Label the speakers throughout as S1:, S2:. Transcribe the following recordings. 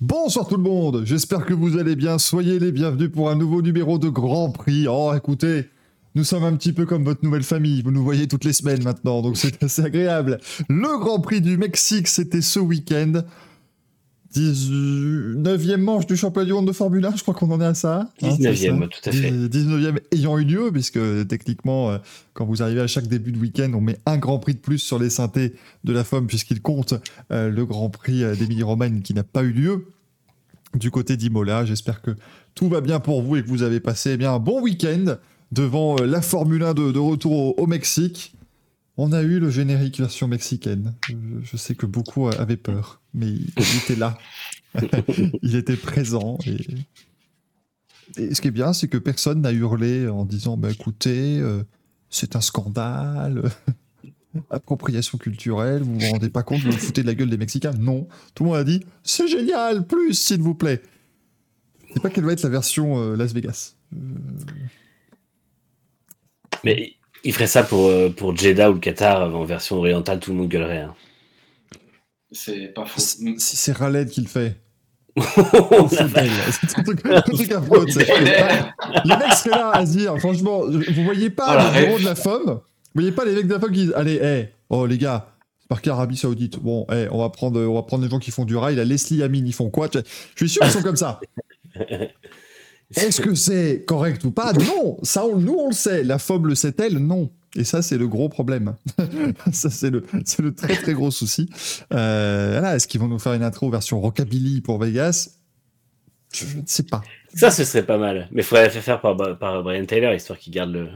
S1: Bonsoir tout le monde, j'espère que vous allez bien, soyez les bienvenus pour un nouveau numéro de Grand Prix. Oh écoutez, nous sommes un petit peu comme votre nouvelle famille, vous nous voyez toutes les semaines maintenant, donc c'est assez agréable. Le Grand Prix du Mexique, c'était ce week-end. 19e manche du championnat du monde de Formule 1, je crois qu'on en est à ça.
S2: 19e, hein, tout à fait.
S1: 19e ayant eu lieu, puisque techniquement, euh, quand vous arrivez à chaque début de week-end, on met un Grand Prix de plus sur les synthés de la FOM, puisqu'il compte euh, le Grand Prix euh, d'Émilie-Romagne qui n'a pas eu lieu du côté d'Imola. J'espère que tout va bien pour vous et que vous avez passé eh bien, un bon week-end devant la Formule 1 de, retour au Mexique. On a eu le générique version mexicaine. Je, sais que beaucoup avaient peur, mais il, était là. il était présent. Et, ce qui est bien, c'est que personne n'a hurlé en disant bah, écoutez, euh, c'est un scandale, appropriation culturelle, vous vous rendez pas compte, vous vous foutez de la gueule des Mexicains. Non. Tout le monde a dit c'est génial, plus, s'il vous plaît. Je sais pas quelle va être la version euh, Las Vegas. Euh,
S2: mais il ferait ça pour, pour Jeddah ou le Qatar en version orientale, tout le monde gueulerait. Hein.
S3: C'est pas faux.
S1: Si c'est Raled qui le fait. c'est un truc, affreux. Les mecs seraient là à se dire, franchement, vous voyez pas le bureau de la FOM Vous voyez pas les mecs de la FOM qui disent, allez, hey, oh les gars, par Arabie Saoudite? Bon, hey, on va prendre, on va prendre les gens qui font du rail. La Leslie Amin, ils font quoi? Je suis sûr qu'ils sont comme ça. Est-ce que c'est correct ou pas? Non, ça nous on le sait. La FOB le sait-elle? Non. Et ça, c'est le gros problème. ça, c'est le, le, très très gros souci. Euh, Est-ce qu'ils vont nous faire une intro version rockabilly pour Vegas? Je ne sais pas.
S2: Ça, ce serait pas mal. Mais il faudrait le faire par, par, Brian Taylor, histoire qu'il garde le,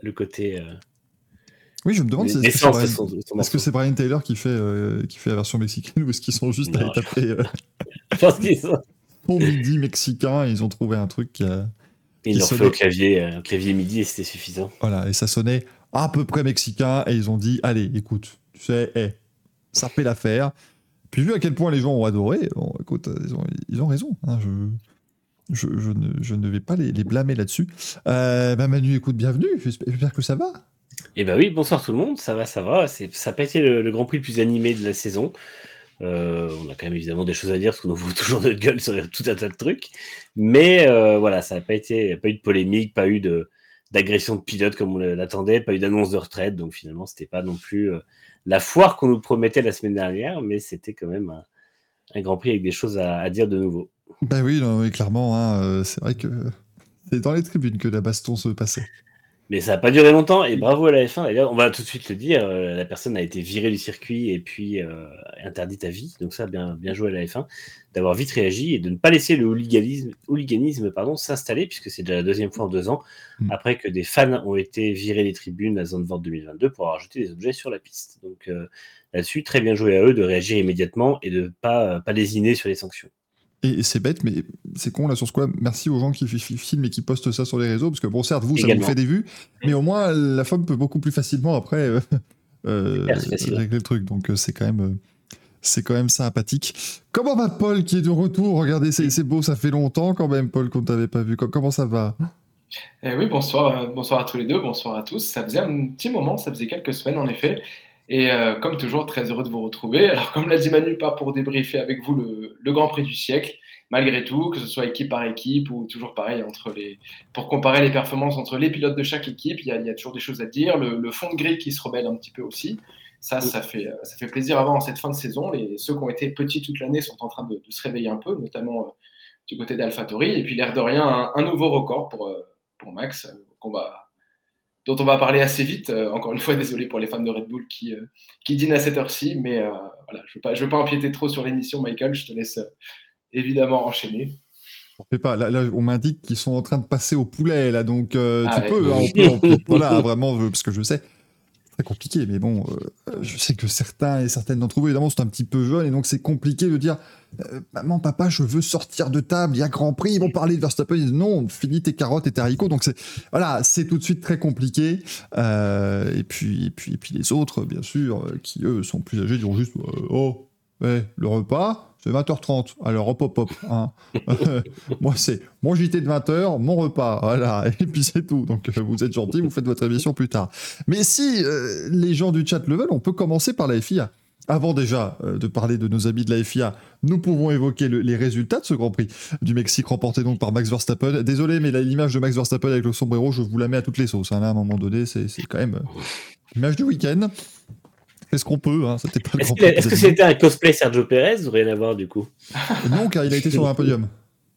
S2: le côté. Euh,
S1: oui, je me demande si est-ce que c'est Brian, Taylor qui fait, euh, qui fait la version mexicaine ou est-ce qu'ils sont juste à taper.
S2: Je pense qu'ils sont
S1: midi mexicain, ils ont trouvé un truc.
S2: Ils l'ont fait au clavier, euh, clavier midi et c'était suffisant.
S1: Voilà, et ça sonnait à peu près mexicain et ils ont dit allez, écoute, tu sais, hey, ça fait l'affaire. Puis vu à quel point les gens ont adoré, bon, écoute, ils ont, raison. Hein, je, je, ne, je, ne, vais pas les, les blâmer là-dessus. Euh, bah Manu, écoute, bienvenue. J'espère que ça va.
S2: Eh ben oui, bonsoir tout le monde. Ça va, ça va. Ça n'a pas été le, Grand Prix le plus animé de la saison. Euh, on a quand même évidemment des choses à dire parce qu'on voit toujours notre gueule sur tout un tas de trucs. Mais euh, voilà, ça n'a pas été, pas eu de polémique, pas eu de d'agression de pilote comme on l'attendait, pas eu d'annonce de retraite. Donc finalement, c'était pas non plus euh, la foire qu'on nous promettait la semaine dernière, mais c'était quand même un, Grand Prix avec des choses à, dire de nouveau.
S1: Ben oui, clairement, hein, c'est vrai que c'est dans les tribunes que la baston se passait.
S2: Mais ça n'a pas duré longtemps et bravo à la F1. D'ailleurs, on va tout de suite le dire, euh, la personne a été virée du circuit et puis euh, interdite à vie. Donc ça, bien, bien joué à la F1 d'avoir vite réagi et de ne pas laisser le hooliganisme, hooliganisme pardon, s'installer, puisque c'est déjà la deuxième fois en deux ans, mm. après que des fans ont été virés des tribunes à Zandvoort 2022 pour avoir jeté des objets sur la piste. Donc euh, là-dessus, très bien joué à eux de réagir immédiatement et de ne pas, pas lésiner sur les sanctions.
S1: Et, c'est bête, mais c'est con là sur ce quoi. Merci aux gens qui filment et qui postent ça sur les réseaux, parce que bon, certes, vous, ça vous fait des vues, mais au moins la femme peut beaucoup plus facilement après euh, euh régler le truc. Donc euh, c'est quand même. C'est quand même sympathique. Comment va Paul qui est de retour? Regardez, c'est beau, ça fait longtemps quand même, Paul, qu'on t'avait pas vu. Comment ça va?
S3: Eh oui, bonsoir, bonsoir à tous les deux, bonsoir à tous. Ça faisait un petit moment, ça faisait quelques semaines en effet. Et euh, comme toujours, très heureux de vous retrouver. Alors, comme l'a dit Manu, pas pour débriefer avec vous le, Grand Prix du siècle, malgré tout, que ce soit équipe par équipe ou toujours pareil, entre les, pour comparer les performances entre les pilotes de chaque équipe, il y a, toujours des choses à dire. Le, fond de grille qui se rebelle un petit peu aussi. Ça, ça fait, euh, ça fait plaisir à voir en cette fin de saison. Les, ceux qui ont été petits toute l'année sont en train de, se réveiller un peu, notamment euh, du côté d'AlphaTauri. Et puis, l'air de rien, un, un, nouveau record pour, pour Max, qu'on va, dont on va parler assez vite. Euh, encore une fois, désolé pour les fans de Red Bull qui, euh, qui dînent à cette heure-ci, mais euh, voilà, je ne veux, pas empiéter trop sur l'émission, Michael. Je te laisse évidemment enchaîner.
S1: On fait pas. Là, on m'indique qu'ils sont en train de passer au poulet, là, donc ah tu peux, hein, voilà, vraiment, parce que je sais compliqué, mais bon, euh, je sais que certains et certaines d'entre vous, évidemment, sont un petit peu jeunes, et donc c'est compliqué de dire euh, Maman, papa, je veux sortir de table, il y a Grand Prix, ils vont parler de Verstappen, ils disent non, finis tes carottes et tes haricots. Donc c'est voilà, c'est tout de suite très compliqué. Euh, et, puis, puis, et puis les autres, bien sûr, qui eux sont plus âgés, diront juste Oh, ouais, le repas c'est 20h30. Alors, hop, hop, hop. Hein. Moi, c'est mon JT de 20h, mon repas. Voilà. Et puis, c'est tout. Donc, euh, vous êtes gentils, vous faites votre émission plus tard. Mais si euh, les gens du chat le veulent, on peut commencer par la FIA. avant déjà euh, de parler de nos amis de la FIA, nous pouvons évoquer les résultats de ce Grand Prix du Mexique remporté donc par Max Verstappen. Désolé, mais l'image de Max Verstappen avec le sombrero, je vous la mets à toutes les sauces. Hein. À un moment donné, c'est quand même l'image du week-end. Est ce qu'on peut, hein.
S2: Est-ce que c'était un cosplay Sergio Perez ou rien à voir du coup
S1: Non, car il a été sur un podium.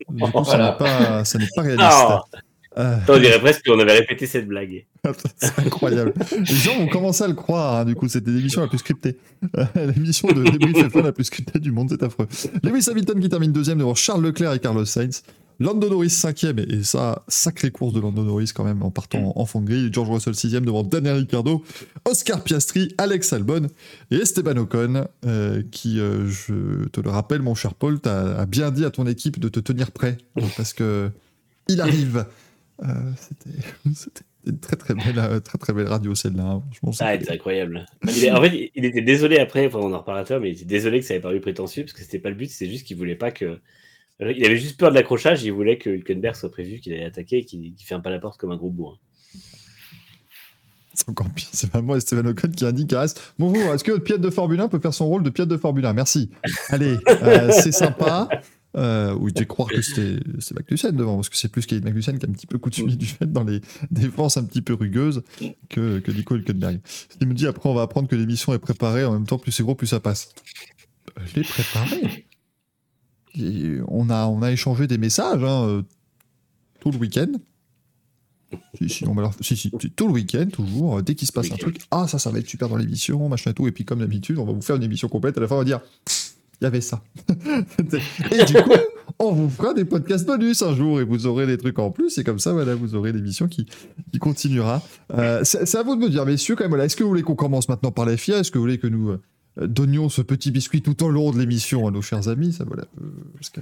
S1: Du coup, ça n'est pas, pas, réaliste.
S2: Euh... On dirait presque qu'on avait répété cette blague.
S1: c'est incroyable. Les gens ont commencé à le croire, hein, du coup, c'était l'émission la plus scriptée. Euh, l'émission de débrief la plus scriptée du monde, c'est affreux. Lewis Hamilton qui termine deuxième devant Charles Leclerc et Carlos Sainz. Lando Norris cinquième, et ça, sacrée course de Lando Norris quand même en partant en fond de grille. George Russell sixième devant Daniel Ricciardo, Oscar Piastri, Alex Albon et Esteban Ocon, euh, qui, euh, je te le rappelle, mon cher Paul, t'as bien dit à ton équipe de te tenir prêt, parce que il arrive. Euh, c'était une très très belle, euh, très, très belle radio celle-là. Hein.
S2: Ah, c'est incroyable. en fait, il était désolé après, enfin, on en reparlera mais il était désolé que ça avait paru prétentieux parce que c'était pas le but, c'est juste qu'il voulait pas que. Il avait juste peur de l'accrochage, il voulait que Hülkenberg soit prévu qu'il allait attaquer et qu'il ferme pas la porte comme un gros bourrin.
S1: C'est encore pire, c'est moi Esteban Ocon qui indique à reste. Bonjour, est-ce que pilote de Formule 1 peut faire son rôle de pilote de Formule 1 Merci. Allez, euh, c'est sympa. Euh, où il croire que c'était Magnussen devant, parce que c'est plus Kate Magnussen qui a un petit peu coutumier du fait dans les défenses un petit peu rugueuses que, que Nico Hülkenberg. Il me dit après on va apprendre que l'émission est préparée, en même temps plus c'est gros plus ça passe. Je l'ai préparé. On, a, on a échangé des messages hein, euh, tout le week-end. Si, si, tout le week-end, toujours, dès qu'il se passe un truc, ah ça, ça va être super dans l'émission, machin et tout, et puis comme d'habitude, on va vous faire une émission complète, à la fin on va dire, il y avait ça. et du coup, on vous fera des podcasts bonus un jour et vous aurez des trucs en plus. Et comme ça, voilà, vous aurez l'émission qui, qui continuera. Euh, c'est à vous de me dire, messieurs, quand même, voilà, est-ce que vous voulez qu'on commence maintenant par la FIA? Est-ce que vous voulez que nous euh, donnions ce petit biscuit tout au long de l'émission à nos chers amis ça, voilà,
S2: euh,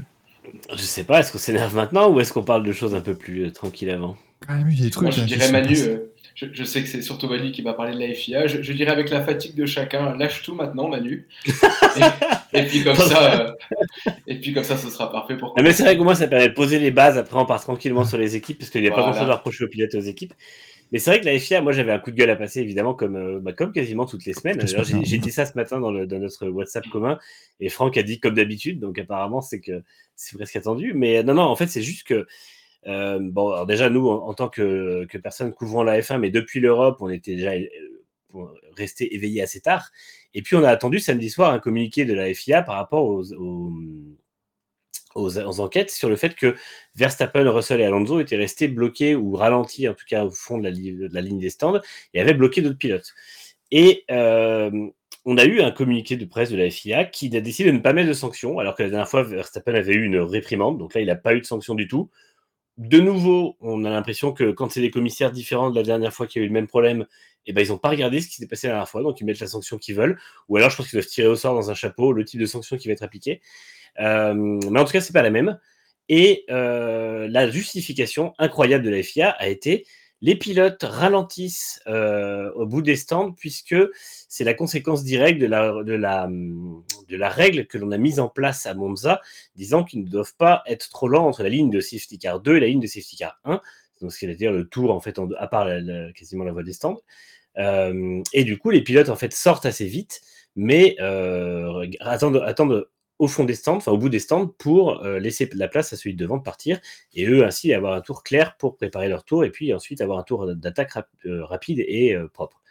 S2: Je sais pas, est-ce qu'on s'énerve maintenant ou est-ce qu'on parle de choses un peu plus tranquilles avant?
S1: Quand même, il y a des trucs. Moi,
S3: je dirais Manu, je, sais que c'est surtout Manu qui va parler de la FIA. Je, dirais avec la fatigue de chacun, lâche tout maintenant, Manu. et, puis comme ça, euh, et puis comme ça, ce sera parfait pour.
S2: mais c'est vrai que moi, ça permet de poser les bases. Après, on part tranquillement sur les équipes parce qu'il n'y a pas grand-chose à reprocher aux pilotes et aux équipes. Mais c'est vrai que la FIA, moi, j'avais un coup de gueule à passer, évidemment, comme, euh, bah, comme quasiment toutes les semaines. J'ai dit ça ce matin dans, le, dans, notre WhatsApp commun et Franck a dit comme d'habitude. Donc, apparemment, c'est que c'est presque attendu. Mais non, non, en fait, c'est juste que euh, bon, alors déjà, nous, en, tant que, que, personne couvrant la F1, mais depuis l'Europe, on était déjà euh, resté éveillés assez tard. Et puis, on a attendu samedi soir un communiqué de la FIA par rapport aux, aux, enquêtes sur le fait que Verstappen, Russell et Alonso étaient restés bloqués ou ralentis, en tout cas au fond de la, ligne des stands, et avaient bloqué d'autres pilotes. Et euh, on a eu un communiqué de presse de la FIA qui a décidé de ne pas mettre de sanctions, alors que la dernière fois, Verstappen avait eu une réprimande. Donc là, il n'a pas eu de sanction du tout de nouveau, on a l'impression que quand c'est des commissaires différents de la dernière fois qu'il y a eu le même problème, eh ben, ils n'ont pas regardé ce qui s'est passé la dernière fois, donc ils mettent la sanction qu'ils veulent. Ou alors, je pense qu'ils doivent tirer au sort dans un chapeau le type de sanction qui va être appliquée. Euh, mais en tout cas, c'est pas la même. Et euh, la justification incroyable de la FIA a été les pilotes ralentissent euh, au bout des stands puisque c'est la conséquence directe de la, règle que l'on a mise en place à Monza, disant qu'ils ne doivent pas être trop lents entre la ligne de safety car 2 et la ligne de safety car 1, donc ce qui veut dire le tour en fait à part quasiment la voie des stands. Et du coup, les pilotes en fait sortent assez vite, mais attendent, attendent au fond des stands, au bout des stands, pour euh, laisser la place à celui de devant de partir, et eux ainsi avoir un tour clair pour préparer leur tour, et puis ensuite avoir un tour d'attaque euh, rapide et euh, propre.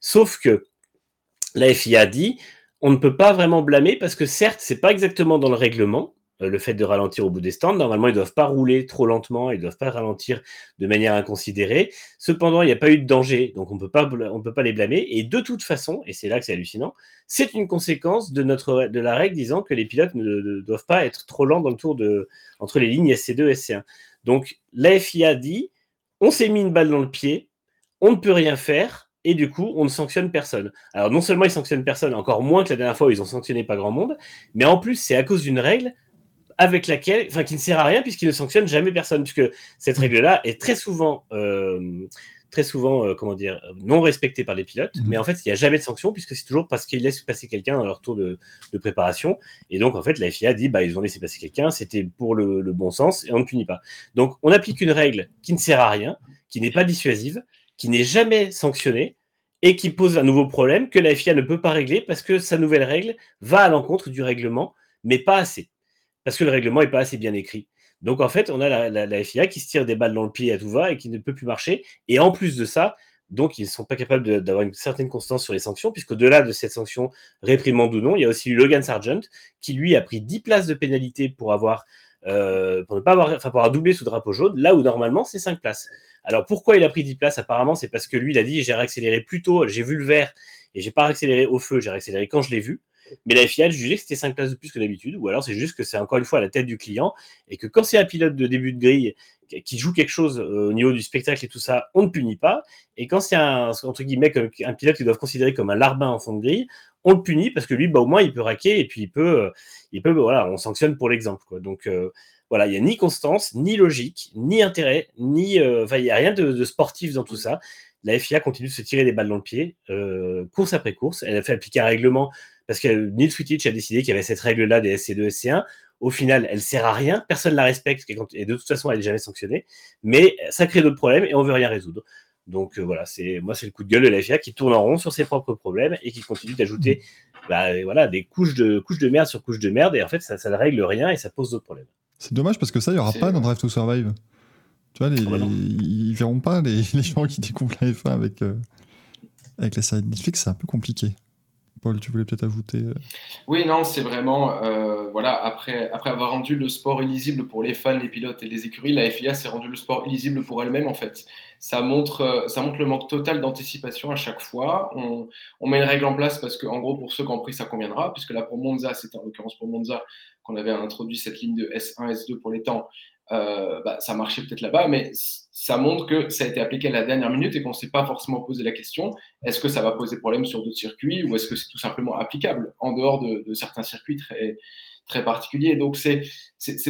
S2: Sauf que la FIA dit, on ne peut pas vraiment blâmer parce que certes, c'est pas exactement dans le règlement, le fait de ralentir au bout des stands. Normalement, ils ne doivent pas rouler trop lentement, ils ne doivent pas ralentir de manière inconsidérée. Cependant, il n'y a pas eu de danger, donc on ne peut pas les blâmer. Et de toute façon, et c'est là que c'est hallucinant, c'est une conséquence de, notre, de la règle disant que les pilotes ne, doivent pas être trop lents dans le tour de, entre les lignes SC2 et SC1. Donc la FIA dit, on s'est mis une balle dans le pied, on ne peut rien faire, et du coup, on ne sanctionne personne. Alors non seulement ils sanctionnent personne, encore moins que la dernière fois où ils ont sanctionné pas grand monde, mais en plus, c'est à cause d'une règle avec laquelle, enfin, qui ne sert à rien puisqu'il ne sanctionne jamais personne, puisque cette mm. règle-là est très souvent, euh, très souvent, euh, comment dire, non respectée par les pilotes. Mm. Mais en fait, il n'y a jamais de sanction puisque c'est toujours parce qu'ils laissent passer quelqu'un dans leur tour de, préparation. Et donc, en fait, la FIA dit, bah, ils ont laissé passer quelqu'un, c'était pour le, le, bon sens et on ne punit pas. Donc, on applique une règle qui ne sert à rien, qui n'est pas dissuasive, qui n'est jamais sanctionnée et qui pose un nouveau problème que la FIA ne peut pas régler parce que sa nouvelle règle va à l'encontre du règlement, mais pas assez. Parce que le règlement n'est pas assez bien écrit. Donc en fait, on a la, FIA qui se tire des balles dans le pied à tout va et qui ne peut plus marcher. Et en plus de ça, donc ils ne sont pas capables d'avoir une certaine constance sur les sanctions, puisqu'au-delà de cette sanction réprimande ou non, il y a aussi Logan Sargent qui lui a pris 10 places de pénalité pour avoir euh, pour ne pas avoir, enfin pour avoir doublé sous drapeau jaune, là où normalement c'est 5 places. Alors pourquoi il a pris 10 places? Apparemment, c'est parce que lui, il a dit j'ai réaccéléré plus tôt, j'ai vu le vert et j'ai pas réaccéléré au feu, j'ai réaccéléré quand je l'ai vu. Mais la FIA jugé que c'était 5 places de plus que d'habitude, ou alors c'est juste que c'est encore une fois à la tête du client, et que quand c'est un pilote de début de grille qui joue quelque chose euh, au niveau du spectacle et tout ça, on ne punit pas. Et quand c'est un, entre guillemets, un pilote qu'ils doivent considérer comme un larbin en fond de grille, on le punit parce que lui, bah, au moins, il peut raquer et puis il peut, euh, il peut voilà, on sanctionne pour l'exemple. Donc, euh, voilà, il n'y a ni constance, ni logique, ni intérêt, ni. Il n'y a rien de, sportif dans tout ça. La FIA continue de se tirer des balles dans le pied, course après course. Elle a fait appliquer un règlement parce que Neil Switich a décidé qu'il y avait cette règle-là des SC2, SC1. Au final, elle sert à rien, personne ne la respecte et de toute façon, elle n'est jamais sanctionnée. Mais ça crée d'autres problèmes et on ne veut rien résoudre. Donc euh, voilà, c'est moi c'est le coup de gueule de la FIA qui tourne en rond sur ses propres problèmes et qui continue d'ajouter bah, voilà, des couches de, couches de merde sur couches de merde et en fait ça, ça ne règle rien et ça pose d'autres problèmes.
S1: C'est dommage parce que ça, il n'y aura pas dans Drive to Survive. Tu vois, les, ah bah ils verront pas les, gens qui découvrent la F1 avec, euh, avec la série Netflix, c'est un peu compliqué. Paul, tu voulais peut-être ajouter euh,
S3: Oui, non, c'est vraiment, euh, voilà, après, après avoir rendu le sport illisible pour les fans, les pilotes et les écuries, la FIA s'est rendu le sport illisible pour elle-même, en fait. Ça montre, ça montre le manque total d'anticipation à chaque fois. On, on, met une règle en place parce que, en gros, pour qui ont pris, ça conviendra, puisque là, pour Monza, c'était en l'occurrence pour Monza, qu'on avait introduit cette ligne de S1, S2 pour les temps, euh, bah, ça marchait peut-être là-bas, mais ça montre que ça a été appliqué à la dernière minute et qu'on ne s'est pas forcément posé la question est-ce que ça va poser problème sur d'autres circuits ou est-ce que c'est tout simplement applicable en dehors de, de certains circuits très, très particulier. Donc, c'est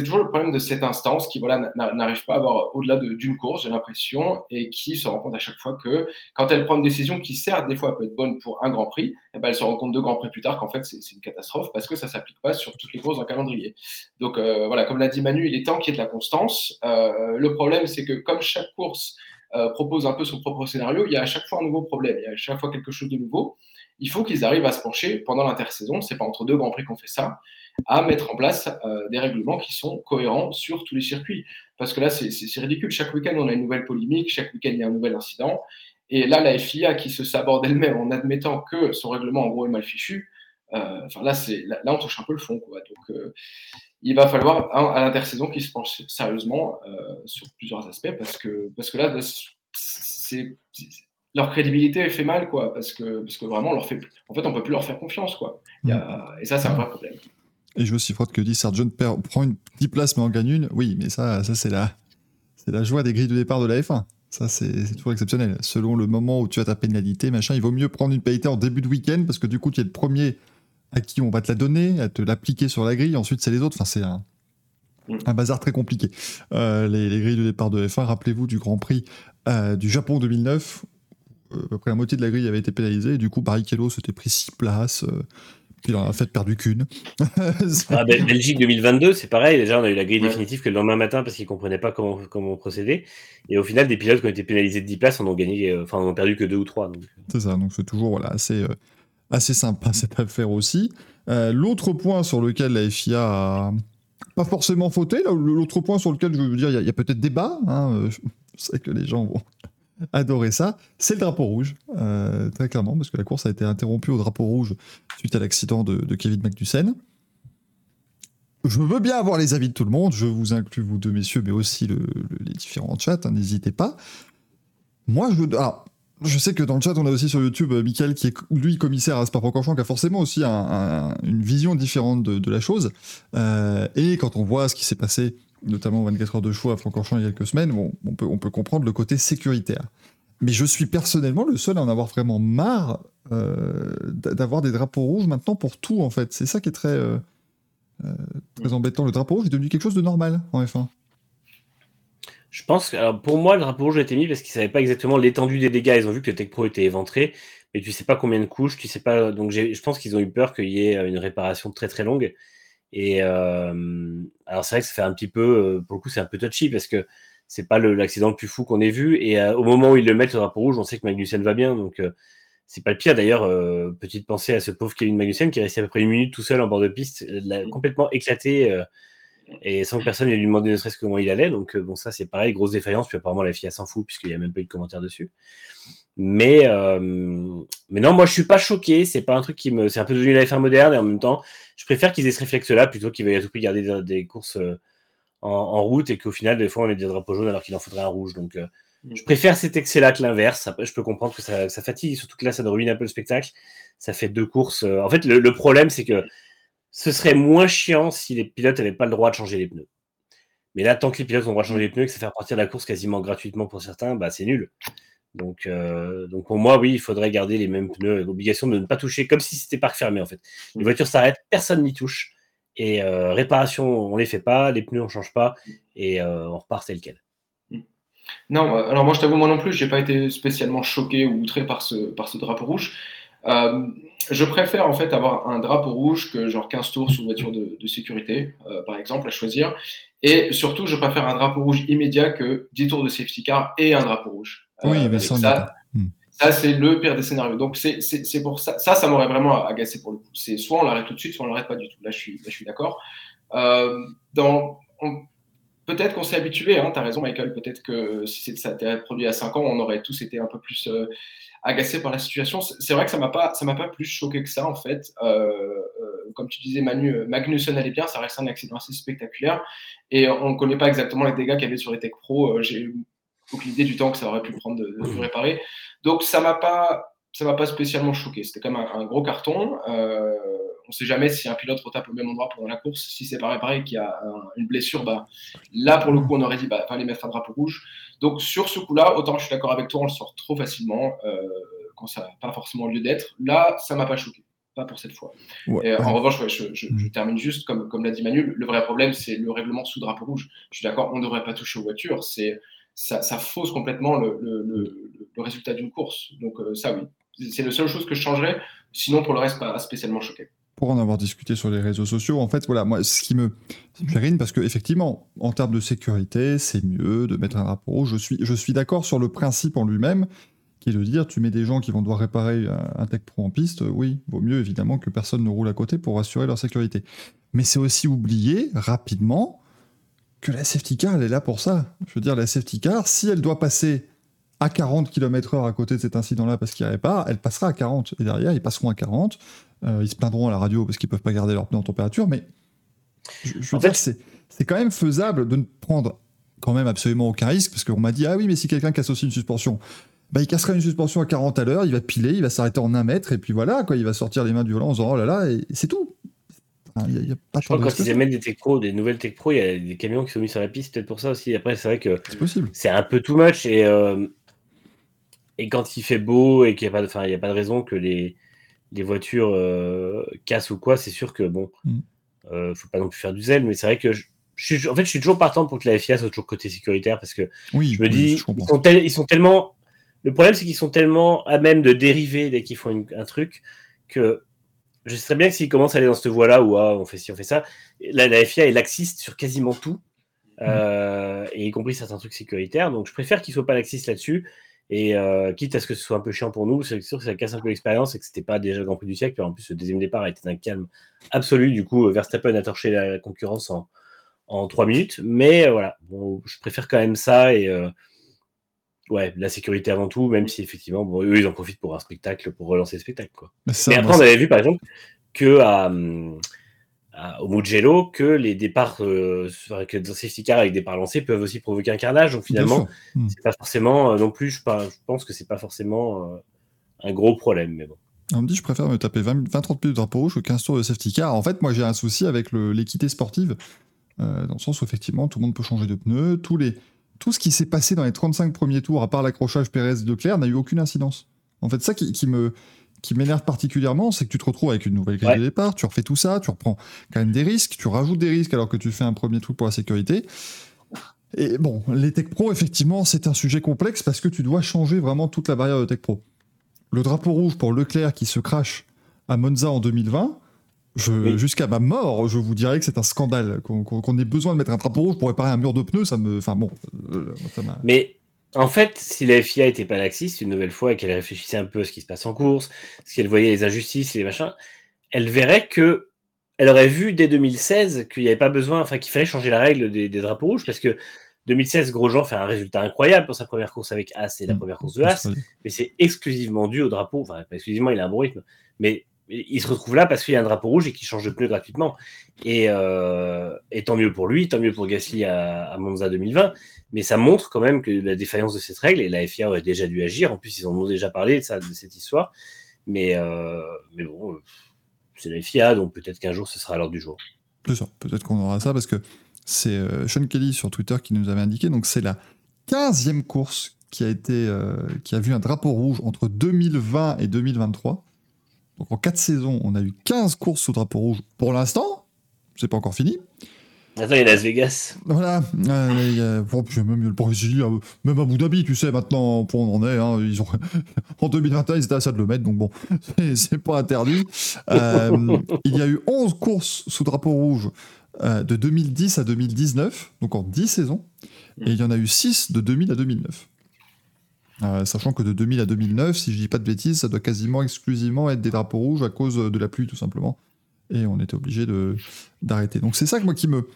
S3: toujours le problème de cette instance qui voilà, n'arrive pas à avoir au-delà d'une course, j'ai l'impression, et qui se rend compte à chaque fois que quand elle prend une décision qui, certes, des fois peut être bonne pour un Grand Prix, eh ben, elle se rend compte deux Grands Prix plus tard qu'en fait, c'est une catastrophe parce que ça ne s'applique pas sur toutes les courses dans calendrier. Donc, euh, voilà, comme l'a dit Manu, il est temps qu'il y ait de la constance. Euh, le problème, c'est que comme chaque course euh, propose un peu son propre scénario, il y a à chaque fois un nouveau problème, il y a à chaque fois quelque chose de nouveau. Il faut qu'ils arrivent à se pencher pendant l'intersaison, c'est pas entre deux Grands Prix qu'on fait ça, à mettre en place euh, des règlements qui sont cohérents sur tous les circuits. Parce que là, c'est ridicule. Chaque week-end, on a une nouvelle polémique, chaque week-end, il y a un nouvel incident. Et là, la FIA qui se saborde elle-même en admettant que son règlement, en gros, est mal fichu, euh, enfin là, là, là, on touche un peu le fond. Donc, euh, il va falloir à l'intersaison qu'ils se penchent sérieusement sur plusieurs aspects parce que, parce que là, c'est leur crédibilité fait mal, quoi, parce que, parce que vraiment, on leur fait, en fait, on peut plus leur faire confiance, quoi. Et ça, c'est un vrai problème.
S1: Et je suis frotte que dit Sargent prend une 10 places mais en gagne une. Oui, mais ça, ça c'est la, la joie des grilles de départ de la F1. Ça, c'est toujours exceptionnel. Selon le moment où tu as ta pénalité, machin, il vaut mieux prendre une pénalité en début de week-end parce que du coup, tu es le premier à qui on va te la donner, à te l'appliquer sur la grille. Ensuite, c'est les autres. Enfin, c'est un, un, bazar très compliqué. Euh, les, grilles de départ de F1, rappelez-vous du Grand Prix euh, du Japon 2009. Euh, à peu près la moitié de la grille avait été pénalisée. Et du coup, Barrichello s'était pris 6 places. Il en a fait perdu qu'une.
S2: ah, Belgique 2022, c'est pareil. Déjà, on a eu la grille définitive que le lendemain matin parce qu'ils ne comprenaient pas comment, comment procéder. Et au final, des pilotes qui ont été pénalisés de 10 places en ont gagné, euh, enfin, en ont perdu que 2 ou 3.
S1: C'est ça, donc c'est toujours voilà, assez, euh, assez sympa cette affaire aussi. Euh, l'autre point sur lequel la FIA a pas forcément fauté, l'autre point sur lequel je veux dire, il y a, peut-être débat. Hein, je sais que les gens vont adoré ça, c'est le drapeau rouge, euh, très clairement, parce que la course a été interrompue au drapeau rouge suite à l'accident de, Kevin Magnussen. Je veux bien avoir les avis de tout le monde, je vous inclus vous deux messieurs, mais aussi les différents chats, hein, n'hésitez pas. Moi, je alors, je sais que dans le chat, on a aussi sur YouTube euh, Michael, qui est lui commissaire à Spa-Francorchamps, qui a forcément aussi une vision différente de, la chose. Euh, et quand on voit ce qui s'est passé notamment 24 heures de choix à Francorchamps il y a quelques semaines, on, peut, on peut comprendre le côté sécuritaire. Mais je suis personnellement le seul à en avoir vraiment marre euh, d'avoir des drapeaux rouges maintenant pour tout, en fait. C'est ça qui est très, euh, euh, très embêtant. Le drapeau rouge est devenu quelque chose de normal en F1.
S2: Je pense que, pour moi, le drapeau rouge a été mis parce qu'ils ne savaient pas exactement l'étendue des dégâts. Ils ont vu que le Tech Pro était éventré, mais tu sais pas combien de couches, tu sais pas. Donc je pense qu'ils ont eu peur qu'il y ait une réparation très très longue. Et alors c'est vrai que ça fait un petit peu, pour le coup, c'est un peu touchy parce que c'est pas l'accident le, plus fou qu'on ait vu. Et au moment où ils le mettent le drapeau rouge, on sait que Magnussen va bien, donc c'est pas le pire d'ailleurs. euh, petite pensée à ce pauvre Kevin Magnussen qui est resté à peu près une minute tout seul en bord de piste, complètement éclaté euh, et sans que personne ne lui demandé ne serait-ce comment il allait. Donc euh, bon, ça c'est pareil, grosse défaillance. Puis apparemment la FIA s'en fout puisqu'il n'y a même pas eu de commentaire dessus. Mais, euh, mais non, moi je suis pas choqué. C'est pas un truc qui me. C'est un peu devenu la F1 moderne et en même temps, je préfère qu'ils aient ce réflexe-là plutôt qu'ils veuillent à tout prix garder des, des courses euh, en, en route et qu'au final, des fois, on ait des drapeaux jaunes alors qu'il en faudrait un rouge. Donc, euh, je préfère cet excès-là que l'inverse. Je peux comprendre que ça, ça fatigue, surtout que là, ça ruine un peu le spectacle. Ça fait deux courses. En fait, le, le problème, c'est que ce serait moins chiant si les pilotes n'avaient pas le droit de changer les pneus. Mais là, tant que les pilotes ont le droit de changer les pneus et que ça fait partir la course quasiment gratuitement pour certains, bah, c'est nul. Donc, euh, donc pour moi, oui, il faudrait garder les mêmes pneus, l'obligation de ne pas toucher, comme si c'était parc fermé en fait. Les voitures s'arrêtent, personne n'y touche. Et euh, réparation, on les fait pas, les pneus on change pas, et euh, on repart tel quel.
S3: Non, euh, alors moi je t'avoue, moi non plus, j'ai pas été spécialement choqué ou outré par ce, par ce drapeau rouge. Euh, je préfère en fait avoir un drapeau rouge que genre 15 tours sous voiture de, de sécurité, euh, par exemple, à choisir. Et surtout, je préfère un drapeau rouge immédiat que 10 tours de safety car et un drapeau rouge.
S1: Oui,
S3: Euh,
S1: mais
S3: et
S1: ça,
S3: ça.
S1: Hmm.
S3: ça, c'est le pire des scénarios. Donc, c'est c'est- c'est pour ça. Ça, ça m'aurait vraiment agacé pour le coup. C'est soit on l'arrête tout de suite, soit on l'arrête pas du tout. Là, je suis, là, je suis d'accord. Euh, dans- on- Peut-être qu'on s'est habitué, hein, tu as raison, Michael. Peut-être que si ça était produit à 5 ans, on aurait tous été un peu plus euh, agacés par la situation. C'est vrai que ça m'a pas, pas plus choqué que ça, en fait. Euh, euh, comme tu disais, Manu, euh, Magnussen allait bien, ça reste un accident assez spectaculaire. Et on ne connaît pas exactement les dégâts qu'il y avait sur les Tech Pro. Aucune idée du temps que ça aurait pu prendre de, réparer. Donc ça m'a pas, ça m'a pas spécialement choqué. C'était quand même un, un gros carton. Euh, on ne sait jamais si un pilote retape au même endroit pendant la course. Si c'est pas réparé, qu'il y a un- une blessure, bah, là pour le coup on aurait dit bah fallait mettre un drapeau rouge. Donc sur ce coup-là, autant je suis d'accord avec toi, on le sort trop facilement euh, quand ça n'a pas forcément lieu d'être. Là, ça m'a pas choqué. Pas pour cette fois.
S1: Ouais,
S3: Et, euh,
S1: ouais.
S3: en revanche, ouais, je, je-
S1: Mm.
S3: je termine juste, comme, comme l'a dit Manu, le vrai problème, c'est le règlement sous drapeau rouge. Je suis d'accord, on ne devrait pas toucher aux voitures. C'est, ça, fausse complètement le, le- résultat d'une course. Donc euh, ça, oui. C'est la seule chose que je changerais. Sinon, pour le reste, pas spécialement choqué.
S1: pour en avoir discuté sur les réseaux sociaux, en fait, voilà, moi, ce qui me, rire, parce que effectivement, en termes de sécurité, c'est mieux de mettre un drapeau. Je suis, je suis d'accord sur le principe en lui-même, qui est de dire, tu mets des gens qui vont devoir réparer un, un Tech Pro en piste, oui, vaut mieux évidemment que personne ne roule à côté pour assurer leur sécurité. Mais c'est aussi oublier rapidement que la safety car, elle est là pour ça. Je veux dire, la safety car, si elle doit passer à 40 km/h à côté de cet incident-là parce qu'il répare, elle passera à 40. Et derrière, ils passeront à 40. Euh, ils se plaindront à la radio parce qu'ils peuvent pas garder leur pneu en température, mais je, je veux
S2: En
S1: dire,
S2: fait-
S1: c'est c'est quand même faisable de ne prendre quand même absolument aucun risque parce qu'on m'a dit ah oui mais si quelqu'un casse aussi une suspension, bah il cassera une suspension à 40 à l'heure, il va piler, il va s'arrêter en un mètre et puis voilà quoi, il va sortir les mains du volant en disant oh là là et c'est tout. Enfin, Il n'y a, il y a pas
S2: Je
S1: tant
S2: crois
S1: de
S2: que quand ils amènent des Tech Pro, des nouvelles Tech Pro, il y a des camions qui sont mis sur la piste, peut-être pour ça aussi. Après, c'est vrai que
S1: C'est
S2: un peu too much et, euh, et quand il fait beau et qu'il n'y a, pas de- enfin, il y a pas de raison que les, les voitures euh, cassent ou quoi, c'est sûr que bon,
S1: Mm.
S2: euh, faut pas non plus faire du zèle, mais c'est vrai que je, je suis, en fait, je suis toujours partant pour que la FIA soit toujours côté sécuritaire parce que
S1: Oui,
S2: je me
S1: oui,
S2: dis,
S1: je
S2: ils, sont tel- ils sont tellement. Le problème, c'est qu'ils sont tellement à même de dériver dès qu'ils font une- un truc que je sais très bien que s'ils commencent à aller dans cette voie-là où ah, on fait ci, on fait ça, la, la FIA est laxiste sur quasiment tout, euh, et y compris certains trucs sécuritaires. Donc je préfère qu'ils soient pas laxistes là-dessus. Et euh, quitte à ce que ce soit un peu chiant pour nous, c'est sûr que ça casse un peu l'expérience et que c'était pas déjà le Grand Prix du siècle. En plus, le deuxième départ a été d'un calme absolu. Du coup, Verstappen a torché la concurrence en, en 3 minutes. Mais euh, voilà, bon, je préfère quand même ça et euh, ouais, la sécurité avant tout, même si effectivement, bon, eux, ils en profitent pour un spectacle, pour relancer le spectacle. Quoi.
S1: Mais ça,
S2: Mais
S1: moi,
S2: après, on avait vu par exemple que à, hum, à- au Mugello, que les départs euh, que dans safety car avec des départs lancés peuvent aussi provoquer un carnage. Donc finalement.
S1: Hmm.
S2: c'est pas forcément euh, non plus. Je, pas- je pense que c'est pas forcément euh, un gros problème, mais bon.
S1: On me dit je préfère me taper 20-30 minutes de drapeau rouge que 15 tours de safety car. En fait, moi j'ai un souci avec l'équité sportive, euh, dans le sens où effectivement tout le monde peut changer de pneus. Tous les, tout ce qui s'est passé dans les 35 premiers tours, à part l'accrochage Pérez-Leclerc, n'a eu aucune incidence. En fait, ça qui, qui me qui m'énerve particulièrement, c'est que tu te retrouves avec une nouvelle grille
S2: Ouais.
S1: de départ, tu refais tout ça, tu reprends quand même des risques, tu rajoutes des risques alors que tu fais un premier truc pour la sécurité. Et bon, les Tech Pro, effectivement, c'est un sujet complexe parce que tu dois changer vraiment toute la barrière de Tech Pro. Le drapeau rouge pour Leclerc qui se crache à Monza en 2020, je-
S2: Oui.
S1: jusqu'à ma mort, je vous dirais que c'est un scandale. Qu'on ait besoin de mettre un drapeau rouge pour réparer un mur de pneus, ça me. Enfin bon, euh, ça.
S2: Mais En fait, si la FIA était pas laxiste, une nouvelle fois, et qu'elle réfléchissait un peu à ce qui se passe en course, ce qu'elle voyait les injustices et les machins, elle verrait que elle aurait vu dès 2016 qu'il n'y avait pas besoin, enfin qu'il fallait changer la règle des, des drapeaux rouges parce que 2016, Grosjean fait un résultat incroyable pour sa première course avec As et la
S1: Mm.
S2: première course de As, mais c'est exclusivement dû au drapeau. Enfin, pas exclusivement, il a un bon rythme, mais il se retrouve là parce qu'il y a un drapeau rouge et qu'il change de pneu gratuitement. Et, euh, tant mieux pour lui, tant mieux pour Gasly à, Monza 2020. Mais ça montre quand même que la défaillance de cette règle, et la FIA aurait déjà dû agir. En plus, ils en ont déjà parlé de, cette histoire. Mais, euh, bon, c'est la FIA, donc peut-être qu'un jour ce sera à l'ordre du jour.
S1: Peut-être qu'on aura ça parce que c'est euh, Sean Kelly sur Twitter qui nous avait indiqué. Donc c'est la 15e course qui a, été, qui a vu un drapeau rouge entre 2020 et 2023. Donc en 4 saisons, on a eu 15 courses sous drapeau rouge pour l'instant. C'est pas encore fini.
S2: Attends, il y a Las Vegas.
S1: Voilà. Euh, bon, même le Brésil, euh, même Abu Dhabi, tu sais, maintenant, pour on en est. hein, ils ont... en 2021, ils étaient à ça de le mettre, donc bon, c'est- c'est pas interdit. Euh, il y a eu 11 courses sous drapeau rouge euh, de 2010 à 2019, donc en 10 saisons. Et il y en a eu 6 de 2000 à 2009. Euh, sachant que de 2000 à 2009, si je dis pas de bêtises, ça doit quasiment exclusivement être des drapeaux rouges à cause de la pluie, tout simplement. Et on était obligé d'arrêter. Donc c'est ça que moi qui me,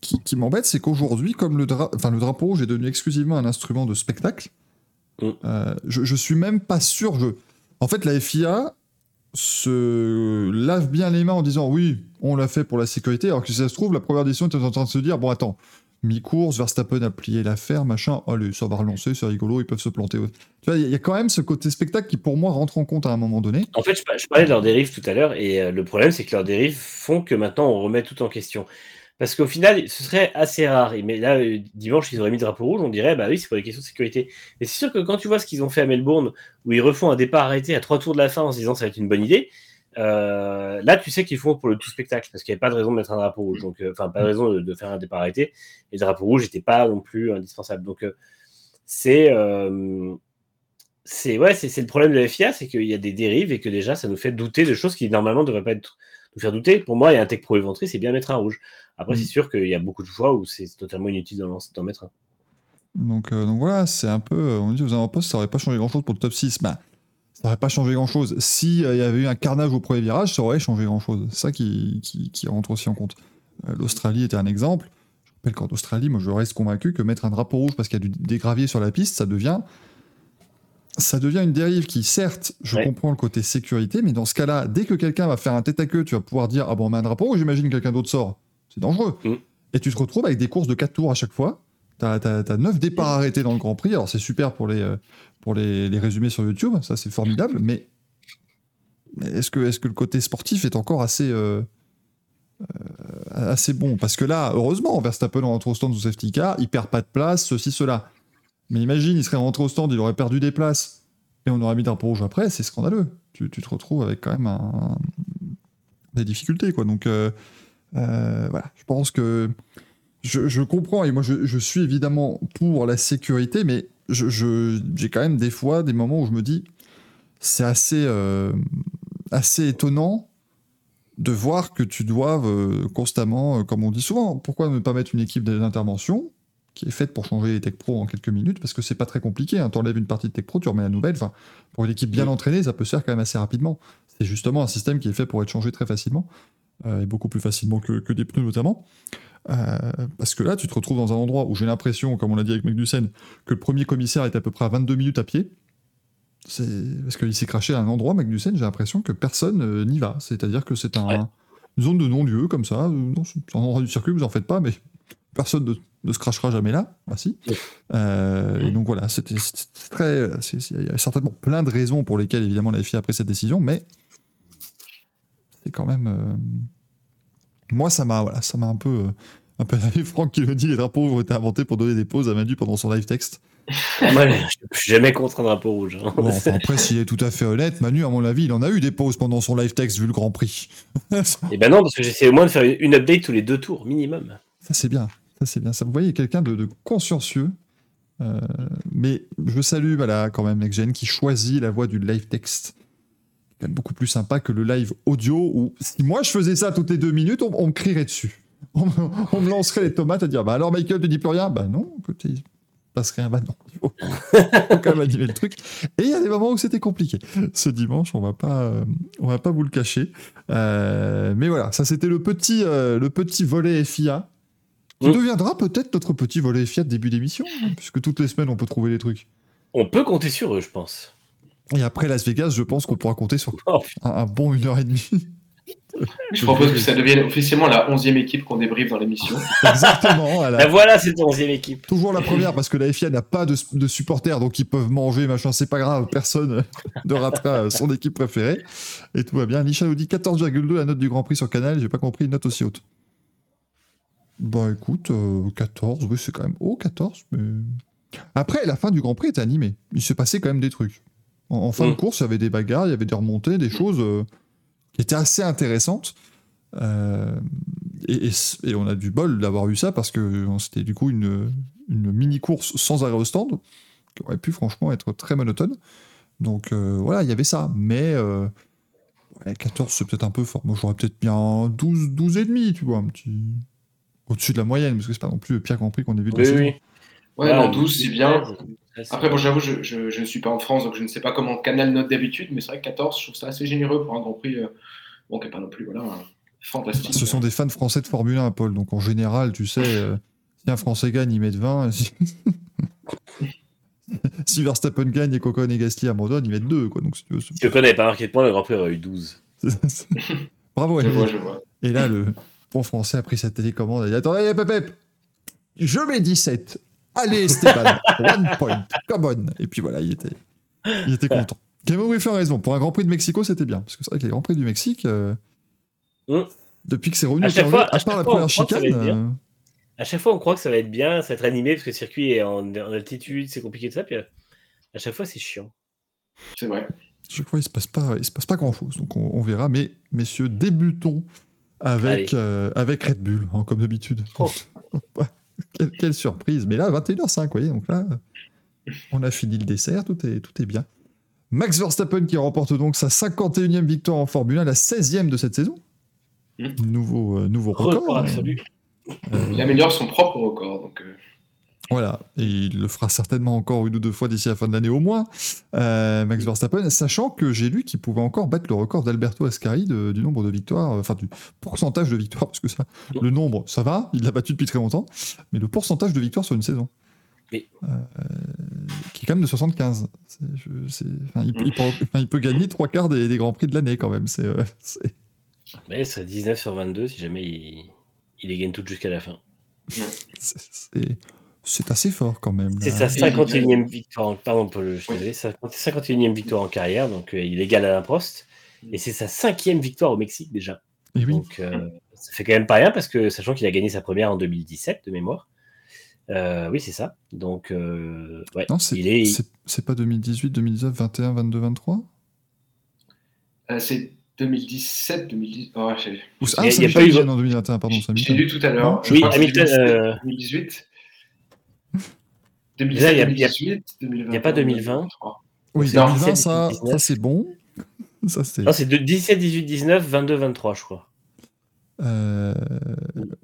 S1: qui, qui m'embête, c'est qu'aujourd'hui, comme le, dra- enfin, le drapeau rouge est devenu exclusivement un instrument de spectacle,
S2: Mm.
S1: euh, je, je suis même pas sûr. Je... En fait, la FIA se lave bien les mains en disant oui, on l'a fait pour la sécurité, alors que si ça se trouve, la première décision était en train de se dire bon, attends, mi-course, Verstappen a plié l'affaire, machin, allez, ça va relancer, c'est rigolo, ils peuvent se planter. Tu vois, il y, a- quand même ce côté spectacle qui, pour moi, rentre en compte à un moment donné.
S2: En fait, je, par- je parlais de leurs dérives tout à l'heure, et euh, le problème, c'est que leurs dérives font que maintenant, on remet tout en question. Parce qu'au final, ce serait assez rare. Mais là, euh, dimanche, ils auraient mis le drapeau rouge, on dirait, bah oui, c'est pour des questions de sécurité. Mais c'est sûr que quand tu vois ce qu'ils ont fait à Melbourne, où ils refont un départ arrêté à trois tours de la fin en se disant ça va être une bonne idée, euh, là, tu sais qu'ils font pour le tout spectacle, parce qu'il n'y avait pas de raison de mettre un drapeau rouge. Donc, euh, enfin, pas de raison de, de faire un départ arrêté. Et le drapeau rouge n'était pas non plus indispensable. Donc, euh, c'est. c'est ouais, c'est c'est le problème de la FIA, c'est qu'il y a des dérives et que déjà ça nous fait douter de choses qui normalement ne devraient pas être, nous faire douter. Pour moi, il y a un tech pro éventré, c'est bien mettre un rouge. Après,
S1: Mm.
S2: c'est sûr qu'il y a beaucoup de fois où c'est totalement inutile d'en mettre un.
S1: Donc, euh, donc voilà, c'est un peu. On dit aux avant-postes, ça aurait pas changé grand-chose pour le top 6. Bah, ça aurait pas changé grand-chose. Si euh, il y avait eu un carnage au premier virage, ça aurait changé grand-chose. C'est ça qui, qui, qui rentre aussi en compte. Euh, L'Australie était un exemple. Je rappelle qu'en Australie, moi, je reste convaincu que mettre un drapeau rouge parce qu'il y a du, des graviers sur la piste, ça devient. Ça devient une dérive qui, certes, je
S2: Ouais.
S1: comprends le côté sécurité, mais dans ce cas-là, dès que quelqu'un va faire un tête à queue, tu vas pouvoir dire Ah bon, on met un drapeau rouge, j'imagine que quelqu'un d'autre sort. C'est dangereux.
S2: Mm.
S1: Et tu te retrouves avec des courses de 4 tours à chaque fois. T'as as, 9 départs arrêtés dans le Grand Prix. Alors, c'est super pour les, euh, pour les, les résumés sur YouTube. Ça, c'est formidable. Mais, est-ce que, est que le côté sportif est encore assez, euh, euh, assez bon? Parce que là, heureusement, Verstappen rentre au stand sous safety car. Il perd pas de place, ceci, cela. Mais imagine, il serait rentré au stand, il aurait perdu des places. Et on aurait mis drapeau rouge après. C'est scandaleux. Tu, tu te retrouves avec quand même des difficultés. Quoi. Donc, euh, voilà. Je pense que je, je comprends et moi je, je suis évidemment pour la sécurité, mais je- je- j'ai quand même des fois des moments où je me dis c'est assez, euh, assez étonnant de voir que tu doives euh, constamment, euh, comme on dit souvent, pourquoi ne pas mettre une équipe d'intervention qui est faite pour changer les tech pro en quelques minutes? Parce que c'est pas très compliqué. Hein. Tu enlèves une partie de tech pro, tu remets la nouvelle. Enfin, pour une équipe bien entraînée, ça peut se faire quand même assez rapidement. C'est justement un système qui est fait pour être changé très facilement et beaucoup plus facilement que, que des pneus notamment. Euh, parce que là, tu te retrouves dans un endroit où j'ai l'impression, comme on l'a dit avec Magnussen, que le premier commissaire est à peu près à 22 minutes à pied. C'est parce qu'il s'est craché à un endroit, Magnussen, j'ai l'impression que personne euh, n'y va. C'est-à-dire que c'est un,
S2: Ouais.
S1: une zone de non-lieu, comme ça. Euh, non, c'est un endroit du circuit, vous en faites pas, mais personne ne, ne se crachera jamais là. Ah si.
S2: Ouais.
S1: Euh, et donc voilà, c'était très. Il y a certainement plein de raisons pour lesquelles, évidemment, la FIA a pris cette décision, mais c'est quand même. euh, Moi, ça m'a voilà, ça m'a un peu. euh, un peu. Franck qui le dit les drapeaux ont été inventés pour donner des pauses à Manu pendant son live texte.
S2: Moi, je je suis jamais contre un drapeau rouge. hein.
S1: Bon, enfin, après, s'il est tout à fait honnête, Manu, à mon avis, il en a eu des pauses pendant son live text vu le Grand Prix.
S2: Et ben non, parce que j'essaie au moins de faire une update tous les deux tours minimum.
S1: Ça, c'est bien. Ça, c'est bien. Ça, vous voyez, quelqu'un de, de consciencieux. Euh, mais je salue voilà, quand même NextGen qui choisit la voie du live text. C'est quand même beaucoup plus sympa que le live audio où si moi je faisais ça toutes les deux minutes, on, on me crierait dessus. On, me- on me lancerait les tomates à dire Bah alors Michael, tu dis plus rien? Bah non, écoutez, passe rien. Bah non, il faut, faut quand même animer le truc. Et il y a des moments où c'était compliqué. Ce dimanche, on va pas, euh, on va pas vous le cacher. Euh, mais voilà, ça c'était le petit, euh, le petit volet FIA. Qui
S2: Mm.
S1: deviendra peut-être notre petit volet FIA de début d'émission, hein, puisque toutes les semaines on peut trouver des trucs.
S2: On peut compter sur eux, je pense.
S1: Et après Las Vegas, je pense qu'on pourra compter sur
S2: Oh,
S1: un, un bon une heure et demie.
S3: Je propose que ça devienne officiellement la 11e équipe qu'on débriefe dans l'émission.
S1: Exactement. voilà.
S2: Ben voilà, c'est ton 11e équipe.
S1: Toujours la première parce que la FIA n'a pas de, de supporters donc ils peuvent manger machin c'est pas grave personne ne ratera son équipe préférée et tout va bien Nisha nous dit 14,2 la note du Grand Prix sur Canal j'ai pas compris une note aussi haute bah écoute euh, 14 oui c'est quand même haut 14 mais après la fin du Grand Prix était animée il s'est passé quand même des trucs en, en fin de
S2: Mm.
S1: course il y avait des bagarres il y avait des remontées des choses euh, qui étaient assez intéressantes Euh, et, et c- et on a du bol d'avoir eu ça parce que euh, c'était du coup une, une mini course sans arrêt au stand qui aurait pu franchement être très monotone. Donc euh, voilà, il y avait ça. Mais euh, ouais, 14, c'est peut-être un peu fort. Moi, j'aurais peut-être bien 12, 12 et demi, tu vois, un petit au-dessus de la moyenne parce que c'est pas non plus le pire Grand Prix qu'on ait vu
S2: Oui, oui.
S3: Ouais, non, 12, c'est bien. Après, bon, j'avoue, je, je, je ne suis pas en France, donc je ne sais pas comment Canal note d'habitude, mais c'est vrai que 14, je trouve ça assez généreux pour un Grand Prix, euh, bon, qui n'est pas non plus, voilà, fantastique.
S1: Ce sont des fans français de Formule 1, Paul. Donc en général, tu sais, euh, si un Français gagne, ils mettent 20. Si, si Verstappen gagne et Cocon et Gasly abandonnent, ils mettent 2. Quoi. Donc si tu veux,
S2: Si Ocon n'avait pas marqué de points, le Grand Prix aurait eu 12.
S1: c'est- Bravo,
S3: Je vois, je vois.
S1: Et là, le bon français a pris sa télécommande. Il a dit Attendez, Pep, Pep, je mets 17. Allez, Esteban, one point, come on. Et puis voilà, il était, il était content. Kevin Whiffer a raison. Pour un Grand Prix de Mexico, c'était bien. Parce que c'est vrai que les Grands Prix du Mexique, euh,
S2: Mm.
S1: depuis que c'est revenu
S2: À chaque fois-
S1: à
S2: à
S1: part
S2: chaque
S1: la
S2: fois, on
S1: première
S2: croit que ça va
S1: chicane.
S2: être bien.
S1: euh,
S2: À chaque fois, on croit que ça va être bien, ça va être animé parce que le circuit est en, en altitude, c'est compliqué de ça. Puis euh, à chaque fois, c'est chiant.
S3: C'est vrai.
S1: chaque fois, il se passe pas, il se passe pas grand chose. Donc on, on verra. Mais messieurs, débutons avec, euh, avec Red Bull, hein, comme d'habitude.
S2: Oh.
S1: quelle, quelle surprise. Mais là, 21h05, vous voyez. Donc là, on a fini le dessert. Tout est, tout est bien. Max Verstappen qui remporte donc sa 51e victoire en Formule 1, la 16e de cette saison.
S3: Mm.
S1: Nouveau, euh, nouveau record.
S2: Record absolu.
S1: Euh,
S3: Il améliore son propre record, donc euh,
S1: Voilà, et il le fera certainement encore une ou deux fois d'ici la fin de l'année au moins, euh, Max Verstappen, sachant que j'ai lu qu'il pouvait encore battre le record d'Alberto Ascari de- du nombre de victoires, enfin du pourcentage de victoires, parce que ça, le nombre, ça va, il l'a battu depuis très longtemps, mais le pourcentage de victoires sur une saison,
S2: Oui.
S1: Euh, qui est quand même de 75. C'est- je- c'est- enfin, il, peut- il peut, enfin, il peut gagner trois quarts des, des grands prix de l'année quand même. C'est, euh, c'est-
S2: Mais ce serait 19 sur 22 si jamais il, il les gagne toutes jusqu'à la fin.
S1: c'est- c'est- assez fort quand même.
S2: C'est sa 51e victoire, en... pardon Paul, je sa 51e victoire en carrière, donc euh, il est égal à la Prost. Et c'est sa cinquième victoire au Mexique déjà.
S1: Et oui,
S2: Donc euh, ça fait quand même pas rien parce que sachant qu'il a gagné sa première en 2017 de mémoire. Euh, oui, c'est ça. Donc euh, ouais,
S1: non, c'est,
S2: il est
S1: c'est, c'est pas 2018, 2019, 21, 22, 23
S3: euh, c'est 2017, 2010. Oh, j'ai
S1: Ou
S2: Il y a-
S1: ah,
S2: il y a pas eu-
S1: en 2021, pardon,
S3: j'ai lu tout à l'heure.
S2: Oui,
S3: crois que c'est
S2: Hamilton,
S3: 2017,
S2: euh,
S3: 2018.
S2: Là,
S3: 2017,
S2: il y a- a-
S3: 2018, 2020.
S2: il y a pas 2020.
S3: 2023.
S1: Oui,
S2: C'est
S1: 2020,
S2: 17,
S1: ça,
S2: 19.
S1: ça c'est bon. Ça c'est.
S2: Non, c'est de 17, 18, 19, 22, 23, je crois.
S1: euh,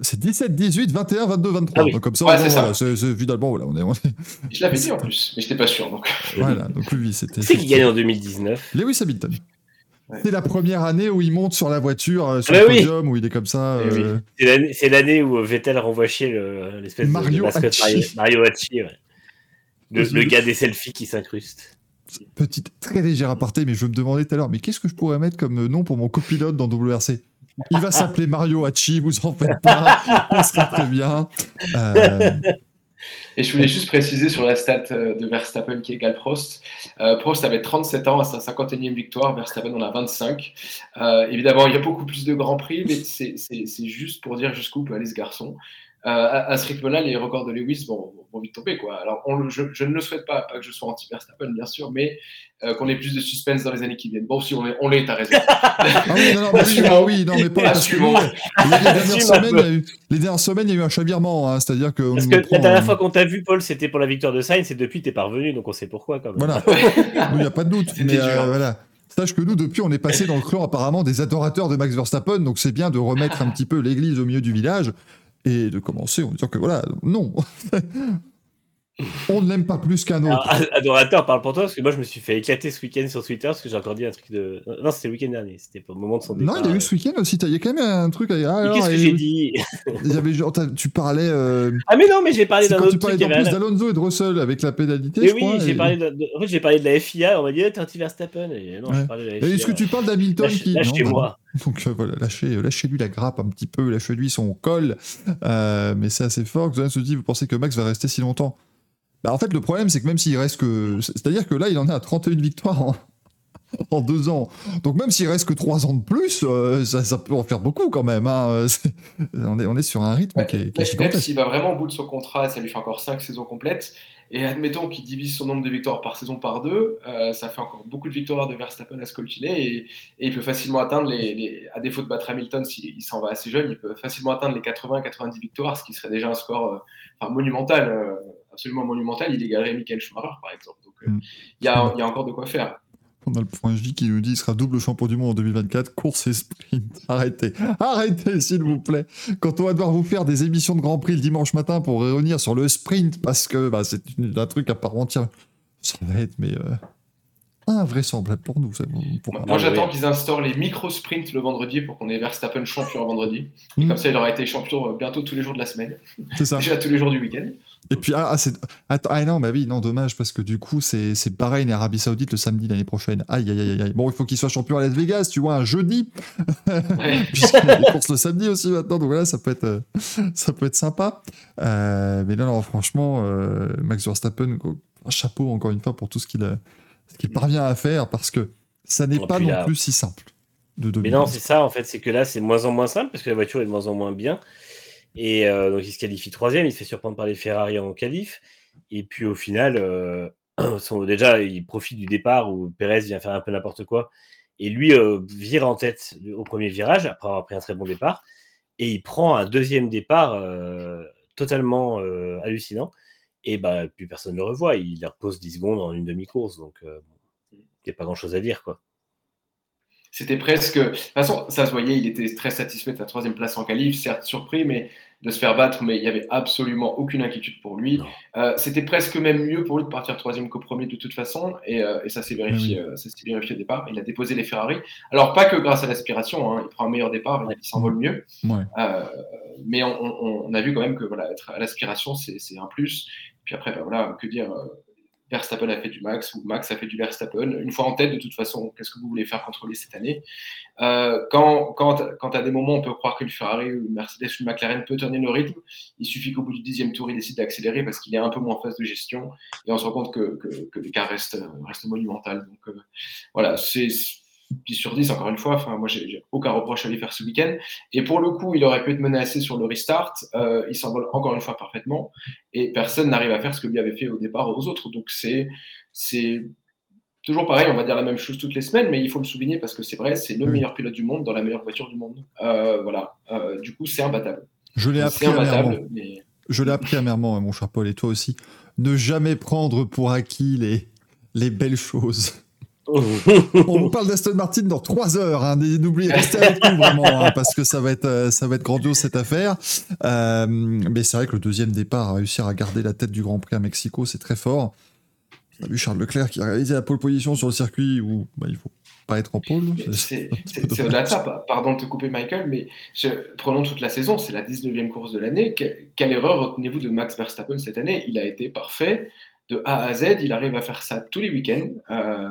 S1: c'est 17, 18, 21, 22, 23.
S2: Ah oui.
S1: Donc comme ça,
S3: Ouais,
S1: on-
S3: c'est ça.
S1: voilà, c'est, c'est- finalement, voilà, on est. on est-
S3: Je l'avais dit en plus, mais je n'étais pas sûr. Donc.
S1: voilà, donc lui, c'était.
S2: C'est qui gagne en 2019
S1: Lewis Hamilton.
S3: Ouais.
S1: C'est la première année où il monte sur la voiture, euh, sur
S2: Ah
S1: le
S2: bah oui.
S1: podium, où il est comme ça.
S2: Eh oui.
S1: euh,
S2: C'est l'année- C'est l'année où Vettel renvoie chier le- l'espèce de- de
S1: Mario
S2: mascotte
S1: Hachi.
S2: Mario, Mario Hachi, ouais. Le, le gars des selfies qui s'incruste.
S1: Petite, très légère aparté, mais je me demandais tout à l'heure, mais qu'est-ce que je pourrais mettre comme nom pour mon copilote dans WRC Il va s'appeler Mario Hachi, vous en faites pas, ça sera très bien. Euh,
S3: Et je voulais juste préciser sur la stat euh, de Verstappen qui égale Prost. Euh, Prost avait 37 ans à sa 51e victoire, Verstappen en a 25. Euh, évidemment, il y a beaucoup plus de grands prix, mais c'est juste pour dire jusqu'où peut aller ce garçon. Euh, à, à ce rythme-là, les records de Lewis vont, vont vite tomber. Quoi. Alors, on je, je ne le souhaite pas, pas que je sois anti-Verstappen, bien sûr, mais euh, qu'on ait plus de suspense dans les années qui viennent. Bon, si on l'est, on l'est, t'as raison.
S1: Ah oui, non, non, oui, oui, non, mais pas parce que nous, les, dernières semaines, il y a eu, les dernières semaines, il y a eu un chavirement, hein, c'est-à-dire que.
S2: Parce que la dernière
S1: euh,
S2: fois qu'on t'a vu, Paul, c'était pour la victoire de Sainz, et depuis, t'es parvenu, donc on sait pourquoi quand même.
S1: Voilà, il n'y a pas de doute.
S3: C'était
S1: Mais euh, voilà. Sache que nous, depuis, on est passé dans le clan apparemment des adorateurs de Max Verstappen, donc c'est bien de remettre un petit peu l'église au milieu du village et de commencer en disant que voilà, non. on ne l'aime pas plus qu'un autre.
S2: Alors, adorateur, parle pour toi, parce que moi je me suis fait éclater ce week-end sur Twitter, parce que j'ai encore dit un truc de. Non, c'était le week-end dernier, c'était pas au moment de son départ.
S1: Non, il y a eu ce week-end aussi. Il y a quand même un truc.
S2: Mais Qu'est-ce que j'ai dit
S1: Il y avait genre, t'as- tu parlais. euh,
S2: Ah, mais non, mais j'ai parlé d'un autre
S1: tu parlais
S2: truc.
S1: en plus d'Alonso et de Russell avec la pénalité.
S2: Mais
S1: je
S2: oui, j'ai
S1: et-
S2: parlé de... En fait, j'ai parlé de la FIA, on m'a dit, eh, t'es anti-Verstappen. Et non,
S1: Ouais.
S2: je parlais de la FIA.
S1: Est-ce que tu parles d'Hamilton
S2: Lâche-
S1: qui.
S2: Lâchez-moi.
S1: bah, Donc euh, voilà, lâchez, lâchez-lui la grappe un petit peu, lâchez-lui son col. Euh, mais c'est assez fort. Xoran se dit Vous pensez que Max va rester si longtemps? Bah, En fait, le problème, c'est que même s'il reste que. C'est-à-dire que là, il en est à 31 victoires en, en deux ans. Donc même s'il reste que 3 ans de plus, euh, ça, ça peut en faire beaucoup quand même. hein. On, est, on est sur un rythme
S3: Ouais,
S1: qui est, qui est
S3: s'il va vraiment au bout de son contrat, ça lui fait encore 5 saisons complètes. Et admettons qu'il divise son nombre de victoires par saison par deux, euh, ça fait encore beaucoup de victoires de Verstappen à se coltiner et, et il peut facilement atteindre les, les- à défaut de battre Hamilton s'il il s'en va assez jeune, il peut facilement atteindre les 80-90 victoires, ce qui serait déjà un score euh, enfin, monumental, euh, absolument monumental. Il égalerait Michael Schumacher par exemple. Donc euh,
S1: Mm.
S3: il y, a, il y a encore de quoi faire.
S1: On a le point J qui nous dit il sera double champion du monde en 2024, course et sprint. Arrêtez, arrêtez s'il vous plaît. Quand on va devoir vous faire des émissions de Grand Prix le dimanche matin pour revenir sur le sprint, parce que bah, c'est un truc à part entière, ça va être mais euh, invraisemblable pour nous. ça, pour-
S3: Moi,
S2: mais
S3: j'attends qu'ils instaurent les micro-sprints le vendredi pour qu'on ait Verstappen champion le vendredi. Et
S1: Mm.
S3: comme ça, il aura été champion euh, bientôt tous les jours de la semaine.
S1: C'est ça.
S3: Déjà tous les jours du week-end.
S1: Et puis, ah, ah, ah non, bah oui, non, dommage, parce que du coup, c'est c'est Bahreïn et Arabie Saoudite le samedi l'année prochaine. Aïe, aïe, aïe, aïe. Bon, il faut qu'il soit champion à Las Vegas, tu vois, un jeudi.
S3: Ouais.
S1: Puisqu'il y a des courses le samedi aussi maintenant, donc voilà, ça peut être, euh, ça peut être sympa. Euh, mais non, non, franchement, euh, Max Verstappen, un chapeau encore une fois pour tout ce qu'il euh, ce qu'il parvient à faire, parce que ça n'est pas non
S2: là-
S1: plus si simple de
S2: Mais
S1: dominer.
S2: non, c'est ça, en fait, c'est que là, c'est de moins en moins simple parce que la voiture est de moins en moins bien. Et euh, donc, il se qualifie troisième, il se fait surprendre par les Ferrari en qualif. Et puis, au final, euh, déjà, il profite du départ où Perez vient faire un peu n'importe quoi. Et lui euh, vire en tête au premier virage après avoir pris un très bon départ. Et il prend un deuxième départ totalement hallucinant. Et bah, plus personne ne le revoit. Il repose 10 secondes en une demi-course. Donc, euh, il n'y a pas grand-chose à dire. quoi.
S3: C'était presque. De toute façon, ça se voyait, il était très satisfait de sa troisième place en qualif, certes surpris mais de se faire battre, mais il n'y avait absolument aucune inquiétude pour lui. Euh, C'était presque même mieux pour lui de partir troisième qu'au premier de toute façon, et, euh, et ça s'est vérifié, euh, ça s'est vérifié au départ. Il a déposé les Ferrari. Alors, pas que grâce à l'aspiration, hein, il prend un meilleur départ, il s'envole mieux.
S1: Ouais.
S3: Euh, mais on, on- on a vu quand même que voilà, être à l'aspiration, c'est un plus. Puis après, ben voilà, que dire euh, Verstappen a fait du Max ou Max a fait du Verstappen. Une fois en tête, de toute façon, qu'est-ce que vous voulez faire contrôler cette année? Euh, Quand, quand, quand à des moments, on peut croire que le Ferrari ou le Mercedes ou le McLaren peut tenir le rythme, il suffit qu'au bout du dixième tour, il décide d'accélérer parce qu'il est un peu moins en phase de gestion et on se rend compte que, que, que l'écart reste, reste monumental. Donc euh, voilà, c'est 10 sur 10, encore une fois. Enfin, moi, j'ai aucun reproche à lui faire ce week-end. Et pour le coup, il aurait pu être menacé sur le restart. Euh, il s'envole encore une fois parfaitement. Et personne n'arrive à faire ce que lui avait fait au départ aux autres. Donc c'est c'est toujours pareil, on va dire la même chose toutes les semaines, mais il faut le souligner parce que c'est vrai, c'est le meilleur pilote du monde dans la meilleure voiture du monde. Euh, voilà. Euh, du coup, c'est imbattable.
S1: Je l'ai appris amèrement.
S3: imbattable, mais
S1: Je l'ai appris amèrement, mon cher Paul, et toi aussi. Ne jamais prendre pour acquis les, les belles choses. On vous parle d'Aston Martin dans trois heures. Hein. N'oubliez, restez avec nous vraiment, hein, parce que ça va être, euh, ça va être grandiose cette affaire. Euh, mais c'est vrai que le deuxième départ, réussir à garder la tête du Grand Prix à Mexico, c'est très fort. On a vu Charles Leclerc qui a réalisé la pole position sur le circuit où bah, il faut pas être en pole. C'est-
S3: au-delà de ça, pa- pardon de te couper Michael, mais je- prenons toute la saison, c'est la 19e course de l'année. Que- quelle erreur retenez-vous de Max Verstappen cette année? Il a été parfait de A à Z, il arrive à faire ça tous les week-ends. Euh,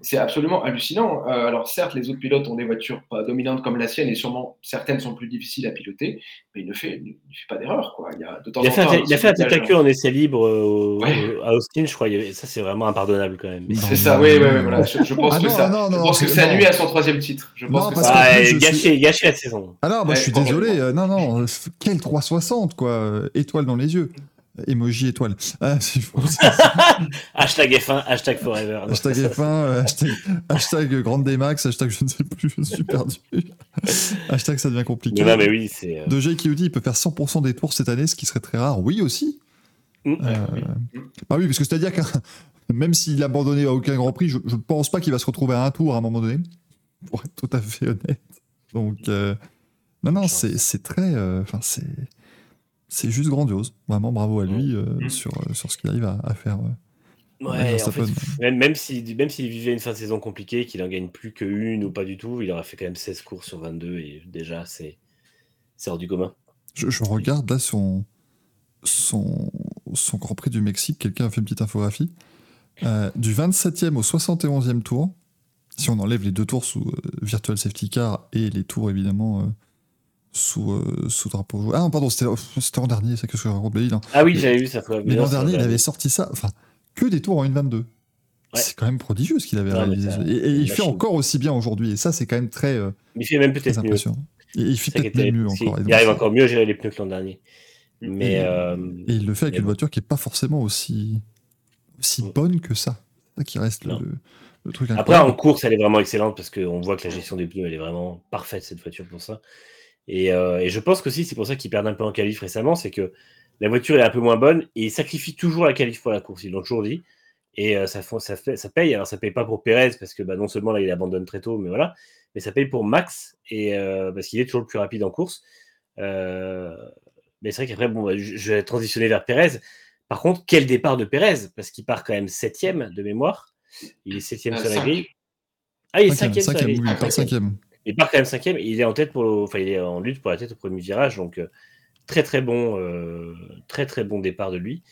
S3: c'est absolument hallucinant. Euh, alors certes, les autres pilotes ont des voitures pas dominantes comme la sienne et sûrement certaines sont plus difficiles à piloter, mais il ne fait, il ne fait pas d'erreur. Quoi. Il, y a, de temps
S2: Il a
S3: en
S2: fait,
S3: temps,
S2: il a fait un
S3: petit
S2: tête à queue en essai libre euh, au-
S3: Ouais.
S2: au- à Austin, je crois. Ça, c'est vraiment impardonnable quand même.
S1: Non,
S3: C'est ça,
S1: non,
S3: oui, oui,
S1: non,
S3: oui,
S1: non.
S3: voilà. Je, je pense
S1: Ah
S3: que
S1: non,
S3: ça,
S1: non,
S3: je
S1: non,
S3: pense que
S1: c'est-
S3: ça
S1: non.
S3: nuit à son troisième titre. Je pense
S1: Non,
S3: que
S1: parce
S3: ça-
S2: Ah,
S1: je
S2: gâché,
S1: suis-
S2: gâché la saison.
S1: Alors, moi,
S3: Ouais,
S1: je suis désolé. euh, non, non, quel 360, quoi. Étoile dans les yeux. Emoji étoile. Ah.
S2: Hashtag F1, hashtag Forever.
S1: Hashtag F1, euh, hashtag, hashtag Grande Max, hashtag je ne sais plus, je suis perdu. hashtag ça devient compliqué.
S2: Non, mais oui, c'est. euh,
S1: De qui nous dit il peut faire 100% des tours cette année, ce qui serait très rare. Oui, aussi.
S2: mm.
S1: Euh, Bah oui, parce que c'est-à-dire que même s'il a abandonné à aucun Grand Prix, je ne pense pas qu'il va se retrouver à un tour à un moment donné, pour être tout à fait honnête. Donc, euh, non, non, c'est très. euh, Enfin, c'est. C'est juste grandiose. Vraiment, bravo à lui mmh. sur, sur ce qu'il arrive à, faire.
S2: Ouais, en fait, même, même s'il même vivait une fin de saison compliquée, qu'il en gagne plus qu'une ou pas du tout, il aurait fait quand même 16 courses sur 22 et déjà, c'est hors du commun.
S1: Je, je, regarde là son, son, son Grand Prix du Mexique, quelqu'un a fait une petite infographie. Euh, du 27e au 71e tour, si on enlève les deux tours sous euh, Virtual Safety Car et les tours évidemment euh, sous, sous drapeau. Ah non, pardon, c'était l'an dernier, c'est que je raconte
S2: Ah oui, j'avais vu ça.
S1: Mais l'an dernier, il avait sorti ça. Enfin, que des tours en 1.22. C'est quand même prodigieux ce qu'il avait réalisé. Et, il fait encore aussi bien aujourd'hui. Et ça, c'est quand même très. Euh,
S2: il fait même peut-être mieux.
S1: il fait peut-être mieux encore.
S2: Il arrive encore mieux à gérer les pneus que l'an dernier. Mais,
S1: et,
S2: euh,
S1: il le fait avec une voiture qui n'est pas forcément aussi, aussi mm. bonne que ça. ça qui reste le, le, truc
S2: Après, en course, elle est vraiment excellente parce qu'on voit que la gestion des pneus, elle est vraiment parfaite, cette voiture, pour ça. Et, euh, et je pense qu'aussi, c'est pour ça qu'il perd un peu en qualif récemment, c'est que la voiture est un peu moins bonne et il sacrifie toujours la qualif pour la course. Ils l'ont toujours dit. Et euh, ça, ça, fait, ça paye. Alors, ça paye pas pour Perez parce que bah, non seulement là, il abandonne très tôt, mais voilà. Mais ça paye pour Max et, euh, parce qu'il est toujours le plus rapide en course. Euh, mais c'est vrai qu'après, bon, bah, je, vais transitionner vers Perez. Par contre, quel départ de Perez Parce qu'il part quand même septième de mémoire. Il est septième sur la grille.
S1: Ah, il est cinquième, sur la grille. Il part
S2: quand même cinquième. Il est en tête pour, enfin, il est en lutte pour la tête au premier virage. Donc, très très bon, euh, très très bon départ de lui.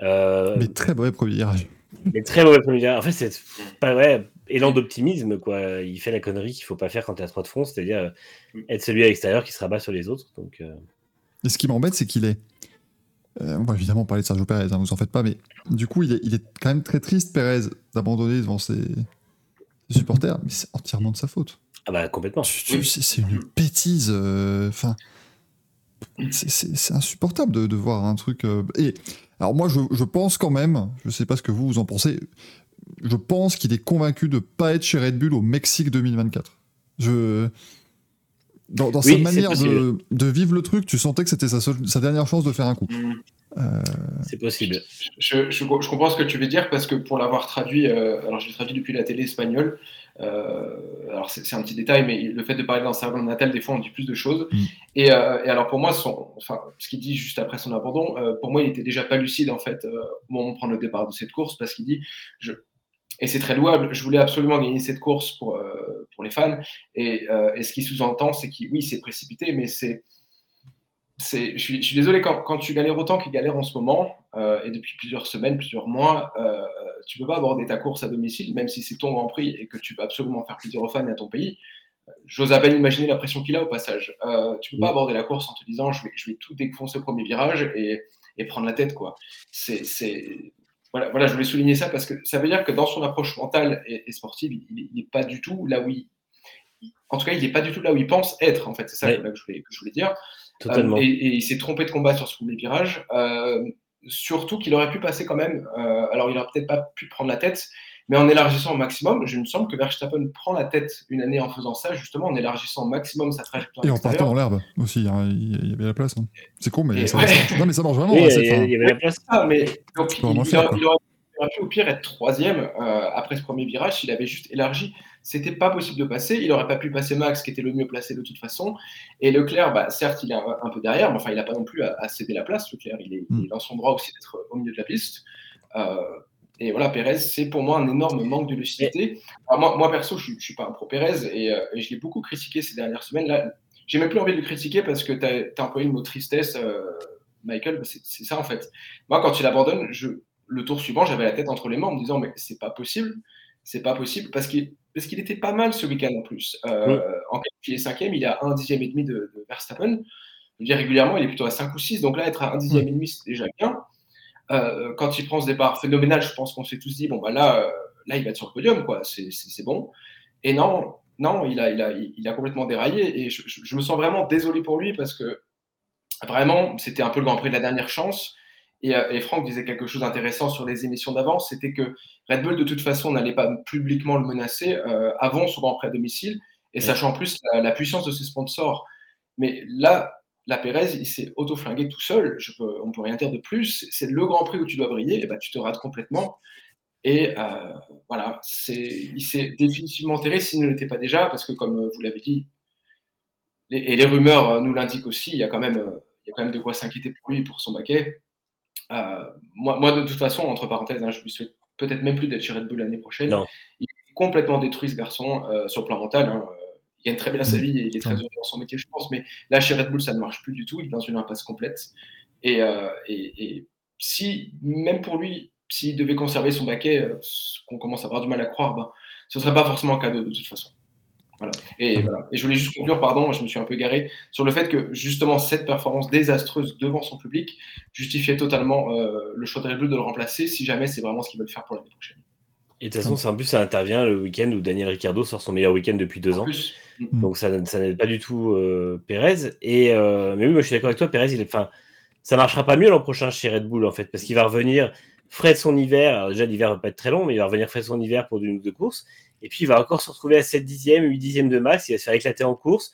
S1: Euh, mais très mauvais premier virage.
S2: Mais très mauvais premier virage. En fait, c'est pas vrai. Élan d'optimisme, quoi. Il fait la connerie qu'il faut pas faire quand tu as trois de front, c'est-à-dire euh, être celui à l'extérieur qui se rabat sur les autres. Donc,
S1: Et ce qui m'embête, c'est qu'il est. on va évidemment parler de Sergio Perez, hein, vous en faites pas, mais du coup, il est, il est quand même très triste, Perez, d'abandonner devant ses, supporters, mais c'est entièrement de sa faute.
S2: Ah bah complètement.
S1: C'est une bêtise. Enfin, c'est insupportable de, de, voir un truc. Euh, et alors moi, je, je, pense quand même, je sais pas ce que vous, vous en pensez, je pense qu'il est convaincu de pas être chez Red Bull au Mexique 2024. Je dans, dans sa manière de, de, vivre le truc, tu sentais que c'était sa, sa, dernière chance de faire un coup. Mm.
S2: Euh... C'est possible.
S3: Je, je, je, comprends ce que tu veux dire parce que pour l'avoir traduit, euh, alors je l'ai traduit depuis la télé espagnole, euh, alors c'est un petit détail, mais le fait de parler d'un cerveau natal, des fois, on dit plus de choses. Mm. Et, euh, et, alors pour moi, son, enfin, ce qu'il dit juste après son abandon, euh, pour moi, il était déjà pas lucide en fait au moment de prendre le départ de cette course, parce qu'il dit, je, et c'est très louable, je voulais absolument gagner cette course pour, pour les fans. Et, et ce qui sous-entend, c'est qu'il, oui, c'est précipité, mais c'est je suis, je suis, désolé, quand, quand, tu galères autant qu'il galère en ce moment, euh, et depuis plusieurs semaines, plusieurs mois, euh, tu ne peux pas aborder ta course à domicile, même si c'est ton Grand Prix et que tu veux absolument faire plaisir aux fans et à ton pays. J'ose à peine imaginer la pression qu'il a au passage. Euh, tu ne peux pas aborder la course en te disant je vais, je vais tout défoncer au premier virage et, et prendre la tête. quoi. C'est, voilà, voilà, je voulais souligner ça parce que ça veut dire que dans son approche mentale et, et sportive, il n'est pas du tout là où il. En tout cas, il n'est pas du tout là où il pense être, en fait. C'est ça que, je voulais, que je voulais dire.
S2: Totalement.
S3: Euh, et, et, il s'est trompé de combat sur ce premier virage. Euh, surtout qu'il aurait pu passer quand même. Euh, alors, il n'aurait peut-être pas pu prendre la tête, mais en élargissant au maximum, je me semble que Verstappen prend la tête une année en faisant ça, justement en élargissant au maximum sa trajectoire.
S1: Et en partant dans l'herbe aussi, hein, il y avait la place. Hein. C'est con, mais, ça, ouais. non, mais ça marche vraiment. Oui,
S2: il y avait la place.
S3: Ah, mais, donc, il, il, faire, il, aurait, il, aurait, pu au pire être troisième euh, après ce premier virage s'il avait juste élargi c'était pas possible de passer. Il n'aurait pas pu passer Max, qui était le mieux placé de toute façon. Et Leclerc, bah, certes, il est un, peu derrière, mais enfin, il n'a pas non plus à, céder la place. Leclerc, il est, mm. il est, dans son droit aussi d'être au milieu de la piste. Euh, et voilà, Pérez, c'est pour moi un énorme manque de lucidité. Alors moi, moi, perso, je ne suis pas un pro Pérez et, euh, et je l'ai beaucoup critiqué ces dernières semaines. Là, j'ai même plus envie de le critiquer parce que tu as, as, employé le mot tristesse, euh, Michael. C'est ça en fait. Moi, quand il abandonne, je, le tour suivant, j'avais la tête entre les mains en me disant mais c'est pas possible, c'est pas possible parce qu'il parce qu'il était pas mal ce week-end en plus. Euh. En il est cinquième, il a un dixième et demi de, de Verstappen. Je dire, régulièrement, il est plutôt à 5 ou 6. Donc là, être à un dixième et demi, c'est déjà bien. Euh, quand il prend ce départ phénoménal, je pense qu'on s'est tous dit, bon, bah là, euh, là, il va être sur le podium, quoi. C'est bon. Et non, non, il a, il a, il a complètement déraillé. Et je, je, je, me sens vraiment désolé pour lui parce que vraiment, c'était un peu le Grand Prix de la dernière chance. Et, euh, et, Franck disait quelque chose d'intéressant sur les émissions d'avance, c'était que Red Bull, de toute façon, n'allait pas publiquement le menacer euh, avant son Grand Prix à domicile, et sachant en plus la, la, puissance de ses sponsors. Mais là, la Pérez, il s'est auto-flingué tout seul, je peux, on ne peut rien dire de plus, c'est le Grand Prix où tu dois briller, et ben, tu te rates complètement. Et euh, voilà, il s'est définitivement enterré s'il ne l'était pas déjà, parce que comme vous l'avez dit, les, et les rumeurs nous l'indiquent aussi, il y a quand même y a quand même de quoi s'inquiéter pour lui pour son baquet. Moi, moi, de toute façon, entre parenthèses, hein, je lui souhaite peut-être même plus d'être chez Red Bull l'année prochaine. Il est complètement détruit ce garçon sur le plan mental. Hein, il gagne très bien sa vie et il est très heureux dans son métier, je pense. Mais là, chez Red Bull, ça ne marche plus du tout. Il est dans une impasse complète. Et, et si, même pour lui, s'il devait conserver son baquet, euh, qu'on commence à avoir du mal à croire, ben, ce ne serait pas forcément cadeau de toute façon. Voilà. Et, voilà. et je voulais juste conclure, pardon, je me suis un peu garé, sur le fait que justement cette performance désastreuse devant son public justifiait totalement euh, le choix de Red Bull de le remplacer si jamais c'est vraiment ce qu'ils veulent faire pour l'année prochaine.
S2: Et de toute façon, en plus, ça intervient le week-end où Daniel Ricciardo sort son meilleur week-end depuis deux ans. Donc ça, ça n'aide pas du tout euh, Pérez. Et, mais oui, moi je suis d'accord avec toi, Pérez, il est, enfin, ça marchera pas mieux l'an prochain chez Red Bull en fait, parce qu'il va revenir frais de son hiver. Alors déjà, l'hiver va pas être très long, mais il va revenir frais de son hiver pour une ou deux courses. Et puis, il va encore se retrouver à 7 dixièmes, 8 dixièmes de max. Il va se faire éclater en course.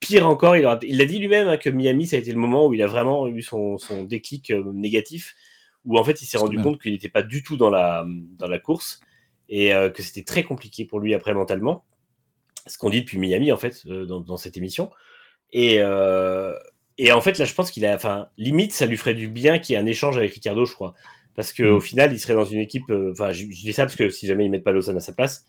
S2: Pire encore, il, l'a dit lui-même hein, que Miami, ça a été le moment où il a vraiment eu son, son déclic euh, négatif, où en fait, il s'est rendu compte qu'il n'était pas du tout dans la, dans la course et euh, que c'était très compliqué pour lui après mentalement. Ce qu'on dit depuis Miami, en fait, euh, dans, dans, cette émission. Et, et en fait, là, je pense qu'il a, enfin, limite, ça lui ferait du bien qu'il y ait un échange avec Ricardo, je crois. Parce qu'au mm. final, il serait dans une équipe. Enfin, je, dis ça parce que si jamais ils mettent pas Lausanne à sa place,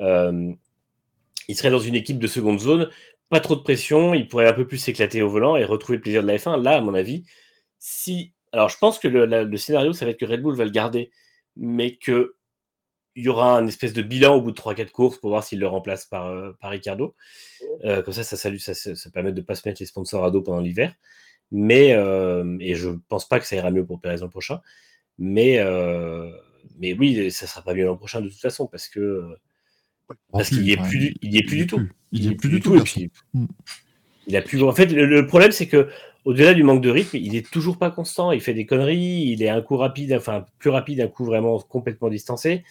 S2: il serait dans une équipe de seconde zone. Pas trop de pression. Il pourrait un peu plus s'éclater au volant et retrouver le plaisir de la F1. Là, à mon avis, si. Alors, je pense que le, scénario, ça va être que Red Bull va le garder, mais que il y aura un espèce de bilan au bout de 3-4 courses pour voir s'il le remplace par, euh, par Ricardo. comme ça, ça, salue, ça, permet de ne pas se mettre les sponsors à dos pendant l'hiver. Mais, et je pense pas que ça ira mieux pour Perez l'an prochain. Mais, euh, mais oui, ça sera pas mieux l'an prochain de toute façon parce que parce qu'il n'y est, plus, il est plus du tout.
S1: Il n'y est plus du tout.
S2: Mm. il a plus. En fait, le, problème c'est que au-delà du manque de rythme, il est toujours pas constant. Il fait des conneries. Il est un coup rapide, enfin plus rapide, un coup vraiment complètement distancé.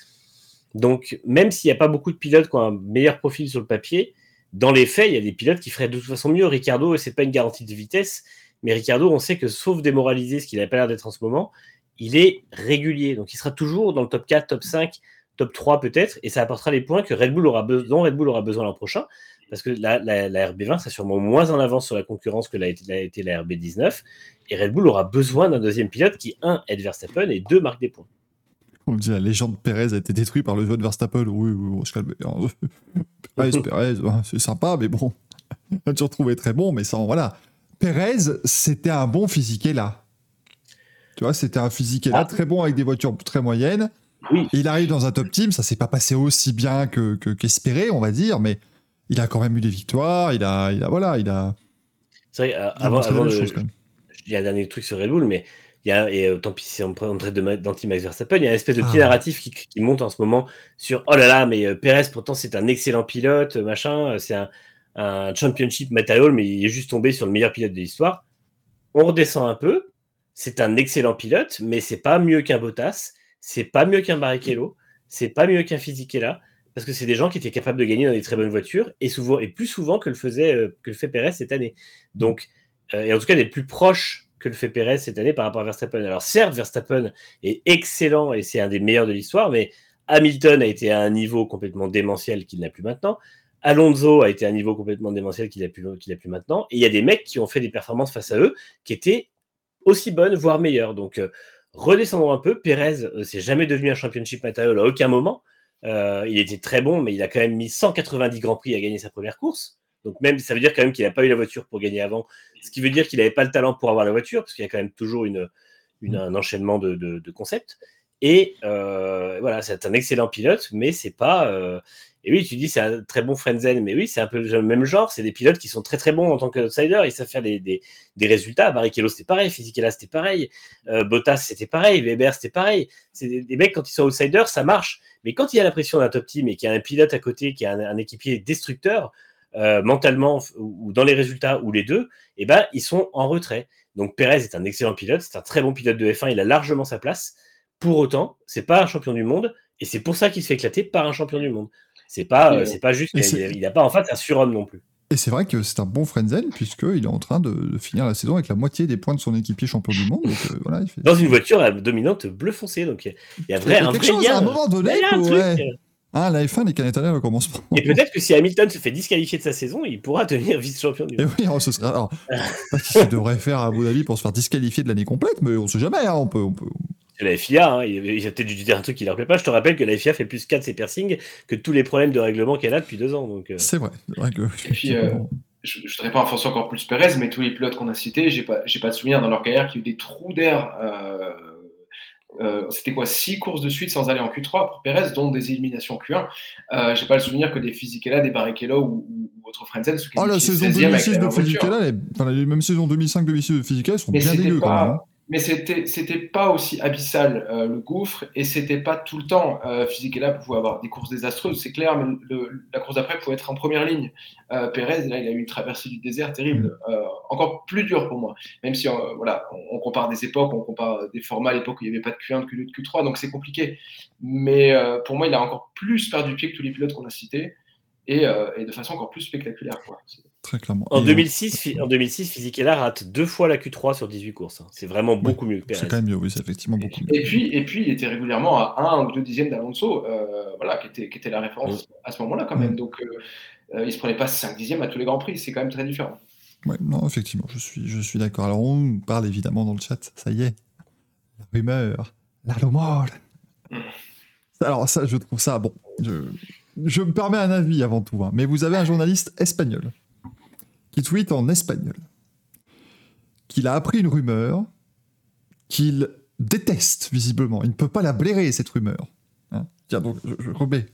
S2: Donc, même s'il n'y a pas beaucoup de pilotes qui ont un meilleur profil sur le papier, dans les faits, il y a des pilotes qui feraient de toute façon mieux. Ricardo, c'est pas une garantie de vitesse, mais Ricardo, on sait que sauf démoraliser ce qu'il n'a pas l'air d'être en ce moment, il est régulier. Donc il sera toujours dans le top 4, top 5, top 3 peut-être, et ça apportera les points que Red Bull aura besoin, Red Bull aura besoin l'an prochain, parce que la, RB20 sera sûrement moins en avance sur la concurrence que l'a été, la RB19, et Red Bull aura besoin d'un deuxième pilote qui, un, aide Verstappen, et deux, marque des points.
S1: On dit la légende Perez a été détruite par le jeu de Verstappen. Oui, oui, calme. Perez, Perez, c'est sympa, mais bon, on a toujours trouvé très bon, mais sans, voilà. Perez, c'était un bon physique là. Tu vois, c'était un physique là, ah. très bon avec des voitures très moyennes. Il arrive dans un top team, ça s'est pas passé aussi bien que qu'espéré, on va dire, mais il a quand même eu des victoires. Il a, il a voilà, il a.
S2: C'est vrai, euh, avant, il y a un dernier truc sur Red Bull, mais il y a, et euh, tant pis si on traite d'anti-Max Verstappen, il y a une espèce de petit ah. narratif qui, monte en ce moment sur oh là là, mais euh, Perez pourtant c'est un excellent pilote, machin, c'est un, un, championship material, mais il est juste tombé sur le meilleur pilote de l'histoire. On redescend un peu, c'est un excellent pilote, mais c'est pas mieux qu'un Bottas, c'est pas mieux qu'un Barrichello, c'est pas mieux qu'un Fisichella, parce que c'est des gens qui étaient capables de gagner dans des très bonnes voitures et souvent et plus souvent que le faisait euh, que le fait Perez cette année. Donc, euh, et en tout cas, d'être plus proche que le fait Perez cette année par rapport à Verstappen. Alors certes, Verstappen est excellent et c'est un des meilleurs de l'histoire, mais Hamilton a été à un niveau complètement démentiel qu'il n'a plus maintenant. Alonso a été à un niveau complètement démentiel qu'il n'a plus, qu'il plus maintenant. Et il y a des mecs qui ont fait des performances face à eux qui étaient aussi bonne, voire meilleure. Donc, euh, redescendons un peu. Pérez, euh, c'est jamais devenu un championship matériel à aucun moment. Euh, il était très bon, mais il a quand même mis 190 Grands Prix à gagner sa première course. Donc, même, ça veut dire quand même qu'il n'a pas eu la voiture pour gagner avant. Ce qui veut dire qu'il n'avait pas le talent pour avoir la voiture, parce qu'il y a quand même toujours une, un enchaînement de, de, concepts. Et voilà, c'est un excellent pilote, mais c'est pas. Et oui, tu dis c'est un très bon Frenzen, mais oui, c'est un peu le même genre. C'est des pilotes qui sont très très bons en tant qu'outsider. Ils savent faire des, résultats. Barrichello, c'était pareil. Fisichella, c'était pareil. Euh, Bottas, c'était pareil. Weber, c'était pareil. C'est des, mecs, quand ils sont outsiders, ça marche. Mais quand il y a la pression d'un top team et qu'il y a un pilote à côté qui a un, équipier destructeur, euh, mentalement ou, dans les résultats, ou les deux, eh ben, ils sont en retrait. Donc Perez est un excellent pilote. C'est un très bon pilote de F1. Il a largement sa place. Pour autant, c'est pas un champion du monde. Et c'est pour ça qu'il se fait éclater par un champion du monde. C'est pas, euh, c'est pas juste qu'il n'a pas en fait un surhomme non plus.
S1: Et c'est vrai que c'est un bon Frenzen, puisqu'il est en train de, finir la saison avec la moitié des points de son équipier champion du monde. Euh, voilà,
S2: Dans une voiture dominante bleu foncé. Donc il y a vrai, un vrai
S1: chose, À un moment donné, Ah, la F1, les Canadiens ne commencent pas.
S2: Et peut-être que si Hamilton se fait disqualifier de sa saison, il pourra devenir vice-champion du
S1: Et
S2: monde.
S1: oui, alors, ce serait. Alors, pas ce qu'il devrait faire à Abu Dhabi pour se faire disqualifier de l'année complète, mais on sait jamais. hein, on peut, on peut...
S2: La FIA, hein, il il a peut-être dû dire un truc qui leur plaît pas. Je te rappelle que la FIA fait plus 4 ses piercings que tous les problèmes de règlement qu'elle a depuis deux ans. Donc, euh,
S1: C'est vrai. c'est vrai que,
S3: puis, euh, je ne voudrais pas enfoncer encore plus Perez, mais tous les pilotes qu'on a cités, j'ai pas, j'ai pas de souvenir dans leur carrière qu'il y a eu des trous d'air. euh, euh, C'était quoi Six courses de suite sans aller en Q3 pour Perez, dont des éliminations en Q1. Euh, j'ai pas le souvenir que des Fisichella, des Barrichello ou, ou, ou autre Frenzen
S1: Ah, la saison
S3: 16e avec
S1: 2006
S3: la
S1: de. Fisichella, les... enfin, les mêmes saisons 2005-2006 de Fisichella sont
S3: Mais
S1: bien dégueu quand
S3: pas-
S1: même. hein.
S3: Mais c'était c'était pas aussi abyssal euh, le gouffre et c'était pas tout le temps. Euh, Fisichella pouvait avoir des courses désastreuses, c'est clair, mais le- la course d'après pouvait être en première ligne. Euh, Pérez, là, il a eu une traversée du désert terrible, euh, encore plus dur pour moi. Même si voilà, on, on compare des époques, on compare des formats à l'époque où il n'y avait pas de Q1, de Q2, de Q3, donc c'est compliqué. Mais pour moi, il a encore plus perdu pied que tous les pilotes qu'on a cités et, et de façon encore plus spectaculaire. Quoi. C'est-
S1: Très clairement.
S2: en,
S1: Et,
S2: 2006, Fi- en 2006, Fisichella rate deux fois la Q3 sur 18 courses. hein. C'est vraiment beaucoup mieux que
S1: C'est
S2: Perez.
S1: quand même mieux, oui, c'est effectivement beaucoup mieux.
S3: Et puis, et puis, il était régulièrement à 1 ou 2 dixièmes d'Alonso, euh, voilà, qui était, qui était la référence à ce moment-là quand même. Donc, euh, euh, il ne se prenait pas 5 dixièmes à tous les Grands Prix, c'est quand même très différent.
S1: Ouais, non, effectivement, je suis, je suis d'accord. Alors, on parle évidemment dans le chat, ça y est, la rumeur, la rumeur.
S3: Mm.
S1: Alors, ça, je trouve ça, bon, je, je me permets un avis avant tout, hein, mais vous avez un journaliste espagnol tweet en espagnol qu'il a appris une rumeur qu'il déteste visiblement. Il ne peut pas la blairer, cette rumeur. Hein. Tiens, donc, je, remets.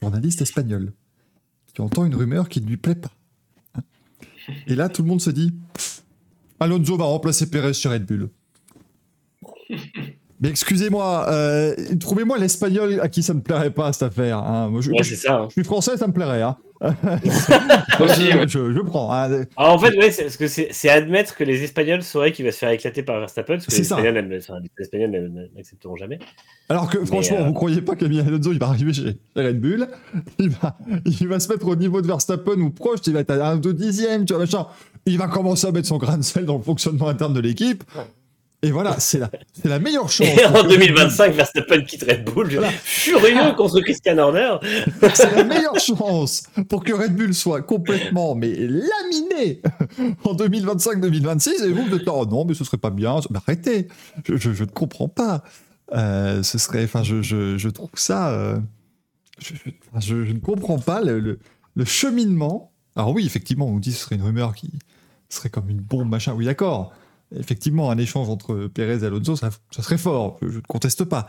S1: Journaliste espagnol qui entend une rumeur qui ne lui plaît pas. Et là, tout le monde se dit Alonso va remplacer Perez chez Red Bull. Mais excusez-moi, euh, trouvez-moi l'espagnol à qui ça ne plairait pas cette affaire. hein. Moi, je,
S2: Ouais, c'est ça. hein.
S1: je suis français, ça me plairait. Hein. Je, je prends. hein.
S2: Alors, en fait, ouais, c'est parce que c'est admettre que les Espagnols sauraient qu'il va se faire éclater par Verstappen, parce que les. Espagnols, enfin, les Espagnols n'aiment- n'accepteront jamais.
S1: Alors que franchement,
S2: euh,
S1: vous croyez pas qu'Amir Alonso il va arriver chez Red Bull? Il va, il va se mettre au niveau de Verstappen ou proche, il va être à un deux dixième, tu vois, machin. Il va commencer à mettre son grain de sel dans le fonctionnement interne de l'équipe. Et voilà, c'est la, c'est la meilleure chance.
S2: Et en
S1: pour que Red Bull-
S2: 2025, Verstappen quitte Red Bull,
S1: Voilà.
S2: furieux contre Christian Horner.
S1: C'est la meilleure chance pour que Red Bull soit complètement mais laminé en 2025-2026 et vous vous êtes là, oh non mais ce serait pas bien, mais arrêtez, je, je, je ne comprends pas. Euh, ce serait, enfin je, je, trouve ça, euh, je, ne comprends pas le, le, le cheminement. Alors oui effectivement on nous dit que ce serait une rumeur qui serait comme une bombe machin, oui d'accord. Effectivement un échange entre Perez et Alonso ça, ça serait fort, je ne conteste pas.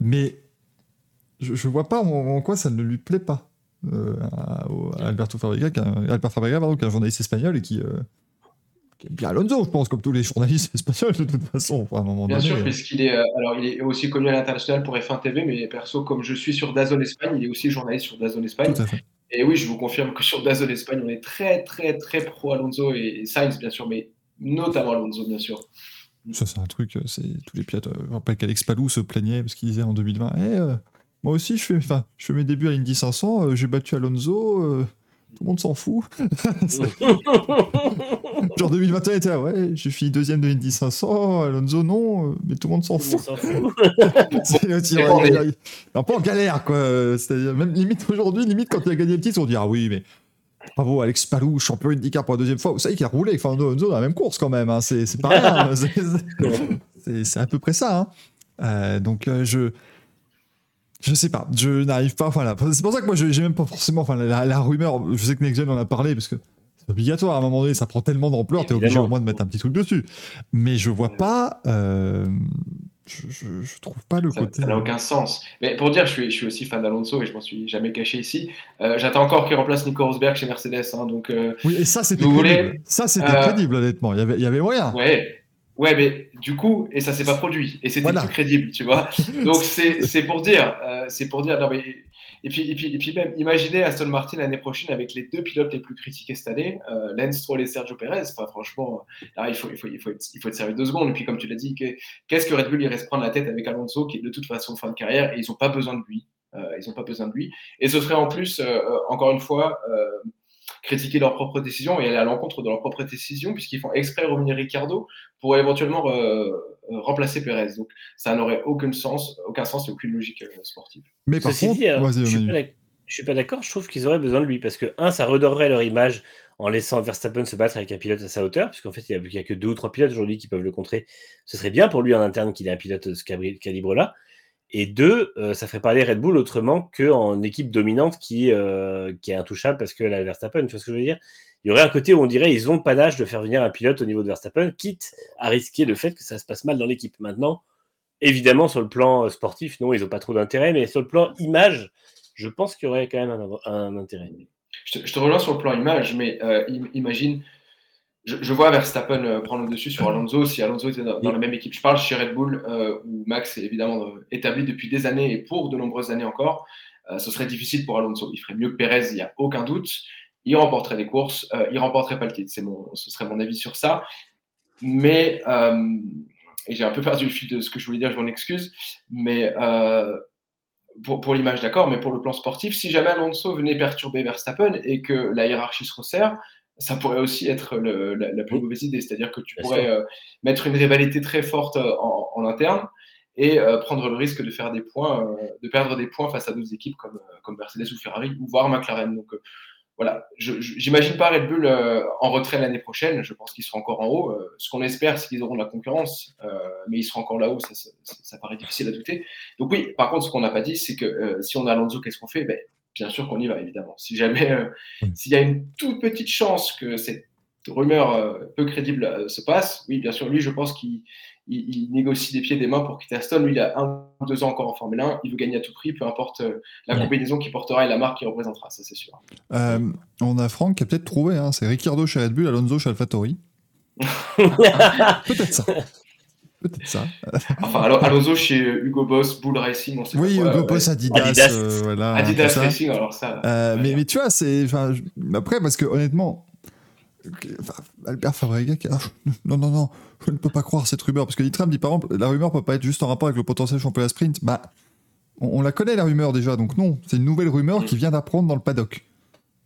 S1: Mais je, je vois pas en, en quoi ça ne lui plaît pas euh, à, Alberto Fabrega, qui est un, Albert Fabrega, pardon, qui est un journaliste espagnol et qui, euh, qui aime bien Alonso, je pense, comme tous les journalistes espagnols de toute façon. À un moment
S3: Bien
S1: donné,
S3: sûr,
S1: euh,
S3: puisqu'il est, alors, il est aussi connu à l'international pour F1 TV, mais perso, comme je suis sur Dazon Espagne, il est aussi journaliste sur Dazon Espagne.
S1: tout à fait.
S3: Et oui, je vous confirme que sur Dazon Espagne, on est très, très, très pro Alonso et, et Sainz, bien sûr, mais notamment Alonso, bien sûr.
S1: Ça, c'est un truc, euh, c'est tous les pilotes. euh, Je me rappelle qu'Alex Palou se plaignait parce qu'il disait en 2020 Eh, euh, Moi aussi, je fais, enfin, je fais mes débuts à l'Indy 500, euh, j'ai battu Alonso, euh, tout le monde s'en fout. Genre 2021, il était là, ouais, j'ai fini deuxième de l'Indy 500, Alonso non, euh, mais tout le monde s'en fout. C'est le tir, il-
S3: est-
S1: il- il- un peu en galère, quoi. C'est-à-dire, même limite aujourd'hui, limite quand il a gagné le titre, on dit Ah oui, mais bravo, Alex Palou, champion IndyCar pour la deuxième fois. Vous savez qu'il a roulé avec Fernando Alonso dans la même course quand même, hein. c'est c'est pas rien. C'est- c'est- à peu près ça. hein. Euh, donc euh, je. Je sais pas, je n'arrive pas. Voilà. C'est pour ça que moi, je- j'ai même pas forcément. Enfin, la, la rumeur, je sais que Next Gen en a parlé parce que c'est obligatoire à un moment donné, ça prend tellement d'ampleur, t'es obligé au moins de mettre un petit truc dessus. Mais je vois pas. euh, je, je, je trouve pas le
S3: Ça
S1: côté.
S3: ça n'a aucun sens. Mais pour dire, je suis, je suis aussi fan d'Alonso et je m'en suis jamais caché ici. Euh, J'attends encore qu'il remplace Nico Rosberg chez Mercedes. hein, donc, euh,
S1: Oui, et ça, c'était crédible.
S3: voulez
S1: Ça, c'était
S3: Euh,
S1: crédible, honnêtement. Il y avait, il y avait moyen.
S3: ouais. Ouais, mais du coup, et ça s'est pas produit, et c'était
S1: Voilà.
S3: crédible, tu vois. Donc c'est c'est pour dire, euh, c'est pour dire, non mais et puis et puis et puis même, imaginez Aston Martin l'année prochaine avec les deux pilotes les plus critiqués cette année, euh, Lance Stroll et Sergio Perez. Enfin, franchement, là il faut il faut il faut être, il faut être sérieux deux secondes. Et puis comme tu l'as dit, que- qu'est-ce que Red Bull irait se prendre la tête avec Alonso qui de toute façon fin de carrière et ils ont pas besoin de lui. Euh, ils ont pas besoin de lui. Et ce serait en plus, euh, euh, encore une fois. euh, critiquer leurs propres décisions et aller à l'encontre de leurs propres décisions, puisqu'ils font exprès revenir Ricardo pour éventuellement euh, euh, remplacer Perez. Donc ça n'aurait aucun sens, aucun sens et aucune logique euh, sportive.
S1: Mais par
S2: Ceci
S1: contre,
S2: dit, euh, je suis pas d'accord. Je trouve qu'ils auraient besoin de lui parce que, un, ça redorerait leur image en laissant Verstappen se battre avec un pilote à sa hauteur, puisqu'en fait, il n'y a, que deux ou trois pilotes aujourd'hui qui peuvent le contrer. Ce serait bien pour lui en interne qu'il ait un pilote de ce calibre-là. Et deux, euh, ça ferait parler Red Bull autrement qu'en équipe dominante qui, euh, est intouchable parce que la Verstappen, tu vois ce que je veux dire? Il y aurait un côté où on dirait ils ont le panache de faire venir un pilote au niveau de Verstappen, quitte à risquer le fait que ça se passe mal dans l'équipe. Maintenant, évidemment, sur le plan euh, sportif, non, ils n'ont pas trop d'intérêt, mais sur le plan image, je pense qu'il y aurait quand même un, intérêt.
S3: Je te, je relance sur le plan image, mais im- imagine, je, je vois Verstappen euh, prendre le dessus sur Alonso. Si Alonso était dans, dans la même équipe, je parle chez Red Bull, euh, où Max est évidemment euh, établi depuis des années et pour de nombreuses années encore, euh, ce serait difficile pour Alonso. Il ferait mieux que Perez, il n'y a aucun doute. Il remporterait les courses, euh, il remporterait pas le titre. C'est mon, ce serait mon avis sur ça. Mais, et j'ai un peu perdu le fil de ce que je voulais dire, je m'en excuse, mais pour, pour l'image, d'accord, mais pour le plan sportif, si jamais Alonso venait perturber Verstappen et que la hiérarchie se resserre, ça pourrait aussi être le- la, la plus mauvaise idée. C'est-à-dire que tu
S2: Bien
S3: pourrais euh, mettre une rivalité très forte euh, en, en interne et euh, prendre le risque de faire des points, euh, de perdre des points face à d'autres équipes comme, comme Mercedes ou Ferrari ou voire McLaren. Donc voilà, j'imagine pas Red Bull en retrait l'année prochaine. Je pense qu'ils seront encore en haut. Ce qu'on espère, c'est qu'ils auront de la concurrence, mais ils seront encore là-haut. Ça, ça, ça- ça paraît difficile à douter. Donc oui, par contre, ce qu'on n'a pas dit, c'est que si on a Alonso, qu'est-ce qu'on fait? Ben, Bien sûr qu'on y va, évidemment. Si jamais, euh,
S1: Oui.
S3: s'il y a une toute petite chance que cette rumeur euh, peu crédible euh, se passe, oui, bien sûr, lui, je pense qu'il il, il négocie des pieds et des mains pour quitter Aston. Lui, il a un ou deux ans encore en Formule 1. Il veut gagner à tout prix, peu importe euh, la
S2: Ouais.
S3: combinaison qu'il portera et la marque qu'il représentera, ça c'est sûr.
S1: Euh, on a Franck qui a peut-être trouvé, hein, c'est Ricciardo chez Red Bull, Alonso chez AlphaTauri. Peut-être ça. Peut-être ça.
S3: Enfin, alors Alonso chez Hugo Boss, Bull Racing, on sait
S1: Oui,
S3: pas quoi,
S1: Hugo
S3: ouais.
S1: Boss, Adidas,
S2: Adidas.
S1: euh, voilà.
S3: Adidas
S1: ça.
S3: Racing, alors ça.
S1: Euh, mais, mais tu vois, c'est. Après, parce que honnêtement, Albert Fabrega, qui- ah, non, non, non, je ne peux pas croire cette rumeur. Parce que Itram dit par exemple, la rumeur peut pas être juste en rapport avec le potentiel championnat sprint. Bah, on, on la connaît la rumeur déjà, donc non, c'est une nouvelle rumeur qui vient d'apprendre dans le paddock.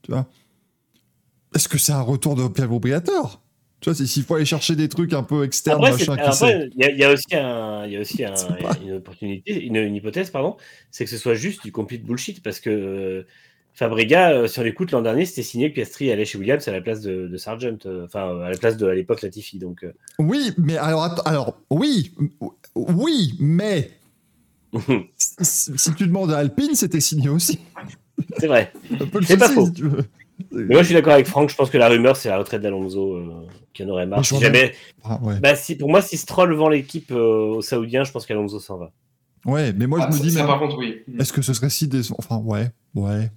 S1: Tu vois? Est-ce que c'est un retour de Pierre Briator Tu vois, s'il faut aller chercher des trucs un peu externes,
S2: il y, y a aussi, un, il y a aussi un- une opportunité, une, une hypothèse, pardon, c'est que ce soit juste du complete bullshit parce que euh, Fabrega, euh, sur l'écoute l'an dernier, c'était signé que Piastri allait chez Williams à la place de, de Sargent, euh, enfin à la place de à l'époque Latifi. Donc, euh,
S1: Oui, mais alors, alors, oui, oui, mais si, si tu demandes à Alpine, c'était signé aussi.
S2: c'est vrai. C'est pas faux.
S1: si tu veux.
S2: Mais moi, je suis d'accord avec Franck. Je pense que la rumeur, c'est la retraite d'Alonso euh, qui en aurait marre. Si jamais,
S1: Ah, ouais.
S2: bah, si, pour moi, si Stroll vend l'équipe euh, aux Saoudiens, je pense qu'Alonso s'en va.
S1: ouais, mais moi
S3: Ah,
S1: je me
S3: ça,
S1: dis,
S3: ça,
S1: même,
S3: par contre, oui.
S1: est-ce que ce serait si décevant Enfin, ouais, ouais.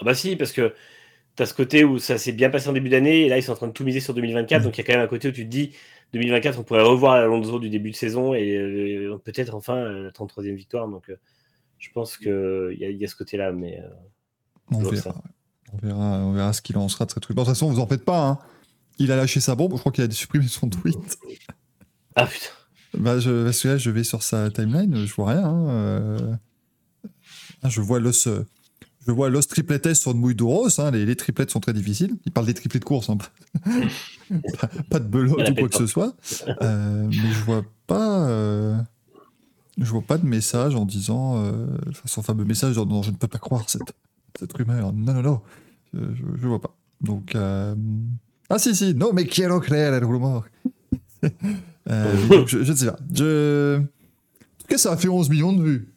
S2: Ah bah si, parce que tu as ce côté où ça s'est bien passé en début d'année, et là ils sont en train de tout miser sur 2024,
S1: Mm.
S2: donc il y a quand même un côté où tu te dis, 2024, on pourrait revoir Alonso du début de saison, et euh, peut-être enfin euh, la 33e victoire, donc euh, je pense qu'il y, y a ce côté-là, mais... euh,
S1: On verra.
S2: ça.
S1: On verra. On verra ce qu'il en sera de ce truc. Bon, de toute façon, vous en faites pas. Hein. Il a lâché sa bombe. Je crois qu'il a supprimé son tweet.
S2: Ah putain
S1: Bah, je, parce que là, je vais sur sa timeline. Je vois rien. hein, euh. Ah, je vois l'os. euh, Je vois l'os triplet S sur une mouille d'Oros. Hein. Les, les triplettes sont très difficiles. Il parle des triplets de course. hein. pas, pas de belote ou quoi que ce soit. Euh, mais je vois pas. euh, Je vois pas de message en disant. Enfin, son fameux message en disant Je ne peux pas croire cette, cette rumeur. Non, non, non. Je, je, je vois pas. Donc. euh, Ah, si, si. Non, mais quiero creer el rumor. Euh, donc, je, je ne sais pas. Je... En tout cas, ça a fait 11 millions de vues.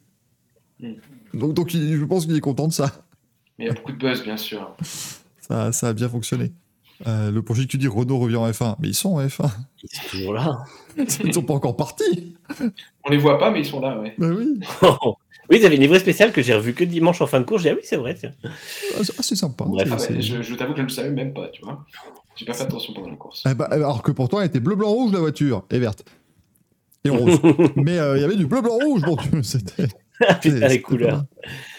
S3: Mm.
S1: Donc, donc il- je pense qu'il est content de ça.
S3: Mais il y a beaucoup de buzz, bien sûr.
S1: Ça, ça a bien fonctionné. Euh, le projet que tu dis, Renault revient en F1. Mais ils sont en F1.
S2: Ils sont toujours là.
S1: Ils ne sont pas encore partis.
S3: On les voit pas, mais ils sont là, ouais.
S1: Bah oui.
S2: oui, ils avaient une livrée spéciale que j'ai revue que dimanche en fin de course, j'ai dit, ah oui, c'est vrai, tiens.
S1: Ah, c'est- ah, sympa.
S2: Bref,
S3: Ah je je t'avoue que je ne le savais même pas, tu vois. J'ai pas fait attention pendant la course.
S1: Eh ben, alors que pourtant, elle était bleu, blanc, rouge, la voiture. Et verte. Et rose. Mais euh, il y avait du bleu, blanc, rouge. Bon, c'était.
S2: Ah, putain, les
S1: pas
S2: couleurs.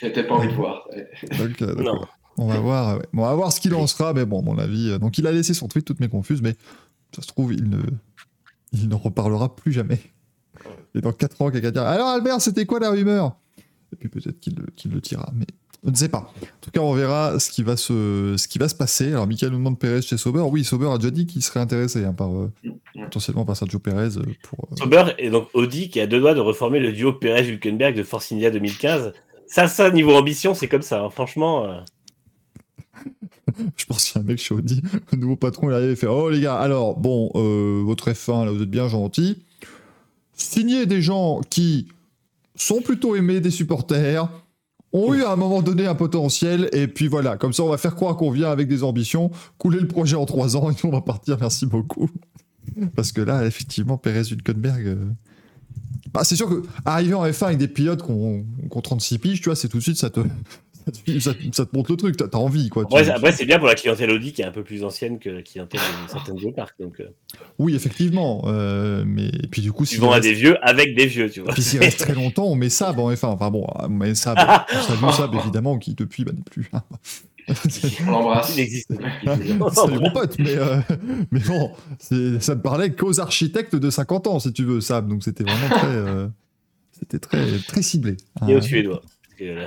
S3: J'avais peut-être pas envie de voir.
S1: euh,
S2: Non.
S1: On va voir, ouais. Bon, on va voir ce qu'il en sera, mais bon, mon avis. euh, Donc, il a laissé son tweet toutes mes confuses, mais ça se trouve, il ne, il n'en reparlera plus jamais. Et dans 4 ans, quelqu'un dira Alors, Albert, c'était quoi la rumeur? Et puis peut-être qu'il le, qu'il le dira, mais Je ne sais pas. En tout cas, on verra ce qui va se, ce qui va se passer. Alors, Michael nous demande Perez chez Sauber. Oui, Sauber a déjà dit qu'il serait intéressé hein, par, euh, potentiellement par Sergio Perez. euh, Pour, euh,
S2: Sauber et donc Audi qui a deux doigts de reformer le duo Perez-Hülkenberg de Force India 2015. Ça, ça, niveau ambition, c'est comme ça. hein. Franchement, euh,
S1: Je pense qu'il y a un mec chez Audi, le nouveau patron, il arrive et fait Oh les gars, alors, bon, euh, votre F1, là, vous êtes bien gentils. Signez des gens qui sont plutôt aimés des supporters, ont eu à un moment donné un potentiel, et puis voilà, comme ça, on va faire croire qu'on vient avec des ambitions, couler le projet en trois ans, et nous, on va partir, merci beaucoup. Parce que là, effectivement, Perez Hülkenberg. euh, Bah, c'est sûr que arriver en F1 avec des pilotes qui ont, qui ont 36 piges, tu vois, c'est tout de suite, ça te, ça te, ça montre le truc, t'as envie, quoi.
S2: Après, c'est- après, c'est bien pour la clientèle Audi qui est un peu plus ancienne que la clientèle de certaines Geopark. Donc, euh,
S1: Oui, effectivement. euh, mais et puis du coup, s'il
S2: vend à des vieux avec des vieux, tu vois.
S1: puis s'il reste très longtemps, on met Sab en F1. Enfin bon, on met Sab. On Sab, évidemment, qui depuis bah, n'est plus.
S3: On l'embrasse.
S2: Il existe.
S1: Salut mon pote, mais, euh, mais bon, ça ne parlait qu'aux architectes de 50 ans, si tu veux, Sab. Donc c'était vraiment très, euh, c'était très, très ciblé.
S2: Et aux Suédois.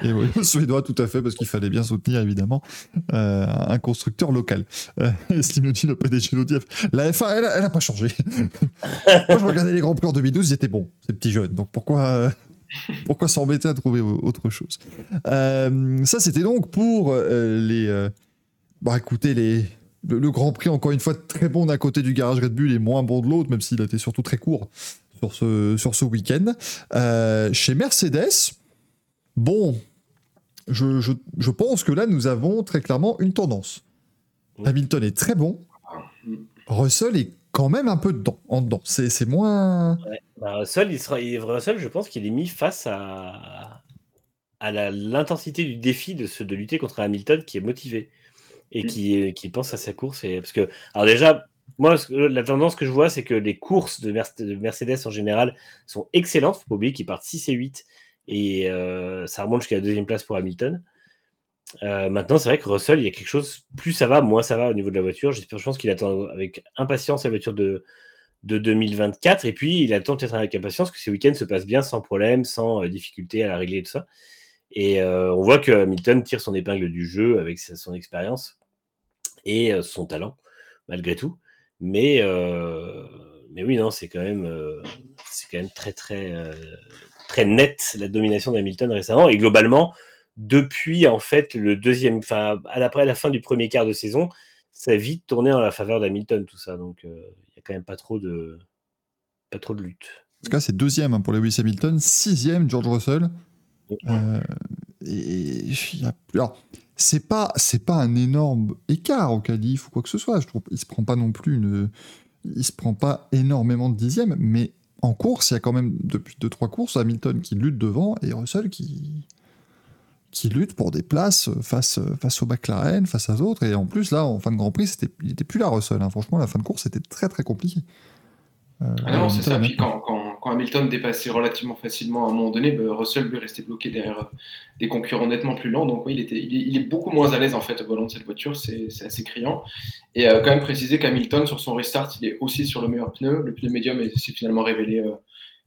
S1: Et oui, Suédois, tout à fait, parce qu'il fallait bien soutenir, évidemment, euh, un constructeur local. Euh, Steve nous dit, le PDG nous dit, la F1, elle, elle a pas changé. Moi, je regardais les Grands Prix en 2012, ils étaient bons, ces petits jeunes. Donc pourquoi, euh, pourquoi s'embêter à trouver au- autre chose? Euh, Ça, c'était donc pour les. bah, écoutez, les. Le, le Grand Prix, encore une fois, très bon d'un côté du garage Red Bull et moins bon de l'autre, même s'il a été surtout très court sur ce, sur ce week-end. Chez Mercedes, bon, je, je- je pense que là, nous avons très clairement une tendance.
S2: Oui.
S1: Hamilton est très bon. Russell est quand même un peu dedans, en dedans. C'est c'est moins.
S2: bah, Russell, il sera, il- Russell, je pense qu'il est mis face à, à la- l'intensité du défi de, ce, de lutter contre Hamilton qui est motivé et
S3: Mm.
S2: qui, qui pense à sa course. Et, parce que, alors déjà, moi, la tendance que je vois, c'est que les courses de, Merce- de Mercedes en général sont excellentes. Faut pas oublier qu'ils partent 6 et 8 et euh, ça remonte jusqu'à la deuxième place pour Hamilton. Euh, maintenant, c'est vrai que Russell, il y a quelque chose, plus ça va, moins ça va au niveau de la voiture. Je pense qu'il attend avec impatience la voiture de, de 2024. Et puis, il attend peut-être avec impatience que ce week-end se passe bien, sans problème, sans euh, difficulté à la régler et tout ça. Et on voit que Hamilton tire son épingle du jeu avec son expérience et son talent, malgré tout. Mais, mais oui, non, c'est quand même, c'est quand même très, très, très net la domination d'Hamilton récemment. Et globalement, depuis en fait le deuxième, enfin, après la fin du premier quart de saison, ça a vite tourné en la faveur d'Hamilton, tout ça. Donc, euh, il y a quand même pas trop de, pas trop de lutte.
S1: En tout cas, c'est deuxième hein, pour Lewis Hamilton, sixième George Russell. Euh, et alors, c'est pas c'est pas un énorme écart au qualif ou quoi que ce soit. Je trouve il se prend pas non plus une il se prend pas énormément de dixièmes, mais en course, il y a quand même depuis deux trois courses Hamilton qui lutte devant et Russell qui qui lutte pour des places face face au McLaren, face à d'autres. Et en plus là, en fin de Grand Prix, c'était il était plus là Russell. hein. Franchement, la fin de course c'était très très compliqué. Euh,
S3: Ah non, c'est ça.
S1: Hamilton,
S3: Puis quand, Hamilton dépassait relativement facilement à un moment donné, bah, Russell lui restait bloqué derrière euh, des concurrents nettement plus lents. Donc oui, il, était, il, est, beaucoup moins à l'aise en fait au volant de cette voiture. C'est assez criant. Et euh, quand même préciser qu'Hamilton sur son restart, il est aussi sur le meilleur pneu. Le pneu médium est- s'est finalement révélé euh,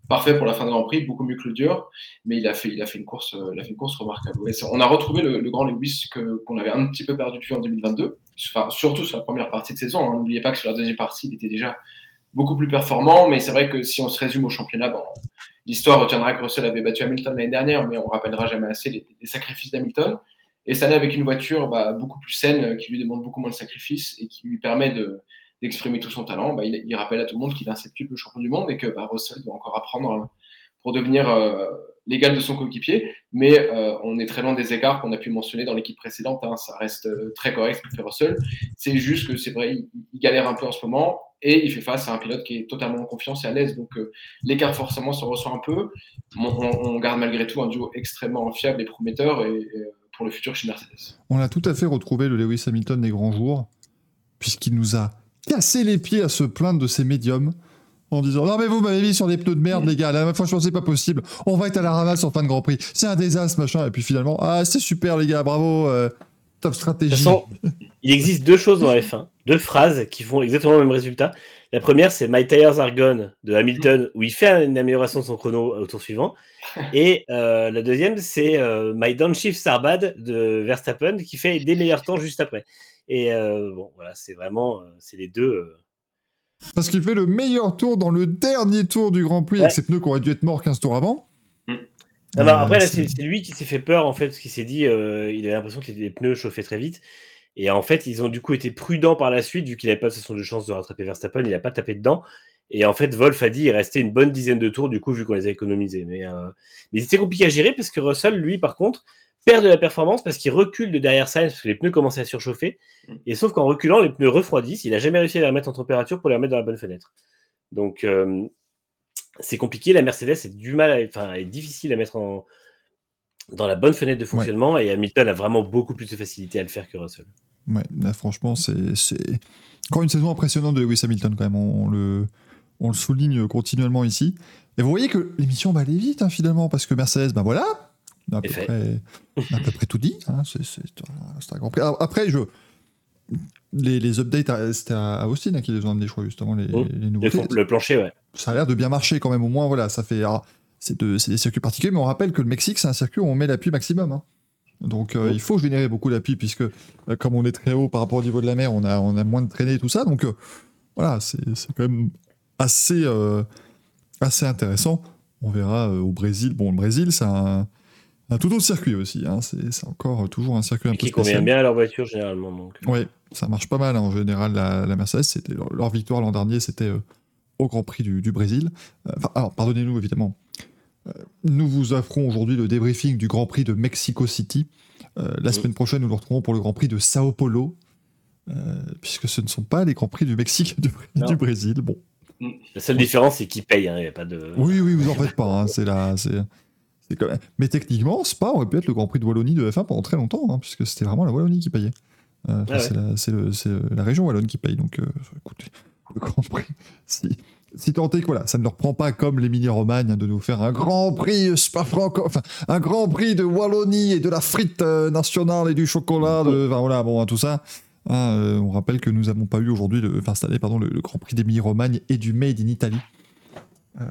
S3: parfait pour la fin de Grand Prix, beaucoup mieux que le dur. Mais il a fait, il a fait une course, il a fait une course remarquable. On a retrouvé le, grand Lewis qu'on avait un petit peu perdu de en 2022. Enfin, surtout sur la première partie de saison. hein. N'oubliez pas que sur la deuxième partie, il était déjà beaucoup plus performant, mais c'est vrai que si on se résume au championnat, l'histoire retiendra que Russell avait battu Hamilton l'année dernière, mais on rappellera jamais assez les, sacrifices d'Hamilton. Et cette année, avec une voiture bah, beaucoup plus saine, qui lui demande beaucoup moins de sacrifices et qui lui permet de- d'exprimer tout son talent, bah, il, rappelle à tout le monde qu'il est un septuple champion du monde et que bah, Russell doit encore apprendre euh, pour devenir euh, l'égal de son coéquipier. Mais euh, on est très loin des écarts qu'on a pu mentionner dans l'équipe précédente. hein. Ça reste euh, très correct ce que fait Russell. C'est juste que c'est vrai, il galère un peu en ce moment et il fait face à un pilote qui est totalement en confiance et à l'aise. Donc euh, l'écart forcément se ressent un peu. On, garde malgré tout un duo extrêmement fiable et prometteur et, euh, pour le futur chez Mercedes.
S1: On a tout à fait retrouvé le Lewis Hamilton des grands jours, puisqu'il nous a cassé les pieds à se plaindre de ses médiums en disant Non, mais vous m'avez mis sur des pneus de merde, les gars, là, franchement, c'est pas possible. On va être à la ramasse en fin de Grand Prix. C'est un désastre, machin. Et puis finalement, ah, c'est super, les gars, bravo. euh. Top stratégie.
S2: De toute façon, il existe deux choses dans F1, deux phrases qui font exactement le même résultat. La première, c'est My tires are gone de Hamilton, où il fait une amélioration de son chrono au tour suivant. Et euh, la deuxième, c'est euh, My downshift are bad de Verstappen, qui fait des meilleurs temps juste après. Et euh, bon, voilà, c'est vraiment, c'est les deux.
S1: Parce qu'il fait le meilleur tour dans le dernier tour du Grand Prix, avec ses pneus qui auraient dû être morts 15 tours avant.
S2: Non, après, c'est lui qui s'est fait peur, en fait, parce qu'il s'est dit, il avait l'impression que les pneus chauffaient très vite. Et en fait, ils ont du coup été prudents par la suite, vu qu'il n'avait pas de chance de rattraper Verstappen, il n'a pas tapé dedans. Et en fait, Wolf a dit il restait une bonne dizaine de tours, du coup, vu qu'on les a économisés. Mais, euh... mais c'était compliqué à gérer parce que Russell, lui, par contre, perd de la performance parce qu'il recule de derrière Sainz parce que les pneus commençaient à surchauffer. Et sauf qu'en reculant, les pneus refroidissent. Il n'a jamais réussi à les remettre en température pour les remettre dans la bonne fenêtre. Donc, euh, c'est compliqué. La Mercedes est, du mal à, enfin, est difficile à mettre en, dans la bonne fenêtre de fonctionnement. Et Hamilton a vraiment beaucoup plus de facilité à le faire que Russell.
S1: Ouais, là, franchement, c'est encore une saison impressionnante de Lewis Hamilton quand même. On, le, on le souligne continuellement ici. Et vous voyez que l'émission va aller vite hein, finalement parce que Mercedes, ben voilà, on a à, peu près, à peu près, tout dit. Hein, un, grand. Après, je, les, les updates, c'était à Austin hein, qui les ont amenés, je crois, justement, les,
S2: oh,
S1: les nouveautés.
S2: Le, plancher, ouais.
S1: Ça a l'air de bien marcher quand même. Au moins, voilà, ça fait. C'est de, des circuits particuliers, mais on rappelle que le Mexique, c'est un circuit où on met l'appui maximum. Hein. Donc euh, il faut générer beaucoup d'appui puisque euh, comme on est très haut par rapport au niveau de la mer, on a, on a moins de traînées et tout ça. Donc euh, voilà, c'est quand même assez, assez intéressant. On verra au Brésil. Bon, le Brésil, c'est un, un, tout autre circuit aussi. Hein. C'est encore toujours un circuit un peu
S2: qui convient bien à leur voiture généralement. Donc.
S1: Oui, ça marche pas mal hein. en général. La, la Mercedes, c'était leur, victoire l'an dernier, c'était au Grand Prix du, du Brésil. Enfin, alors pardonnez-nous évidemment nous vous offrons aujourd'hui le débriefing du Grand Prix de Mexico City. Euh, la semaine prochaine, nous nous retrouvons pour le Grand Prix de Sao Paulo, euh, puisque ce ne sont pas les Grands Prix du Mexique et du, Brésil. Bon.
S2: La seule différence, c'est qui paye. Hein, a pas de...
S1: Oui, oui, vous en faites pas. Hein, c'est là, c'est, quand même... Mais techniquement, Spa aurait pu être le Grand Prix de Wallonie de F1 pendant très longtemps, hein, puisque c'était vraiment la Wallonie qui payait. Euh, ah c'est, la, région Wallonne qui paye. Donc, écoutez, le Grand Prix, si, si tant est que voilà, ça ne leur prend pas comme l'Emilie-Romagne de nous faire un grand prix Spa Franco, enfin un grand prix de Wallonie et de la frite euh, nationale et du chocolat, de, enfin voilà, bon, tout ça. Hein, euh, on rappelle que nous n'avons pas eu aujourd'hui, enfin cette année, pardon, le, grand prix d'Emilie-Romagne et du Made in Italy. Euh,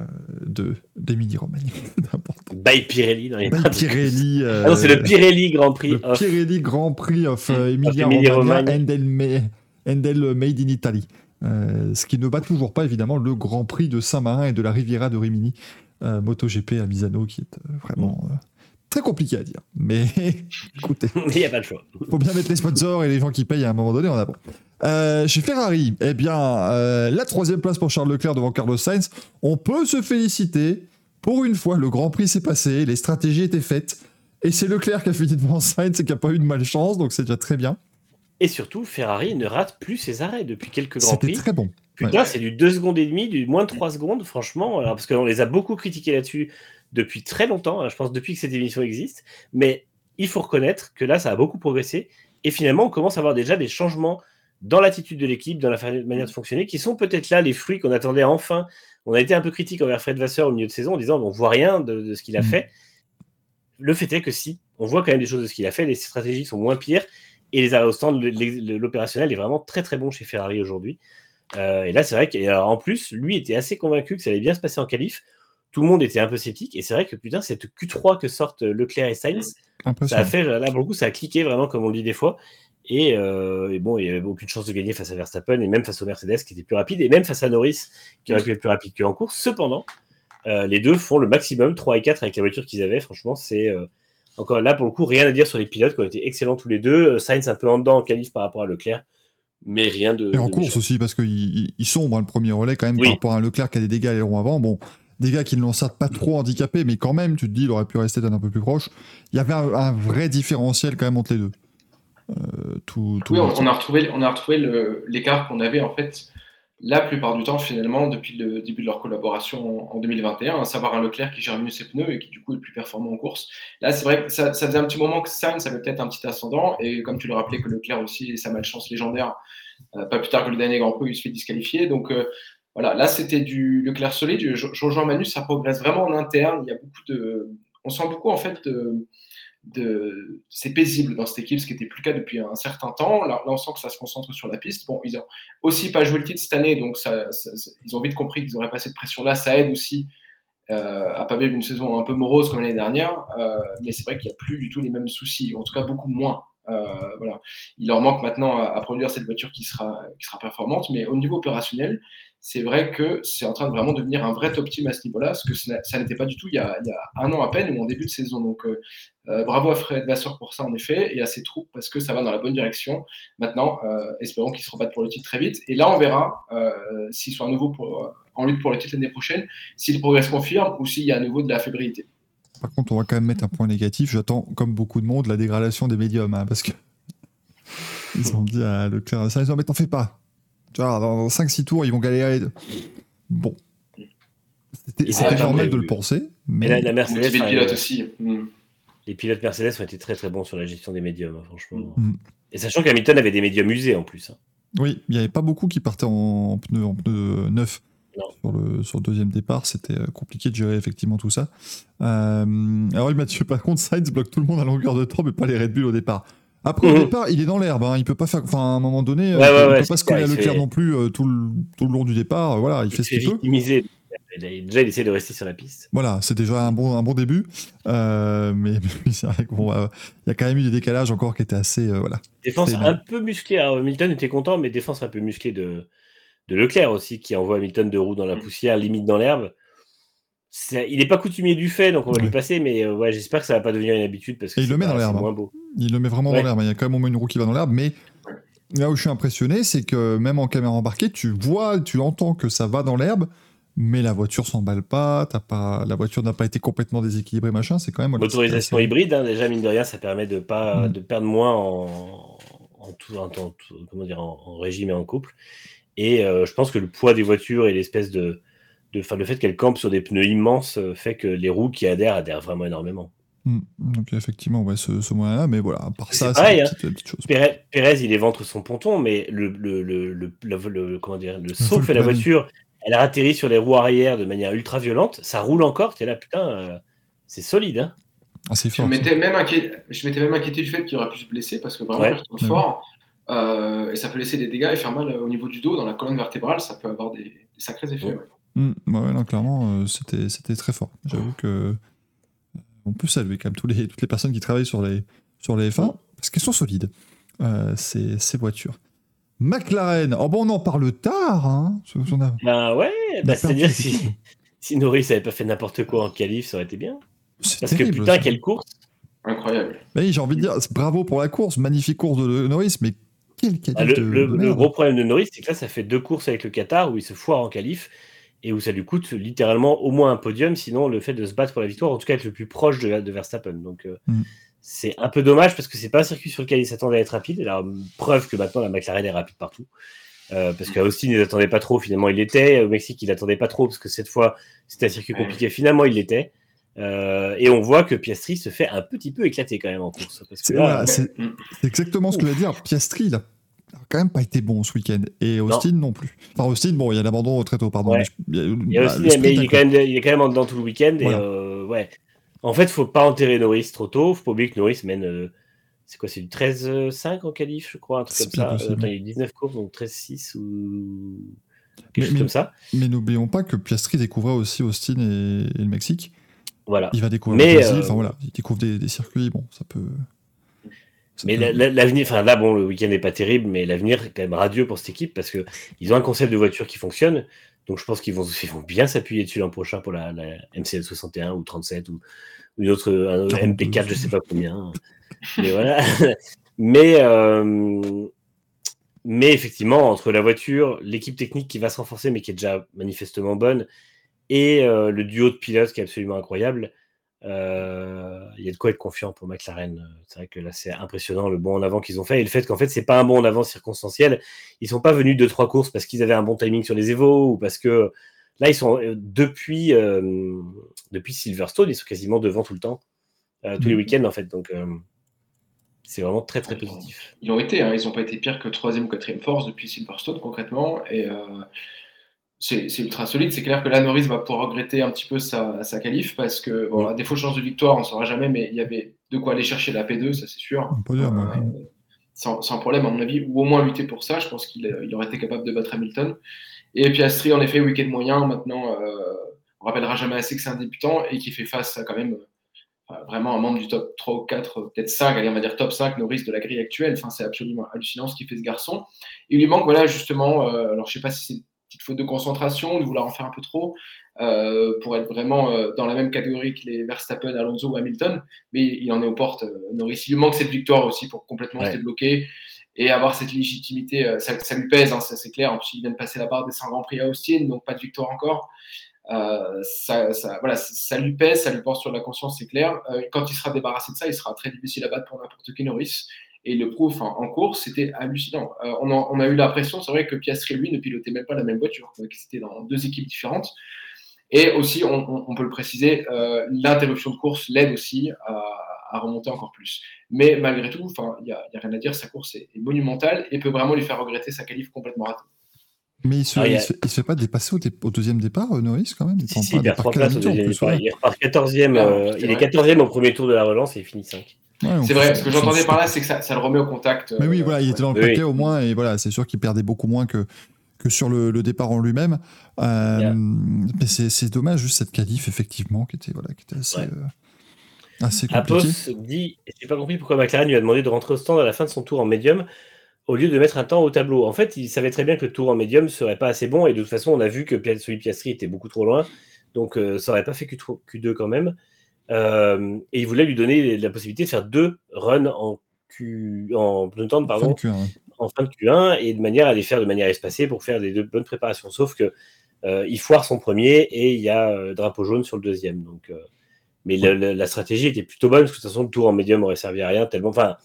S1: de d'Emilie-Romagne.
S2: By Pirelli dans les
S1: By Pirelli.
S2: ah non, c'est le Pirelli Grand Prix.
S1: Le Pirelli Grand Prix of Emilia-Romagna Endel Made in Italy. Euh, ce qui ne bat toujours pas évidemment le Grand Prix de Saint-Marin et de la Riviera de Rimini, euh, MotoGP à Misano, qui est euh, vraiment très compliqué à dire. Mais écoutez,
S2: il n'y a pas de choix.
S1: Il faut bien mettre les sponsors et les gens qui payent à un moment donné en avant. chez Ferrari, eh bien, la troisième place pour Charles Leclerc devant Carlos Sainz. On peut se féliciter. Pour une fois, le Grand Prix s'est passé, les stratégies étaient faites. Et c'est Leclerc qui a fini devant Sainz et qui n'a pas eu de malchance, donc c'est déjà très bien.
S2: Et surtout, Ferrari ne rate plus ses arrêts depuis quelques grands prix.
S1: C'était très bon.
S2: Putain, c'est du 2 secondes et demie, du moins de 3 secondes, franchement. Alors, parce qu'on les a beaucoup critiqués là-dessus depuis très longtemps, hein, je pense depuis que cette émission existe. Mais il faut reconnaître que là, ça a beaucoup progressé. Et finalement, on commence à avoir déjà des changements dans l'attitude de l'équipe, dans la manière de fonctionner, qui sont peut-être là les fruits qu'on attendait enfin. On a été un peu critique envers Fred Vasseur au milieu de saison en disant on voit rien de, ce qu'il a mm. fait. Le fait est que si, on voit quand même des choses de ce qu'il a fait, les stratégies sont moins pires et les arrêts au stand, l'opérationnel est vraiment très très bon chez Ferrari aujourd'hui. Euh, et là, c'est vrai qu'en plus, lui était assez convaincu que ça allait bien se passer en qualif. Tout le monde était un peu sceptique. Et c'est vrai que putain, cette Q3 que sortent Leclerc et Sainz, ça a fait, là, pour ça a cliqué vraiment, comme on le dit des fois. Et, euh, bon, il n'y avait aucune chance de gagner face à Verstappen et même face au Mercedes qui était plus rapide et même face à Norris qui aurait pu être plus rapide qu'en course. Cependant, euh, les deux font le maximum, 3 et 4 avec la voiture qu'ils avaient. Franchement, c'est encore là, pour le coup, rien à dire sur les pilotes qui ont été excellents tous les deux. Euh, Sainz un peu en dedans en qualif par rapport à Leclerc, mais rien de.
S1: Et en course aussi, parce qu'ils sombrent hein, le premier relais quand même par rapport à Leclerc qui a des dégâts les ronds avant. Bon, des gars qui ne l'ont certes pas trop handicapé, mais quand même, tu te dis, il aurait pu rester d'un un peu plus proche. Il y avait un, vrai différentiel quand même entre les deux.
S3: Euh, tout, oui, on, a retrouvé, on a retrouvé l'écart qu'on avait en fait la plupart du temps, finalement, depuis le début de leur collaboration en, 2021, à savoir un Leclerc qui gère mieux ses pneus et qui, du coup, est plus performant en course. Là, c'est vrai que ça, faisait un petit moment que Sainz avait peut-être un petit ascendant, et comme tu le rappelais, que Leclerc aussi, sa malchance légendaire, euh, pas plus tard que le dernier Grand Prix, il se fait disqualifier. Donc, euh, voilà, là, c'était du Leclerc solide. Je, rejoins Manu, ça progresse vraiment en interne. Il y a beaucoup de. On sent beaucoup, en fait, de c'est paisible dans cette équipe, ce qui n'était plus le cas depuis un certain temps. Là, on sent que ça se concentre sur la piste. Bon, ils ont aussi pas joué le titre cette année, donc ça, ils ont vite compris qu'ils n'auraient pas cette pression-là. Ça aide aussi euh, à pas vivre une saison un peu morose comme l'année dernière, euh, mais c'est vrai qu'il n'y a plus du tout les mêmes soucis, en tout cas beaucoup moins. Euh. Il leur manque maintenant à, produire cette voiture qui sera, performante, mais au niveau opérationnel, c'est vrai que c'est en train de vraiment devenir un vrai top team à ce niveau-là, ce que ça n'était pas du tout il y, a, un an à peine ou en début de saison. Donc euh, euh, bravo à Fred Vasseur pour ça en effet, et à ses troupes parce que ça va dans la bonne direction. Maintenant, espérons qu'ils se rebattent pour le titre très vite. Et là, on verra s'ils sont à nouveau en lutte pour le titre l'année prochaine, si le progrès confirme ou s'il y a à nouveau de la fébrilité.
S1: Par contre, on va quand même mettre un point négatif. J'attends, comme beaucoup de monde, la dégradation des médiums, hein, parce que ils ont dit à Leclerc, ça, ils ont mais t'en fais pas tu vois, dans 5-6 tours, ils vont galérer. Bon. C'était normal de le penser. Mais,
S2: la, la Mercedes.
S3: Les pilotes aussi.
S2: Mm. Les pilotes Mercedes ont été très très bons sur la gestion des médiums, hein, franchement. Mm. Et sachant qu'Hamilton avait des médiums usés en plus. Hein.
S1: Oui, il n'y avait pas beaucoup qui partaient en pneus en pneu neufs. Sur le, sur le deuxième départ, c'était euh, compliqué de gérer effectivement tout ça. Euh, alors, Mathieu, par contre, Sainz bloque tout le monde à longueur de temps, mais pas les Red Bull au départ. Après, au mhm. départ, il est dans l'herbe. Hein. Il peut pas faire. Enfin, à un moment donné,
S2: ouais, euh,
S1: il peut pas se coller à Leclerc non plus euh, tout, le, tout, le, long du départ. Voilà, il, il fait ce qu'il peut.
S2: Déjà, il essaie de rester sur la piste.
S1: Voilà, c'est déjà un bon, un bon début. Mais, mais c'est vrai qu'il bon, y a quand même eu des décalages encore qui étaient assez. Voilà.
S2: Défense un peu musclée. Alors, Hamilton était content, mais défense un peu musclée de, de Leclerc aussi, qui envoie Hamilton de roue dans la mm. poussière, limite dans l'herbe il n'est pas coutumier du fait, donc on va lui passer, mais euh, ouais, j'espère que ça va pas devenir une habitude parce que
S1: il le met dans l'herbe. Hein. Il le met vraiment dans l'herbe. Il y a quand même au moins une roue qui va dans l'herbe, mais là où je suis impressionné, c'est que même en caméra embarquée, tu vois, tu entends que ça va dans l'herbe, mais la voiture s'emballe pas, pas, la voiture n'a pas été complètement déséquilibrée, machin. C'est quand même.
S2: Motorisation hybride, hein, déjà mine de rien, ça permet de pas mm. de perdre moins en, en tout, en, comment dire, en, régime et en couple. Et euh, je pense que le poids des voitures et l'espèce de de, le fait qu'elle campe sur des pneus immenses euh, fait que les roues qui adhèrent adhèrent vraiment énormément.
S1: Hmm. donc effectivement, ouais, ce, ce moyen-là, mais voilà, à part ça,
S2: c'est pareil. Hein. Pérez, il est ventre son ponton, mais le, le, le, le comment dire, le saut que fait la voiture, elle a atterri sur les roues arrière de manière ultra violente, ça roule encore, es là, putain, euh, c'est solide. Hein.
S1: Ah, c'est fort.
S3: Je m'étais même, inquiété, même inquiété du fait qu'il aurait pu se blesser parce que vraiment, il est fort. Euh, et ça peut laisser des dégâts et faire mal au niveau du dos, dans la colonne vertébrale, ça peut avoir des, des sacrés effets. Ouais.
S1: Mmh, non, clairement, euh, c'était, c'était très fort. J'avoue que euh, on peut saluer quand même tous les, toutes les personnes qui travaillent sur les, sur les F1 parce qu'elles sont solides, euh, ces, ces, voitures. McLaren, oh bon, on en parle tard. Hein,
S2: a, ben ouais, bah, c'est-à-dire si, si Norris n'avait pas fait n'importe quoi en qualif, ça aurait été bien. Parce que putain, quelle course
S3: Incroyable.
S1: Oui, j'ai envie de dire, bravo pour la course, magnifique course de Norris, mais quel qualif
S2: ah, le, le, le, gros problème de Norris, c'est que là, ça fait deux courses avec le Qatar où il se foire en qualif et où ça lui coûte littéralement au moins un podium, sinon le fait de se battre pour la victoire, en tout cas être le plus proche de, de Verstappen. Donc euh, mm. c'est un peu dommage parce que c'est pas un circuit sur lequel il s'attendait à être rapide. Alors, preuve que maintenant la McLaren est rapide partout. Euh, parce qu'à Austin, il n'attendait pas trop, finalement il l'était. Au Mexique, il n'attendait pas trop parce que cette fois, c'était un circuit compliqué. Finalement, il l'était. Euh, et on voit que Piastri se fait un petit peu éclater quand même en course.
S1: C'est exactement ce que je voulais dire. Piastri, il a quand même pas été bon ce week-end. Et Austin non, plus. Enfin, Austin, bon, il y a l'abandon très tôt, pardon.
S2: Mais, il, y a Austin, mais il, est quand même, il est quand même en dedans tout le week-end. Et euh, ouais. En fait, faut pas enterrer Norris trop tôt. Faut pas oublier que Norris mène. Euh, c'est quoi C'est du 13-5 en qualif, je crois, un truc comme ça. Euh, attends, il y a eu 19 courses, donc 13-6 ou. Quelque chose
S1: mais,
S2: comme ça.
S1: Mais n'oublions pas que Piastri découvrait aussi Austin et, et, le Mexique.
S2: Voilà.
S1: Il va découvrir mais, le Brésil. Enfin voilà, il découvre des, des circuits. Bon, ça peut.
S2: Mais l'avenir, enfin là, bon, le week-end n'est pas terrible, mais l'avenir est quand même radieux pour cette équipe parce qu'ils ont un concept de voiture qui fonctionne. Donc je pense qu'ils vont, ils vont bien s'appuyer dessus l'an prochain pour la, MCL 61 ou 37 ou, une autre MP4, je sais pas combien. mais voilà. mais, euh, mais effectivement, entre la voiture, l'équipe technique qui va se renforcer, mais qui est déjà manifestement bonne, et euh, le duo de pilotes qui est absolument incroyable, euh, il y a de quoi être confiant pour McLaren. C'est vrai que là, c'est impressionnant le bon en avant qu'ils ont fait. Et le fait qu'en fait, c'est pas un bon en avant circonstanciel. Ils sont pas venus de trois courses parce qu'ils avaient un bon timing sur les Evo ou parce que là, ils sont euh, depuis, euh, depuis Silverstone, ils sont quasiment devant tout le temps, euh, tous les mm. week-ends en fait. Donc, c'est vraiment très très positif.
S3: Ils ont été, hein, ils n'ont pas été pire que troisième ou quatrième force depuis Silverstone concrètement. Et c'est ultra solide. C'est clair que là, Norris va pouvoir regretter un petit peu sa, sa qualif parce que, bon, à défaut de chance de victoire, on ne saura jamais, mais il y avait de quoi aller chercher la P2, ça c'est sûr. Euh, sans, sans, problème, à mon avis, ou au moins lutter pour ça. Je pense qu'il il aurait été capable de battre Hamilton. Et puis Astrid, en effet, week-end moyen. Maintenant, euh, on rappellera jamais assez que c'est un débutant et qui fait face à quand même euh, vraiment un membre du top 3 ou 4, peut-être 5, allez, on va dire top 5 Norris de la grille actuelle. Enfin, c'est absolument hallucinant ce qu'il fait ce garçon. Il lui manque, voilà, justement, euh, alors je sais pas si c'est petite faute de concentration, de vouloir en faire un peu trop, euh, pour être vraiment euh, dans la même catégorie que les Verstappen, Alonso ou Hamilton, mais il en est aux portes. Euh, Norris, il lui manque cette victoire aussi pour complètement se débloquer et avoir cette légitimité. Ça, ça lui pèse, hein, ça c'est clair. En plus, il vient de passer la barre des 100 Grands Prix à Austin, donc pas de victoire encore. Euh, ça, ça, voilà, ça lui pèse, ça lui porte sur la conscience, c'est clair. Euh, quand il sera débarrassé de ça, il sera très difficile à battre pour n'importe qui Norris. Et le prouve en course, c'était hallucinant. Euh, on, a, on, a, eu l'impression, c'est vrai que Piastri, lui, ne pilotait même pas la même voiture, c'était dans deux équipes différentes. Et aussi, on, peut le préciser, euh, l'interruption de course l'aide aussi à, à, remonter encore plus. Mais malgré tout, il n'y a, a, rien à dire, sa course est, est, monumentale et peut vraiment lui faire regretter sa qualif complètement ratée.
S1: Mais il se, ah, il, se, il, se, fait pas dépasser au, au deuxième départ, euh, Norris, quand même Il,
S2: si, si, il perd 3 places au deuxième départ. Il repart 14e, euh, il est 14e au premier tour de la relance et il finit 5.
S3: Ouais, c'est vrai, ce que j'entendais par là, c'est que ça, ça, le remet au contact.
S1: Mais oui, voilà, il était dans le paquet oui. au moins, et voilà, c'est sûr qu'il perdait beaucoup moins que, que sur le, le départ en lui-même. Euh, yeah. Mais c'est dommage, juste cette qualif, effectivement, qui était, voilà, qui était assez, ouais. euh, assez compliquée.
S2: Atos dit J'ai pas compris pourquoi McLaren lui a demandé de rentrer au stand à la fin de son tour en médium au lieu de mettre un temps au tableau. En fait, il savait très bien que le tour en médium serait pas assez bon, et de toute façon, on a vu que celui de Piastri était beaucoup trop loin, donc euh, ça aurait pas fait Q2 quand même. Euh, et il voulait lui donner la possibilité de faire deux runs en Q, en temps, pardon, fin Q1, en fin de Q1, et de manière à les faire de manière espacée pour faire des bonnes préparations. Sauf que euh, il foire son premier et il y a euh, drapeau jaune sur le deuxième. Donc, mais la, la, la, stratégie était plutôt bonne parce que de toute façon, le tour en médium aurait servi à rien tellement. Enfin,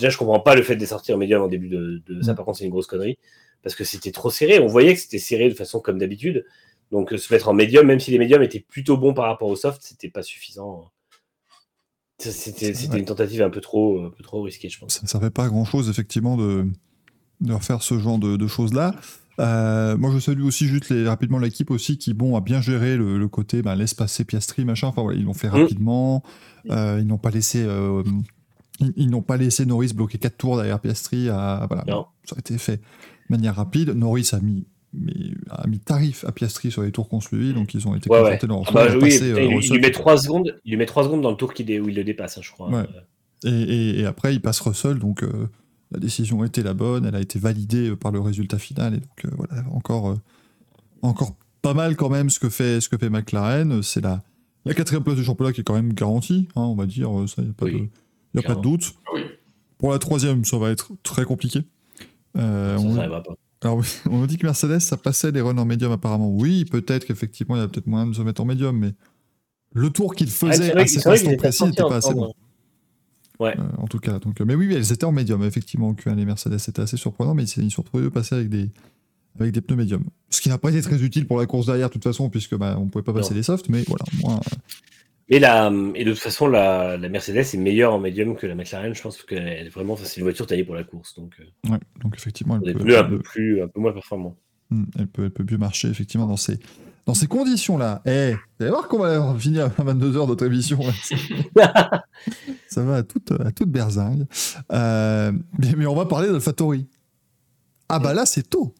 S2: Déjà, je comprends pas le fait de sortir en médium en début de, de ça. Par contre, c'est une grosse connerie parce que c'était trop serré. On voyait que c'était serré de façon comme d'habitude. Donc, se mettre en médium, même si les médiums étaient plutôt bons par rapport au soft, c'était pas suffisant. C'était une tentative un peu trop, un peu trop risquée, je pense.
S1: Ça ne servait pas à grand chose, effectivement, de, de refaire ce genre de, de choses-là. Euh, moi, je salue aussi juste les, rapidement l'équipe aussi qui, bon, a bien géré le, le côté, ben, laisse passer Piastri, machin. Enfin, voilà, ils l'ont fait mmh. rapidement. Euh, ils n'ont pas laissé euh, ils, ils n'ont pas laissé Norris bloquer 4 tours derrière Piastri. À, voilà, non. ça a été fait de manière rapide. Norris a mis, mais, a mis tarif à Piastri sur les tours qu'on suivit, donc ils ont été
S2: ouais, confortés ouais. dans leur ah bah, oui, passé, euh, il, il, lui met 3 secondes, il lui met 3 secondes dans le tour qui, où il le dépasse, hein, je crois.
S1: Ouais. Et, et, et, après, il passe Russell, donc euh, la décision était la bonne, elle a été validée par le résultat final, et donc euh, voilà, encore, encore pas mal quand même ce que fait, ce que fait McLaren. C'est la, la quatrième place du championnat qui est quand même garantie, hein, on va dire, ça, y a pas oui. de il n'y a pas de doute.
S3: Ah oui.
S1: Pour la troisième, ça va être très compliqué.
S2: Euh, ça, on... ça pas.
S1: Alors, on nous dit que Mercedes, ça passait les runs en médium apparemment. Oui, peut-être qu'effectivement, il y a peut-être moyen de se mettre en médium, mais le tour qu'il faisait ah, à cet instant précis n'était pas assez bon.
S2: Ouais.
S1: Euh, en tout cas, donc, mais oui, oui, elles étaient en médium, effectivement, que les Mercedes, c'était assez surprenant, mais ils sont retrouvés de passer avec des, avec des pneus médiums. Ce qui n'a pas été très utile pour la course derrière, de toute façon, puisque bah, on ne pouvait pas passer non. les softs, mais voilà, moi,
S2: et, la, et de toute façon, la, la, Mercedes est meilleure en médium que la McLaren. Je pense qu'elle est vraiment, c'est une voiture taillée pour la course. Donc,
S1: ouais, donc effectivement,
S2: elle peut, un, peu plus, un peu moins performant.
S1: Hmm, elle peut, elle peut mieux marcher, effectivement, dans ces, dans ces conditions-là. Eh, vous allez voir qu'on va finir à 22h notre émission. Ça va à toute, à toute berzingue. Euh, mais, mais on va parler d'AlphaTauri. Ah bah là, c'est tôt.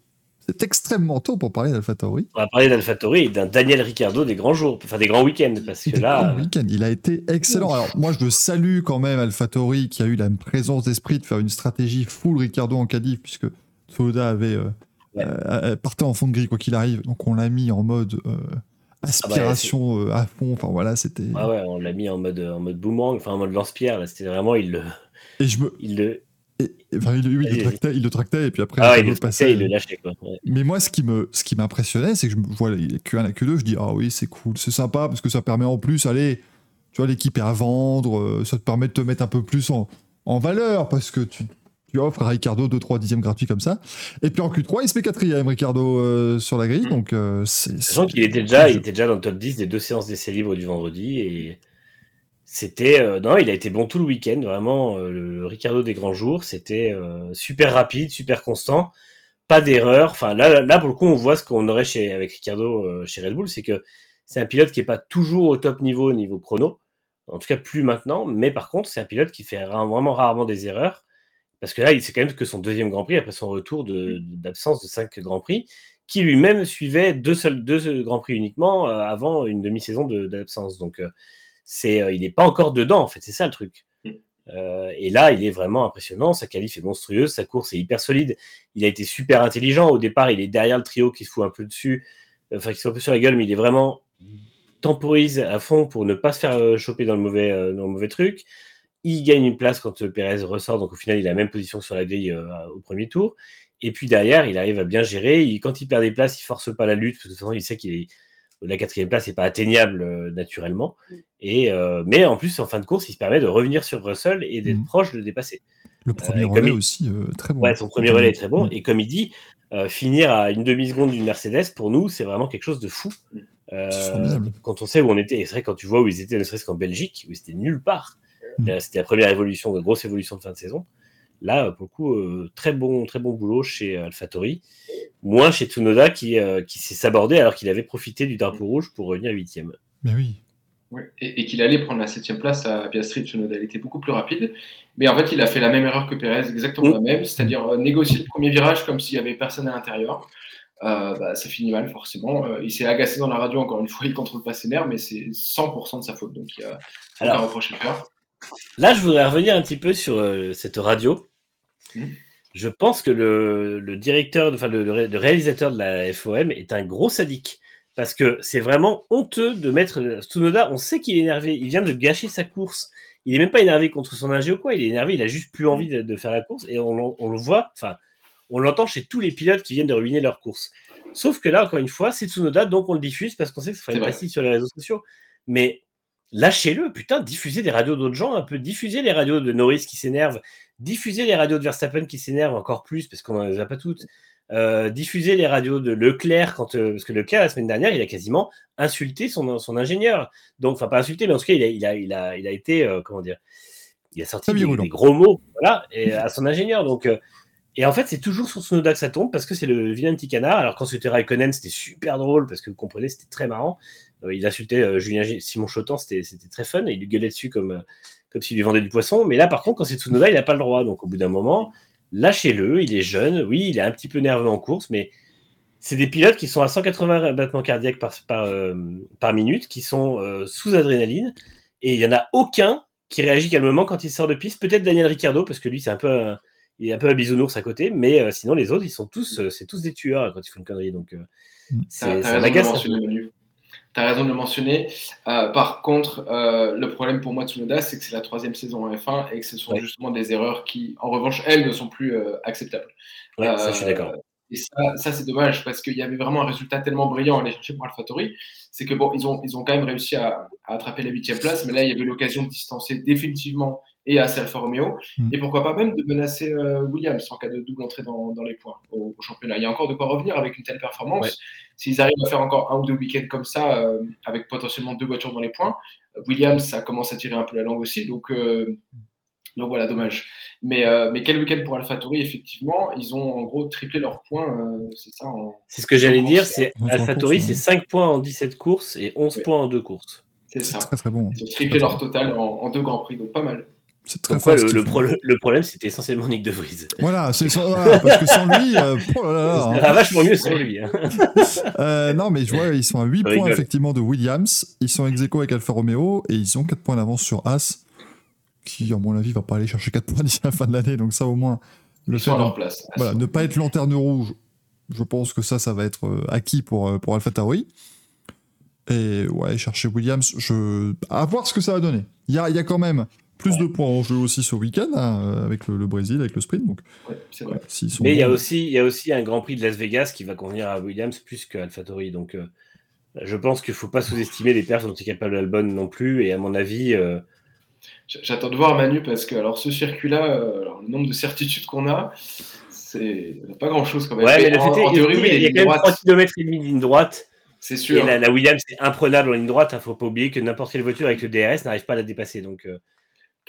S1: C'est extrêmement tôt pour parler d'AlphaTauri.
S2: On va parler d'AlphaTauri et d'un Daniel Ricciardo des grands jours, enfin des grands week-ends, parce que là.
S1: Week il a été excellent. Alors moi, je le salue quand même AlphaTauri qui a eu la présence d'esprit de faire une stratégie full Ricciardo en qualif, puisque Tsunoda avait euh, ouais. euh, partait en fond de grille quoi qu'il arrive, donc on l'a mis en mode euh, aspiration ah bah, à fond. Enfin voilà, c'était.
S2: Ah ouais, on l'a mis en mode en mode boomerang, enfin en mode lance-pierre. Là, c'était vraiment il le.
S1: Et je me.
S2: Il le
S1: et, enfin, il, oui, il, le tractait, il le tractait et puis après
S2: ah, il, le passait, il le lâchait quoi. Ouais.
S1: Mais moi ce qui me ce qui m'impressionnait c'est que je vois les Q1 et Q2 je dis ah oui c'est cool c'est sympa parce que ça permet en plus allez tu vois l'équipe est à vendre euh, ça te permet de te mettre un peu plus en, en valeur parce que tu, tu offres à Ricardo 2-3 dixièmes gratuits comme ça et puis en Q3 il se met quatrième Ricardo euh, sur la grille donc euh, c'est
S2: sachant qu'il était déjà il était déjà dans le top 10 des deux séances d'essai libre du vendredi et c'était euh, non, il a été bon tout le week-end, vraiment euh, le Ricardo des grands jours. C'était euh, super rapide, super constant. pas d'erreur. Enfin, là, là, pour le coup, on voit ce qu'on aurait chez, avec Ricardo chez Red Bull, c'est que c'est un pilote qui est pas toujours au top niveau, niveau chrono. En tout cas, plus maintenant. Mais par contre, c'est un pilote qui fait vraiment rarement des erreurs. Parce que là, c'est quand même que son deuxième Grand Prix après son retour d'absence de, de, cinq Grands Prix, qui lui-même suivait deux, seuls, deux Grands Prix uniquement avant une demi-saison d'absence. Donc, euh, c'est, il n'est pas encore dedans, en fait. C'est ça le truc. Euh, et là, il est vraiment impressionnant. Sa qualif est monstrueuse, sa course est hyper solide. Il a été super intelligent. Au départ, il est derrière le trio qui se fout un peu dessus, enfin qui se fout un peu sur la gueule, mais il est vraiment temporise à fond pour ne pas se faire euh, choper dans le mauvais, euh, dans le mauvais truc. Il gagne une place quand Perez ressort, donc au final, il a la même position sur la grille au premier tour. Et puis derrière, il arrive à bien gérer. quand il perd des places, il force pas la lutte, parce que de toute façon, il sait qu'il est la quatrième place n'est pas atteignable euh, naturellement. Mm. Et, euh, mais en plus, en fin de course, il se permet de revenir sur Russell et d'être mm. proche de le dépasser.
S1: Le premier euh, relais aussi, très bon.
S2: Ouais, son premier relais est très bon. Mm. Et comme il dit, finir à une demi-seconde d'une Mercedes, pour nous, c'est vraiment quelque chose de fou. quand on sait où on était, et c'est vrai, quand tu vois où ils étaient, ne serait-ce qu'en Belgique, où ils étaient nulle part. C'était la première évolution, de grosse évolution de fin de saison. Là, pour le coup, très, bon, très bon boulot chez AlphaTauri. Moins chez Tsunoda qui, euh, qui s'est sabordé alors qu'il avait profité du drapeau rouge pour revenir huitième.
S1: Mais oui.
S3: Et, qu'il allait prendre la septième place à Piastri, Tsunoda. Il était beaucoup plus rapide. Mais en fait, il a fait la même erreur que Perez, exactement la même, c'est-à-dire euh, négocier le premier virage comme s'il n'y avait personne à l'intérieur. Euh, bah, ça finit mal, forcément. il s'est agacé dans la radio, encore une fois, il contrôle pas ses nerfs, mais c'est 100% de sa faute. Donc, il y a alors, reprocher
S2: Là, je voudrais revenir un petit peu sur cette radio. Mm je pense que le, directeur, enfin le, réalisateur de la FOM est un gros sadique. Parce que c'est vraiment honteux de mettre Tsunoda. On sait qu'il est énervé. Il vient de gâcher sa course. Il n'est même pas énervé contre son ingé ou quoi. Il est énervé. Il a juste plus envie de, faire la course. Et on, le voit. Enfin, on l'entend chez tous les pilotes qui viennent de ruiner leur course. Sauf que là, encore une fois, c'est Tsunoda, donc on le diffuse parce qu'on sait que ça ferait une pastille sur les réseaux sociaux. Mais lâchez-le, putain, diffusez des radios d'autres gens, un peu diffusez les radios de Norris qui s'énervent, diffusez les radios de Verstappen qui s'énervent encore plus parce qu'on n'en les a pas toutes. Euh, diffuser les radios de Leclerc quand euh, parce que Leclerc la semaine dernière il a quasiment insulté son, son ingénieur. Donc enfin pas insulté mais en tout cas il a, il a, il a, il a été euh, comment dire il a sorti des, gros mots voilà et, à son ingénieur. Donc et en fait c'est toujours sur Tsunoda que ça tombe parce que c'est le vilain petit canard. Alors quand c'était Raikkonen c'était super drôle parce que vous comprenez c'était très marrant. Il insultait Julien Simon Chotan c'était très fun et il lui gueulait dessus comme comme s'il lui vendait du poisson. Mais là, par contre, quand c'est Tsunoda, il n'a pas le droit. Donc, au bout d'un moment, lâchez-le. Il est jeune. Oui, il est un petit peu nerveux en course, mais c'est des pilotes qui sont à 180 battements cardiaques par, par, euh, par minute, qui sont euh, sous adrénaline. Et il n'y en a aucun qui réagit calmement quand il sort de piste. Peut-être Daniel Ricciardo, parce que lui, c'est un peu un, il est un peu un bisounours à côté. Mais euh, sinon, les autres, ils sont tous, c'est tous des tueurs quand ils font une connerie. Donc,
S3: c'est ça m'agace. Tu as raison de le mentionner. Euh, par contre, euh, le problème pour moi de Tsunoda, c'est que c'est la troisième saison en F1 et que ce sont justement des erreurs qui, en revanche, elles, ne sont plus euh, acceptables.
S2: Ouais, ça, je suis d'accord.
S3: Et ça, ça c'est dommage parce qu'il y avait vraiment un résultat tellement brillant à aller chercher pour AlphaTauri. C'est que bon, ils ont, ils ont quand même réussi à, à attraper la huitième place, mais là, il y avait l'occasion de distancer définitivement et à Alfa Romeo. Mm. Et pourquoi pas même de menacer euh, Williams en cas de double entrée dans, dans les points au, championnat. Il y a encore de quoi revenir avec une telle performance. S'ils arrivent à faire encore un ou deux week-ends comme ça, euh, avec potentiellement deux voitures dans les points, Williams, ça commence à tirer un peu la langue aussi. Donc, euh, donc voilà, dommage. Mais, mais quel week-end pour AlphaTauri, effectivement, ils ont en gros triplé leurs points. c'est ça.
S2: C'est ce que j'allais dire. C'est AlphaTauri, c'est 5 points en 17 courses et 11 points en 2 courses.
S3: C'est ça.
S1: Très, très bon.
S3: Ils ont triplé leur total en, en deux grands prix, donc pas mal.
S1: C'est très
S2: le, le, problème, c'était essentiellement Nick De Vries.
S1: Voilà, c'est parce que sans lui, euh, oh là
S2: là, hein. vachement mieux sans lui. Hein.
S1: euh, non, mais je vois, ils sont à 8 points effectivement de Williams. Ils sont ex avec Alfa Romeo et ils ont 4 points d'avance sur As, qui, à mon avis, va pas aller chercher 4 points d'ici la fin de l'année. Donc ça, au moins,
S3: le fait leur place.
S1: Voilà, ne pas être lanterne rouge, je pense que ça, ça va être euh, acquis pour, euh, pour Alpha Tauri. Et ouais, chercher Williams, je... à voir ce que ça va donner. Il y a, y a quand même plus de points en jeu aussi ce week-end hein, avec le, Brésil, avec le sprint. Donc,
S3: vrai.
S2: Mais il y, a aussi, il y a aussi un Grand Prix de Las Vegas qui va convenir à Williams plus qu'à AlphaTauri. Donc euh, je pense qu'il ne faut pas sous-estimer les pertes dont est capable Albon non plus. Et à mon avis. Euh,
S3: j'attends de voir Manu parce que alors ce circuit-là, euh, le nombre de certitudes qu'on a, c'est pas grand-chose quand même.
S2: Ouais, mais, le fait est, théorie, il y a, quand même 3 km et demi de ligne droite.
S3: C'est sûr.
S2: Et la, Williams est imprenable en ligne droite. Il ne faut pas oublier que n'importe quelle voiture avec le DRS n'arrive pas à la dépasser. Donc,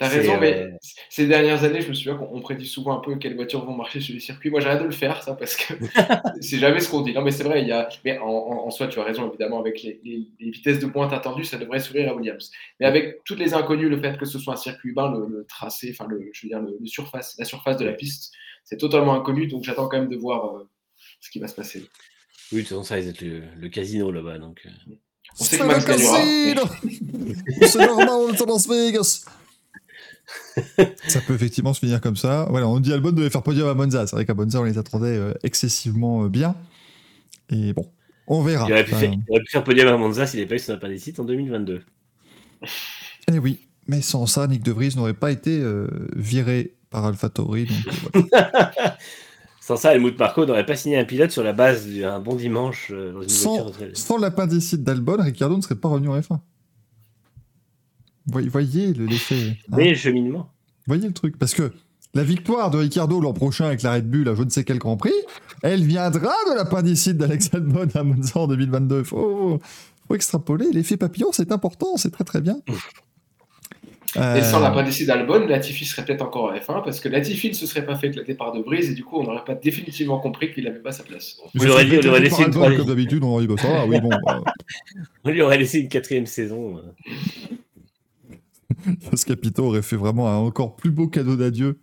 S3: T'as raison, mais euh, ces dernières années, je me souviens qu'on prédit souvent un peu quelles voitures vont marcher sur les circuits. Moi, j'arrête de le faire, ça, parce que c'est jamais ce qu'on dit. Non, mais c'est vrai, il y a. Mais en, soi, tu as raison, évidemment, avec les, vitesses de pointe attendues, ça devrait sourire à Williams. Mais avec toutes les inconnues, le fait que ce soit un circuit urbain, le, tracé, enfin, le, je veux dire, le, surface, la surface de la piste, c'est totalement inconnu. Donc, j'attends quand même de voir euh, ce qui va se passer.
S2: Oui, de toute façon, ça va être le, casino là-bas. Donc... Euh.
S1: On sait que Max gagnera. C'est normal, c'est Las Vegas ça peut effectivement se finir comme ça. Voilà, on dit Albon devait faire podium à Monza. C'est vrai qu'à Monza, on les attendait euh, excessivement euh, bien. Et bon, on verra.
S2: Il aurait pu, faire, podium à Monza s'il n'avait pas eu son appendicite en 2022.
S1: Eh oui, mais sans ça, Nick De Vries n'aurait pas été euh, viré par AlphaTauri.
S2: sans ça, Helmut Marco n'aurait pas signé un pilote sur la base d'un bon dimanche dans une
S1: sans,
S2: voiture.
S1: Sans l'appendicite d'Albon, Ricciardo ne serait pas revenu en F1. Voyez l'effet.
S2: Hein. Oui, cheminement.
S1: Voyez le truc. Parce que la victoire de Ricardo l'an prochain avec la Red Bull à je ne sais quel Grand Prix, elle viendra de la pandicite d'Alex Albon à Monza en 2022. Il faut, extrapoler. L'effet papillon, c'est important, c'est très très bien.
S3: Et sans la pandicite d'Albon, Latifi serait peut-être encore en F1 parce que Latifi ne se serait pas fait éclater par De Brise et du coup on n'aurait pas définitivement compris qu'il n'avait pas sa place.
S2: On lui aurait, laissé une
S1: Comme d'habitude, on aurait dit bah, ça oui bon. Bah.
S2: on lui aurait laissé une quatrième saison.
S1: Parce Capito aurait fait vraiment un encore plus beau cadeau d'adieu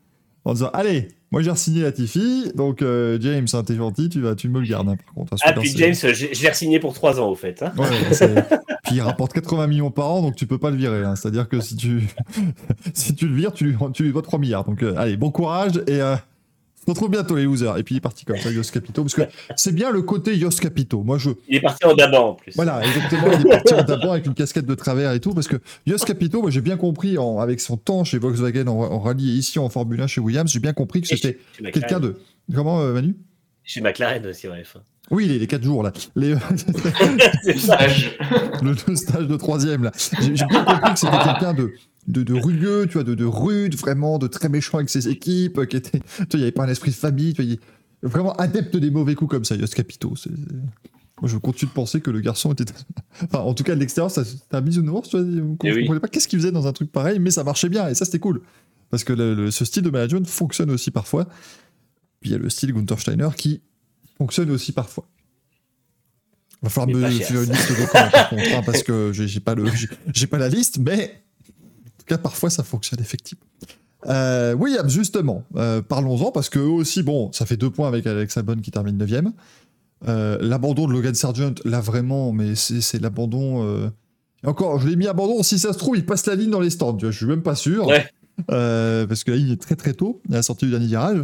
S1: en disant Allez, moi j'ai re-signé la Tiffy, donc euh, James, hein, t'es gentil, tu, vas, tu me le gardes. Hein, par contre,
S2: ah, puis James, je l'ai re-signé pour 3 ans au fait. Hein.
S1: puis il rapporte 80 millions par an, donc tu peux pas le virer. Hein. C'est-à-dire que si tu... si tu le vires, tu lui, tu lui dois 3 milliards. Donc euh, allez, bon courage et. Euh, on retrouve bientôt les losers. Et puis il est parti comme ça, Yos Capito. Parce que c'est bien le côté Yos Capito. Moi, je...
S2: Il est parti en d'abord en plus.
S1: Voilà, exactement. Il est parti en d'abord avec une casquette de travers et tout. Parce que Yos Capito, moi j'ai bien compris avec son temps chez Volkswagen en, rallye et ici en Formule 1 chez Williams, j'ai bien compris que c'était quelqu'un de. Comment, euh, Manu?
S2: Chez McLaren aussi, bref.
S1: Oui, les, les 4 jours là. Les...
S3: le stage.
S1: Le, stage de troisième là. J'ai bien compris que c'était quelqu'un de, de, de rugueux, tu vois, de, de, rude, vraiment, de très méchant avec ses équipes, qui était, tu il n'y avait pas un esprit de famille, tu vois, vraiment adepte des mauvais coups comme ça, Yost Capito. Moi, je continue de penser que le garçon était. enfin, en tout cas, de l'extérieur, ça, c'était un bisounours, tu vois. On ne eh comprenait pas qu'est-ce qu'il faisait dans un truc pareil, mais ça marchait bien, et ça, c'était cool. Parce que le, ce style de management fonctionne aussi parfois. Puis il y a le style Gunther Steiner qui fonctionne aussi parfois. Il va falloir me faire une liste de points, par contre, hein, parce que j'ai, j'ai pas, le, j'ai pas la liste, mais parfois, ça fonctionne effectivement. Euh, Williams, justement, euh, parlons-en, parce que eux aussi, bon, ça fait deux points avec Alex Albon qui termine 9 euh, L'abandon de Logan Sargent, là vraiment, mais c'est l'abandon. Euh, encore, je l'ai mis abandon, si ça se trouve, il passe la ligne dans les stands, je suis même pas sûr. parce que là, il est très très tôt, à la sortie du dernier virage.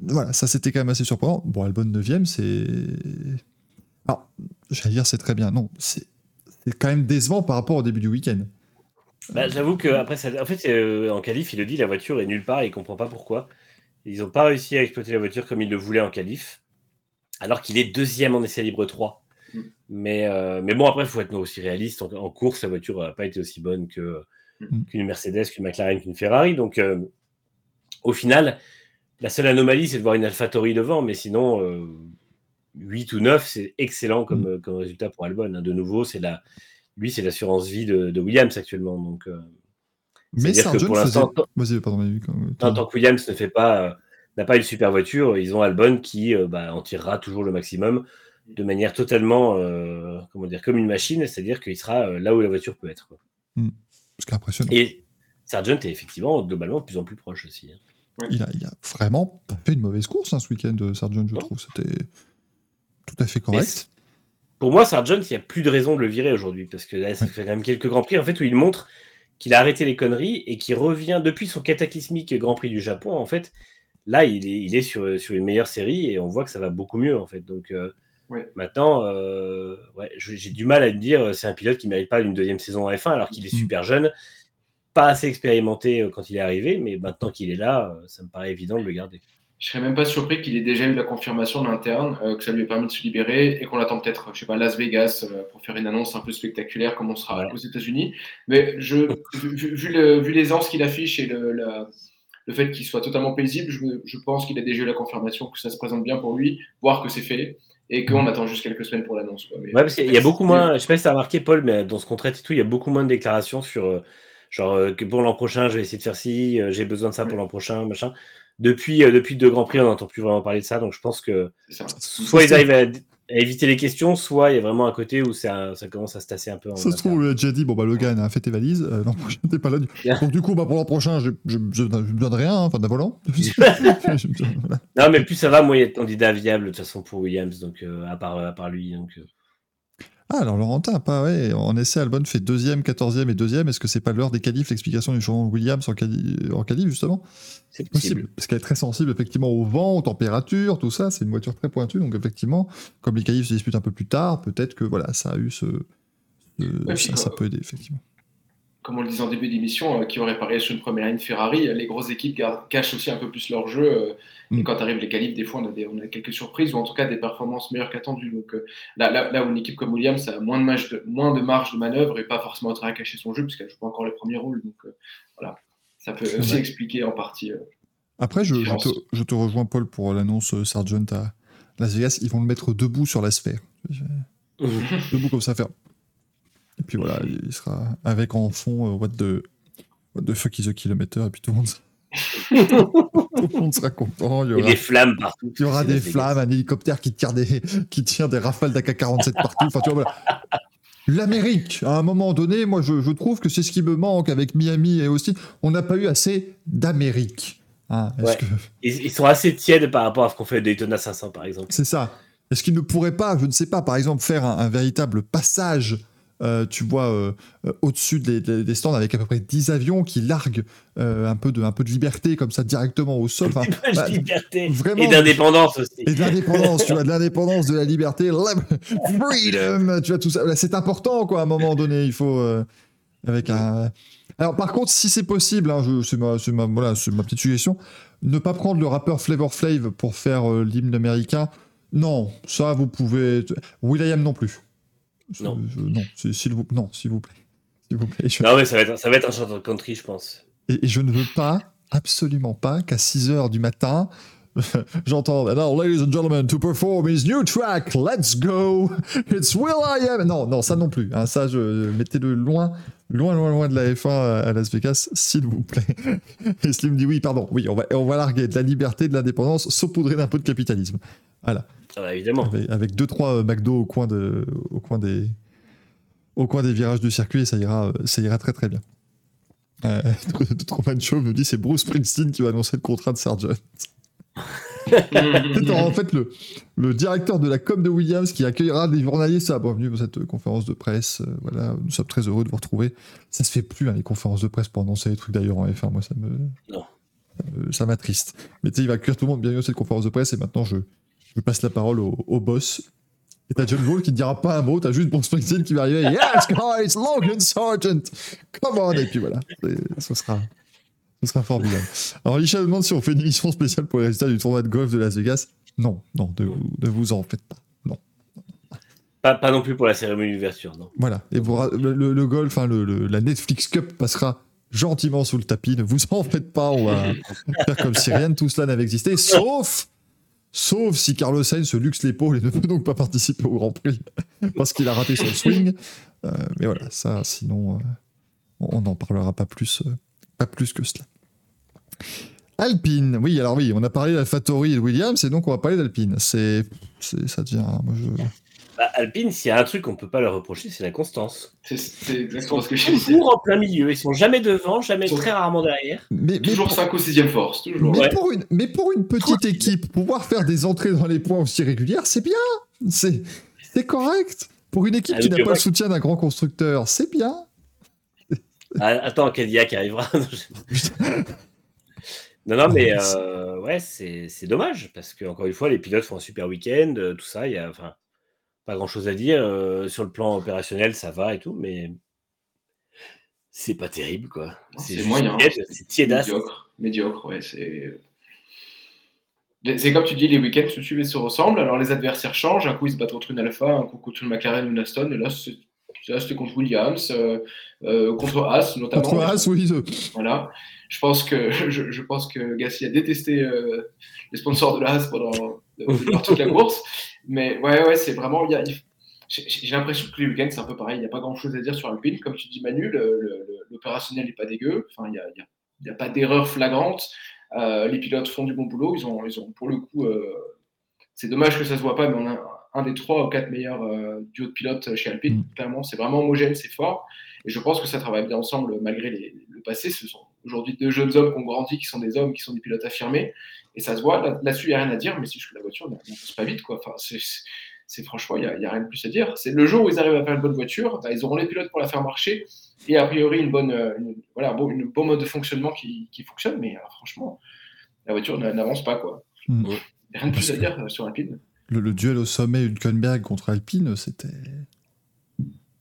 S1: Voilà, ça c'était quand même assez surprenant. Bon, Albon 9 c'est. Alors, j'allais dire c'est très bien. Non, c'est quand même décevant par rapport au début du week-end.
S2: Bah, j'avoue que après, en fait, euh, en qualif, il le dit, la voiture est nulle part, il comprend pas pourquoi. Ils n'ont pas réussi à exploiter la voiture comme ils le voulaient en qualif, alors qu'il est deuxième en essai libre 3. Mm. Mais, euh, mais bon, après, il faut être aussi réaliste. En, course, la voiture n'a pas été aussi bonne que, mm. qu'une Mercedes, qu'une McLaren, qu'une Ferrari. Donc, euh, au final, la seule anomalie, c'est de voir une AlphaTauri devant, mais sinon, 8 ou 9, c'est excellent comme, mm. comme résultat pour Albon. Hein. De nouveau, c'est la lui, c'est l'assurance vie de, Williams actuellement. Donc, euh,
S1: mais c'est que pour l'instant,
S2: faisait... tant que Williams ne fait pas, euh, n'a pas une super voiture, ils ont Albon qui euh, bah, en tirera toujours le maximum de manière totalement, comment dire, comme une machine, c'est-à-dire qu'il sera là où la voiture peut être.
S1: Hmm. impressionnant.
S2: Et Sargent est effectivement globalement de plus en plus proche aussi.
S1: Hein. Il, a, vraiment pas fait une mauvaise course hein, ce week-end, Sargent, je trouve. C'était tout à fait correct
S2: pour moi, Sargent, il n'y a plus de raison de le virer aujourd'hui, parce que là, ça fait quand même quelques Grands Prix, en fait, où il montre qu'il a arrêté les conneries et qu'il revient depuis son cataclysmique Grand Prix du Japon, en fait. Là, il est, sur, sur une meilleure série et on voit que ça va beaucoup mieux, en fait. Donc, euh, maintenant, euh, j'ai du mal à me dire c'est un pilote qui ne mérite pas une deuxième saison en F1 alors qu'il est mm. super jeune, pas assez expérimenté euh, quand il est arrivé, mais maintenant qu'il est là, ça me paraît évident de le garder.
S3: Je serais même pas surpris qu'il ait déjà eu la confirmation de l'interne, euh, que ça lui ait permis de se libérer et qu'on l'attend peut-être, je sais pas, Las Vegas euh, pour faire une annonce un peu spectaculaire comme on sera aux États-Unis. Mais je, vu, vu l'aisance qu'il affiche et le, le fait qu'il soit totalement paisible, je, je pense qu'il a déjà eu la confirmation que ça se présente bien pour lui, voir que c'est fait et qu'on attend juste quelques semaines pour l'annonce.
S2: Ouais, parce qu'il y a beaucoup moins, je sais pas si ça a remarqué Paul, mais dans ce contrat et tout, il y a beaucoup moins de déclarations sur. Euh, Genre que pour l'an prochain, je vais essayer de faire ci, j'ai besoin de ça pour l'an prochain, machin. Depuis, euh, depuis deux Grands Prix, on n'entend plus vraiment parler de ça. Donc je pense que soit ils arrivent à, à éviter les questions, soit il y a vraiment un côté où ça, ça commence à se tasser un peu en
S1: Ça se trouve, on lui a déjà dit, bon bah Logan a fait tes valises, euh, l'an prochain t'es pas là. Du... Donc du coup, bah, pour l'an prochain, je je- je- je ne donne rien, hein, enfin d'un volant.
S2: Non, mais plus ça va, moins il y a de candidats viables de toute façon pour Williams, donc euh, à, part, à part lui. Donc, euh,
S1: Ah, alors Laurentin, pas ouais, en essai, Albon fait deuxième, quatorzième et deuxième. Est-ce que c'est pas l'heure des qualifs, l'explication du de Williams en, quali... en qualif, justement?
S2: C'est
S1: possible.
S2: possible.
S1: Parce qu'elle est très sensible effectivement au vent, aux températures, tout ça. C'est une voiture très pointue, donc effectivement, comme les qualifs se disputent un peu plus tard, peut-être que voilà, ça a eu ce, ça, ça peut aider effectivement.
S3: Comme on le disait en début d'émission, euh, qui aurait parié sur une première ligne Ferrari, euh, les grosses équipes cachent aussi un peu plus leur jeu. euh,
S1: Mm.
S3: Et quand arrivent les qualifs, des fois, on a, des- on a quelques surprises ou en tout cas des performances meilleures qu'attendues. Donc euh, là, là, là où une équipe comme Williams a moins de, marge de, moins de marge de manœuvre et pas forcément à cacher son jeu, puisqu'elle joue pas encore les premiers rôles. Donc euh, voilà, ça peut aussi
S1: Ouais.
S3: expliquer en partie. euh,
S1: Après, je, te, je te rejoins Paul pour l'annonce euh, Sargent à Las Vegas. Ils vont le mettre debout sur la sphère, debout comme ça faire. Et puis voilà, il sera avec en fond euh, what the what the fuck is a kilometer et puis tout le monde, tout le monde sera content. Il y aura
S2: des flammes partout.
S1: Il y aura des flammes, un hélicoptère qui tire des, qui tire des rafales d'AK-47 partout. Enfin, tu vois, voilà. L'Amérique, à un moment donné, moi, je, je trouve que c'est ce qui me manque avec Miami et Austin. On n'a pas eu assez d'Amérique. Hein, est-ce
S2: Ouais.
S1: que-
S2: Ils, ils sont assez tièdes par rapport à ce qu'on fait à Daytona 500, par exemple.
S1: C'est ça. Est-ce qu'il ne pourrait pas, je ne sais pas, par exemple, faire un, un véritable passage, euh, tu vois, euh, euh, au-dessus des, stands avec à peu près 10 avions qui larguent un, peu de, un peu de liberté comme ça directement au sol. Enfin, bah,
S2: liberté
S1: vraiment.
S2: et d'indépendance aussi.
S1: Et de l'indépendance, tu vois, de l'indépendance, de la liberté, freedom, tu vois, tout ça. C'est important, quoi, à un moment donné. Il faut. avec un. Alors, par contre, si c'est possible, hein, c'est ma, c'est ma, voilà, c'est ma petite suggestion, ne pas prendre le rappeur Flavor Flav pour faire euh, l'hymne américain. Non, ça, vous pouvez. Will.i.am non plus. Je-
S2: Non.
S1: je- non, s'il vous, non, s'il vous plaît. S'il vous plaît. Je-
S2: Non, mais ça va, être, ça va être un chanteur de country, je pense.
S1: et, et je ne veux pas, absolument pas, qu'à 6 heures du matin, j'entends Now, ladies and gentlemen, to perform his new track, let's go, it's Will I Am. Non, non, ça non plus. hein, ça, je mettez-le loin, loin, loin, loin de la F1 à- à Las Vegas, s'il vous plaît. Et Slim dit oui, pardon, oui, on va, on va larguer de la liberté, de l'indépendance, saupoudrer d'un peu de capitalisme. Voilà.
S2: Ça va, évidemment.
S1: Avec, avec deux trois euh, McDo au coin de, au coin des, au coin des virages du circuit, et ça ira, euh, ça ira très très bien. Euh, Truman Show nous dit c'est Bruce Springsteen qui va annoncer le contrat de Sargent. C'est en fait le, le directeur de la com de Williams qui accueillera des journalistes. Ça, bienvenue pour cette euh, conférence de presse. euh, voilà, nous sommes très heureux de vous retrouver. Ça se fait plus hein, les conférences de presse pour annoncer les trucs d'ailleurs en F1. Moi, ça me,
S2: Non.
S1: ça me- ça m'attriste. Mais tu sais, il va accueillir tout le monde bienvenue à cette conférence de presse et maintenant je, je passe la parole au, au boss. Et t'as John Wall qui ne dira pas un mot, t'as juste Bruce Springsteen qui va arriver. Yes, guys, Logan Sargent, come on! Et puis voilà, ce sera, ce sera formidable. Alors, Licha demande si on fait une émission spéciale pour les résultats du tournoi de golf de Las Vegas. Non, non, ne vous, ne vous en faites pas. Non.
S2: Pas, pas non plus pour la cérémonie d'ouverture, non.
S1: Voilà. Et le, le- le golf, hein, le- la Netflix Cup passera gentiment sous le tapis. Ne vous en faites pas. On va faire comme si rien de tout cela n'avait existé. Sauf, sauf si Carlos Sainz se luxe l'épaule et ne peut donc pas participer au Grand Prix parce qu'il a raté son swing. Euh, mais voilà, ça, sinon, euh, on n'en parlera pas plus, euh, pas plus que cela. Alpine, oui, alors oui, on a parlé d'Alphatori et de Williams, et donc on va parler d'Alpine. C'est- ça devient, moi je,
S2: Bah, Alpine, s'il y a un truc qu'on peut pas leur reprocher, c'est la constance.
S3: C'est exactement
S2: sont
S3: ce que je disais.
S2: toujours en plein milieu. Ils sont jamais devant, jamais
S3: sont-
S2: très rarement derrière.
S1: mais, mais
S3: Toujours
S1: pour-
S3: 5 ou 6 force, toujours.
S1: Mais,
S2: Ouais.
S1: pour une, mais pour une petite équipe, pouvoir faire des entrées dans les points aussi régulières, c'est bien. C'est correct. Pour une équipe
S2: Ah,
S1: qui n'a pas le soutien d'un grand constructeur, c'est bien.
S2: Ah, attends, Cadillac arrivera? non, non, mais euh, ouais, c'est dommage parce que encore une fois, les pilotes font un super week-end, euh, tout ça. Il y a enfin pas grand-chose à dire euh, sur le plan opérationnel, ça va et tout, mais c'est pas terrible quoi.
S3: C'est moyen.
S2: tiède, C'est tiédasse.
S3: Médiocre, médiocre, ouais, c'est. C'est comme tu dis, les week-ends se suivent et se ressemblent. Alors les adversaires changent. Un coup ils se battent contre une Alpha, un coup contre une McLaren ou une Aston. Et là, c'était contre Williams, euh, euh, contre Haas notamment.
S1: Contre Haas, oui.
S3: Voilà. Je pense que je, je pense que Gasly a détesté euh, les sponsors de la Haas pendant toute la course. Mais ouais, ouais, c'est vraiment. y a- j'ai l'impression que les week-ends, c'est un peu pareil. Il n'y a pas grand-chose à dire sur Alpine. Comme tu dis, Manu, l'opérationnel n'est pas dégueu. Enfin, il n'y a, pas d'erreur flagrante. Euh, les pilotes font du bon boulot. Ils ont, ils ont pour le coup, euh, c'est dommage que ça ne se voit pas, mais on a un des trois ou quatre meilleurs euh, duos de pilotes chez Alpine. Mm. Clairement, c'est vraiment homogène, c'est fort. Et je pense que ça travaille bien ensemble malgré le passé. Ce sont aujourd'hui deux jeunes hommes qui ont grandi, qui sont des hommes, qui sont des pilotes affirmés. Et ça se voit. Là-dessus, il n'y a rien à dire. Mais si je fais la voiture, n'avance pas vite. Quoi. Enfin, c'est franchement, il n'y a, rien de plus à dire. C'est le jour où ils arrivent à faire une bonne voiture, bah, ils auront les pilotes pour la faire marcher et a priori une bonne, euh, voilà, bon, une bon mode de fonctionnement qui, fonctionne. Mais euh, franchement, la voiture n'avance pas. Quoi. Mm. Rien de plus à dire sur Alpine.
S1: Le, le, duel au sommet Hülkenberg contre Alpine, c'était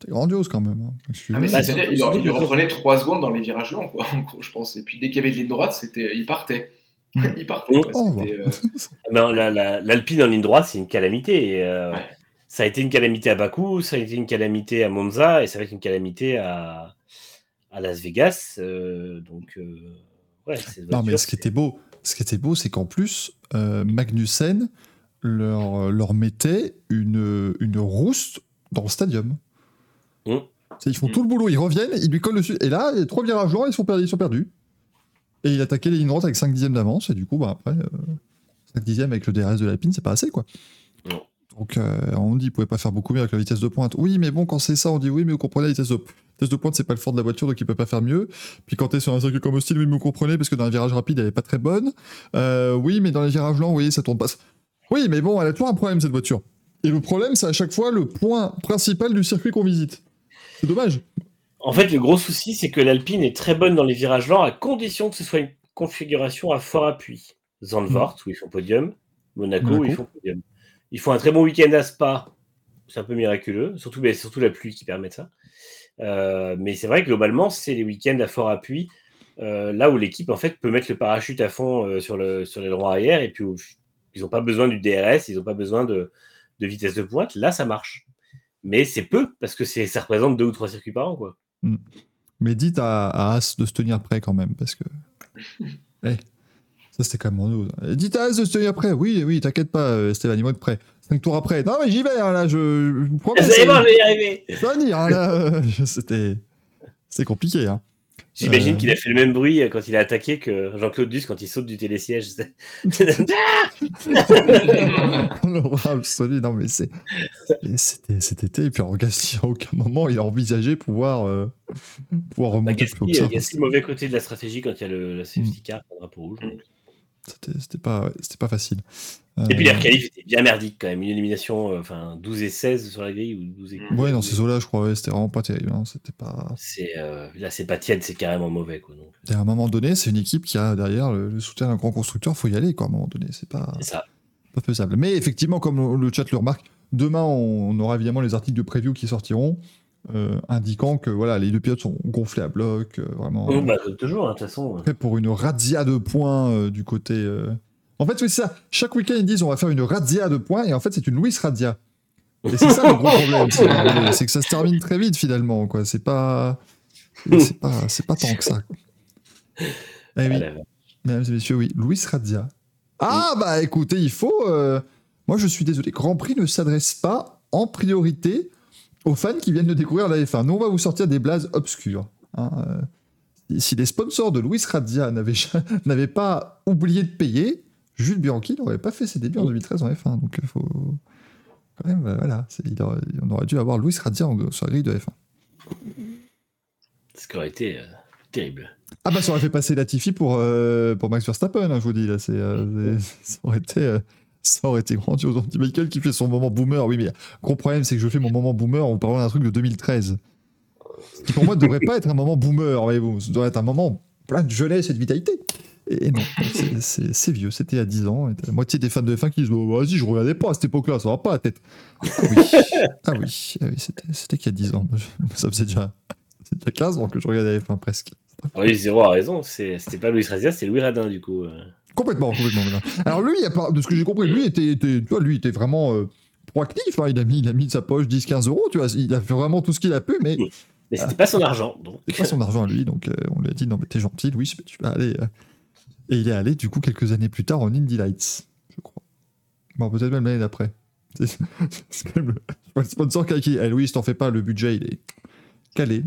S1: grandiose quand même. Hein.
S3: Ah, mais il, il, reprenait 3 secondes dans les virages longs, quoi, je pense. Et puis dès qu'il y avait de ligne droite, c'était, il partait. il partait. Oh,
S2: euh, L'Alpine en ligne droite, c'est une calamité. Euh, ça a été une calamité à Bakou, ça a été une calamité à Monza, et ça va être une calamité à, à Las Vegas. Euh, donc, ouais,
S1: non, mais ce qui était beau, ce qui était beau, c'est qu'en plus, Magnussen leur, leur mettait une, une rouste dans le stadium. Mmh. Ils font mmh. tout le boulot, ils reviennent, ils lui collent dessus. Et là, trois virages longs, ils sont perdus. Ils sont perdus. Et il attaquait les lignes droites avec 5 dixièmes d'avance. Et du coup, bah, après, 5 euh, dixièmes avec le DRS de la pine, c'est pas assez, quoi. Donc, euh, on dit, il pouvait pas faire beaucoup mieux avec la vitesse de pointe. Oui, mais bon, quand c'est ça, on dit oui, mais vous comprenez, la vitesse de, vitesse de pointe, c'est pas le fort de la voiture, donc il peut pas faire mieux. Puis quand t'es sur un circuit comme hostile, oui, mais vous comprenez, parce que dans les virages rapides, elle est pas très bonne. Euh, oui, mais dans les virages lents, oui, ça tourne pas. Oui, mais bon, elle a toujours un problème, cette voiture. Et le problème, c'est à chaque fois le point principal du circuit qu'on visite. C'est dommage.
S2: En fait, le gros souci, c'est que l'Alpine est très bonne dans les virages lents à condition que ce soit une configuration à fort appui. Zandvoort, mm. où ils font podium. Monaco, où ils font podium. Ils font un très bon week-end à Spa. C'est un peu miraculeux, surtout, mais surtout la pluie qui permet ça. Euh, mais c'est vrai que globalement, c'est les week-ends à fort appui, euh, là où l'équipe en fait peut mettre le parachute à fond euh, sur, le, sur les droits arrière et puis ils n'ont pas besoin du DRS, ils n'ont pas besoin de, de vitesse de pointe. Là, ça marche mais c'est peu parce que ça représente deux ou trois circuits par an. Quoi.
S1: Mm. Mais dites à, As de se tenir prêt quand même parce que. Eh, ça c'était quand même mon dos. Dites à As de se tenir prêt. Oui, oui, t'inquiète pas, euh, Stéphane, il va être prêt. Cinq tours après. Non, mais j'y vais, hein, là, je, je vous
S2: promets. C'est bon, je vais y arriver.
S1: Ça va venir, hein, là. C'était. C'est compliqué, hein.
S2: J'imagine euh. qu'il a fait le même bruit quand il a attaqué que Jean-Claude Duss quand il saute du télésiège.
S1: absolu, non mais c'est c'était cet été et puis en Gasly à aucun moment il a envisagé pouvoir euh, pouvoir bah, remonter
S2: bah, Gasly, euh, le mauvais côté de la stratégie quand il y a le, la safety car, le drapeau rouge.
S1: C'était pas, pas facile.
S2: Et puis l'air qualif était bien merdique quand même. Une élimination, euh, enfin 12 et 16 sur la grille ou 12 et
S1: Ouais, dans ces eaux-là, je crois, c'était vraiment pas terrible. Hein. C'était pas.
S2: Euh, là, c'est pas tiède, c'est carrément mauvais. Quoi, donc.
S1: à un moment donné, c'est une équipe qui a derrière le, soutien d'un grand constructeur, faut y aller quoi, à un moment donné. C'est pas,
S2: ça.
S1: pas faisable. Mais effectivement, comme le chat le remarque, demain, on aura évidemment les articles de preview qui sortiront. Euh, indiquant que voilà, les deux pilotes sont gonflés à bloc, vraiment.
S2: bah, toujours, hein, de toute façon.
S1: Pour une razzia de points du côté en fait, c'est ça. Chaque week-end, ils disent on va faire une razzia de points, et en fait, c'est une Louis Razzia. Et c'est ça le gros problème. C'est que ça se termine très vite, finalement. quoi. C'est pas. C'est pas, pas tant que ça. Eh oui. Mesdames et messieurs, oui. Louis Razzia. Ah, bah écoutez, il faut. Euh, moi, je suis désolé. Grand Prix ne s'adresse pas en priorité aux fans qui viennent de découvrir la F1. Nous, on va vous sortir des blazes obscures. Hein, euh. si les sponsors de Louis Razzia n'avaient pas oublié de payer, Jules Bianchi n'aurait pas fait ses débuts en 2013 en F1. Donc il euh, faut. Quand même, euh, voilà. on aurait dû avoir Louis Radia sur la grille de F1.
S2: Ce qui aurait été euh, terrible.
S1: Ah bah ça aurait fait passer Latifi pour, pour Max Verstappen, hein, je vous dis. Là, c'est, ça aurait été. Ça aurait été grandiose. Michael qui fait son moment boomer. Oui, mais gros problème, c'est que je fais mon moment boomer en parlant d'un truc de 2013. Ce qui pour moi ne devrait pas être un moment boomer, voyez-vous. Ça devrait être un moment plein de jeunesse et de vitalité. Et non, c'est vieux, c'était à 10 ans. la moitié des fans de F1 qui disent oh, Vas-y, je regardais pas à cette époque-là, ça va pas la tête. Ah oui, ah ah c'était qu'il y a 10 ans. Ça faisait déjà, déjà 15 ans que je regardais F1 presque.
S2: Oui, Zéro a raison, c'était pas Louis Razia, c'est Louis Radin du coup. Euh.
S1: Complètement, complètement. Alors lui, de ce que j'ai compris, lui était, était, tu vois, lui était vraiment euh, proactif. Hein. il, a mis, il a mis de sa poche 10-15 euros, tu vois, il a fait vraiment tout ce qu'il a pu, mais.
S2: Mais c'était pas son argent.
S1: C'était pas son argent à lui, donc euh, on lui a dit non, mais t'es gentil, Louis, tu vas aller et il est allé, du coup, quelques années plus tard en Indy Lights, je crois. Bon, peut-être même l'année d'après. C'est quand même le sponsor qui eh, Louis, t'en fais pas, le budget, il est calé.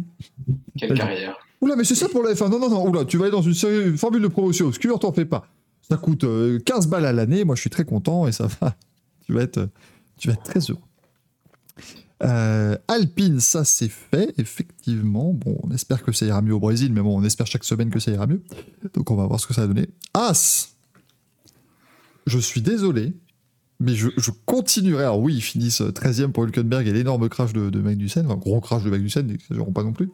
S3: Quelle carrière.
S1: Oula, mais c'est ça pour la F1. Non, non, non, oula, tu vas aller dans une, série, formule de promotion obscure, t'en fais pas. Ça coûte 15 euh, balles à l'année, moi je suis très content et ça va. Tu vas être, très heureux. Euh, Alpine, ça c'est fait, effectivement. Bon, on espère que ça ira mieux au Brésil, mais bon, on espère chaque semaine que ça ira mieux. Donc on va voir ce que ça va donner. As Je suis désolé, mais je, continuerai. Alors oui, ils finissent 13e pour Hülkenberg et l'énorme crash de, de Magnussen, enfin gros crash de Magnussen, n'exagérons pas non plus.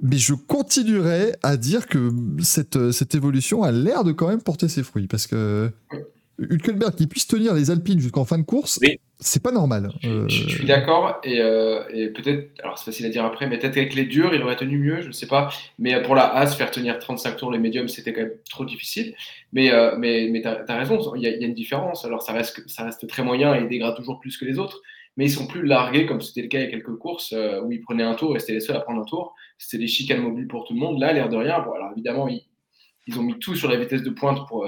S1: Mais je continuerai à dire que cette, cette évolution a l'air de quand même porter ses fruits, parce que Hülkenberg qui puisse tenir les Alpines jusqu'en fin de course, c'est pas normal.
S3: Je, suis d'accord, euh, et, peut-être, alors c'est facile à dire après, mais peut-être avec les durs, il aurait tenu mieux, je ne sais pas. Mais pour la As, faire tenir 35 tours les médiums, c'était quand même trop difficile. Mais, euh, mais, mais tu as, raison, il y, a, une différence. Alors ça reste, ça reste très moyen et ils dégradent toujours plus que les autres, mais ils sont plus largués comme c'était le cas il y a quelques courses euh, où ils prenaient un tour et c'était les seuls à prendre un tour. C'était des chicanes mobiles pour tout le monde. Là, l'air de rien, alors évidemment, ils, ont mis tout sur la vitesse de pointe pour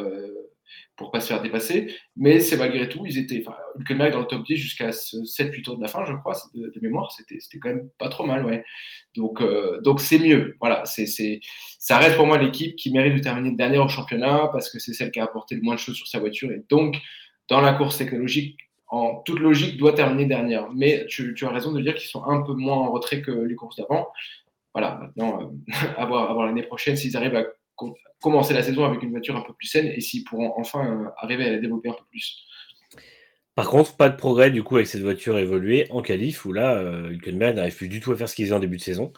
S3: pour pas se faire dépasser. Mais c'est malgré tout, ils étaient, enfin, Hülkenberg dans le top 10 jusqu'à 7-8 tours de la fin, je crois, de, mémoire, c'était quand même pas trop mal, ouais. Donc euh, donc c'est mieux. Voilà, c'est ça reste pour moi l'équipe qui mérite de terminer dernière au championnat parce que c'est celle qui a apporté le moins de choses sur sa voiture et donc dans la course technologique. En toute logique, doit terminer dernière. Mais tu as raison de dire qu'ils sont un peu moins en retrait que les courses d'avant. Voilà, maintenant, euh, avoir à voir l'année prochaine s'ils arrivent à commencer la saison avec une voiture un peu plus saine et s'ils pourront enfin euh, arriver à la développer un peu plus.
S2: Par contre, pas de progrès du coup avec cette voiture évoluée en qualif où là, euh, Hülkenberg n'arrive plus du tout à faire ce qu'il faisait en début de saison,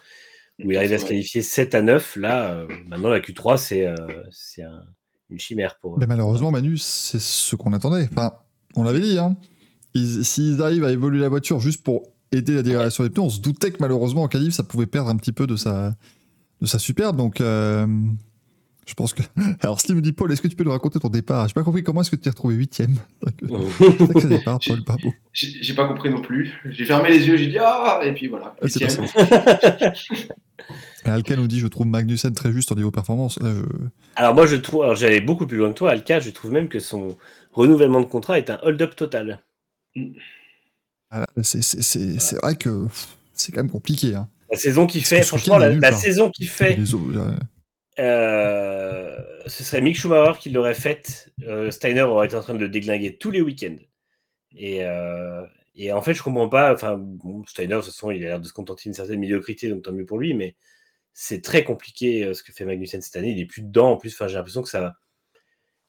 S2: où il arrive à se qualifier 7 à 9. Là, euh, maintenant la Q3, c'est une chimère pour.
S1: Mais malheureusement, Manu, c'est ce qu'on attendait. Enfin, on l'avait dit, hein. S'ils arrivent à évoluer la voiture juste pour aider la dégradation des pneus, on se doutait que malheureusement en qualif, ça pouvait perdre un petit peu de sa, de sa superbe. Donc. Je pense que. Alors, Steve me dit Paul, est-ce que tu peux nous raconter ton départ? J'ai pas compris comment est-ce que tu t'es retrouvé huitième?
S3: départ, Paul, pas J'ai pas compris non plus. J'ai fermé les yeux, j'ai dit ah Et puis voilà.
S1: Ah, Alka nous dit Je trouve Magnussen très juste en niveau performance.
S2: Alors, moi, je trouve. Alors, j'allais beaucoup plus loin que toi, Alka. Je trouve même que son renouvellement de contrat est un hold-up total.
S1: Ah, c'est vrai que c'est quand même compliqué. Hein.
S2: La saison qui fait, franchement, la, saison qui fait. Euh, ce serait Mick Schumacher qui l'aurait fait. Euh, Steiner aurait été en train de le déglinguer tous les week-ends. Et, euh, et, en fait, je comprends pas. Enfin, Steiner, de toute façon, il a l'air de se contenter d'une certaine médiocrité, donc tant mieux pour lui. Mais c'est très compliqué ce que fait Magnussen cette année. Il est plus dedans. En plus, enfin, j'ai l'impression que ça.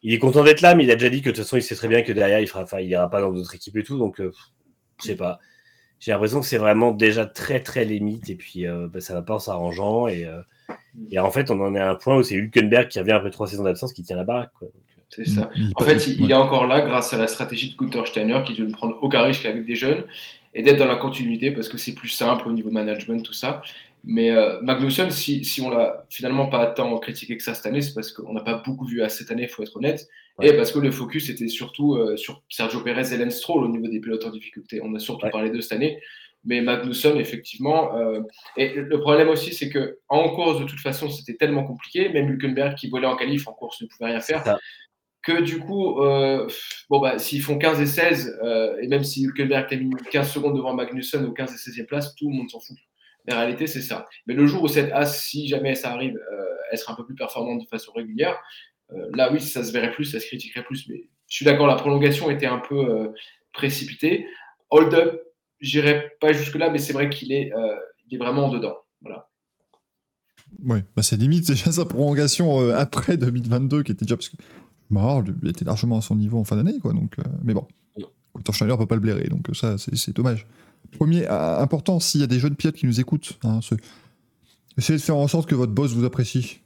S2: Il est content d'être là, mais il a déjà dit que de toute façon, il sait très bien que derrière, il fera, enfin, il ira pas dans d'autres équipes et tout. Donc, je sais pas. J'ai l'impression que c'est vraiment déjà très très limite. Et puis, bah, ça va pas en s'arrangeant. Et et en fait, on en est à un point où c'est Hülkenberg qui revient après trois saisons d'absence qui tient la baraque.
S3: C'est ça. En fait, il, est encore là grâce à la stratégie de Gunther Steiner qui veut ne prendre aucun risque avec des jeunes et d'être dans la continuité parce que c'est plus simple au niveau management, tout ça. Mais euh, Magnussen, si, si on l'a finalement pas tant critiqué que ça cette année, c'est parce qu'on n'a pas beaucoup vu à cette année, il faut être honnête. Et parce que le focus était surtout euh, sur Sergio Perez et Lance Stroll au niveau des pilotes en difficulté. On a surtout parlé de cette année. Mais Magnussen, effectivement. Euh, et le problème aussi, c'est que en course, de toute façon, c'était tellement compliqué. Même Hülkenberg, qui volait en qualif, en course, ne pouvait rien faire. Que du coup, bon, bah, s'ils font 15 et 16, euh, et même si Hülkenberg a mis 15 secondes devant Magnussen aux 15 et 16e place, tout le monde s'en fout. La réalité, c'est ça. Mais le jour où cette as, si jamais ça arrive, elle sera un peu plus performante de façon régulière, là, oui, ça se verrait plus, ça se critiquerait plus. Mais je suis d'accord, la prolongation était un peu précipitée. Hold up, j'irai pas jusque-là, mais c'est vrai qu'il est, euh, est vraiment en dedans. Voilà.
S1: Oui, bah c'est limite déjà sa prolongation euh, après 2022 qui était déjà parce que était largement à son niveau en fin d'année, quoi. Donc, euh, mais bon, Schneider peut pas le blairer, donc ça c'est dommage. Premier important, s'il y a des jeunes pilotes qui nous écoutent, hein, essayez de faire en sorte que votre boss vous apprécie.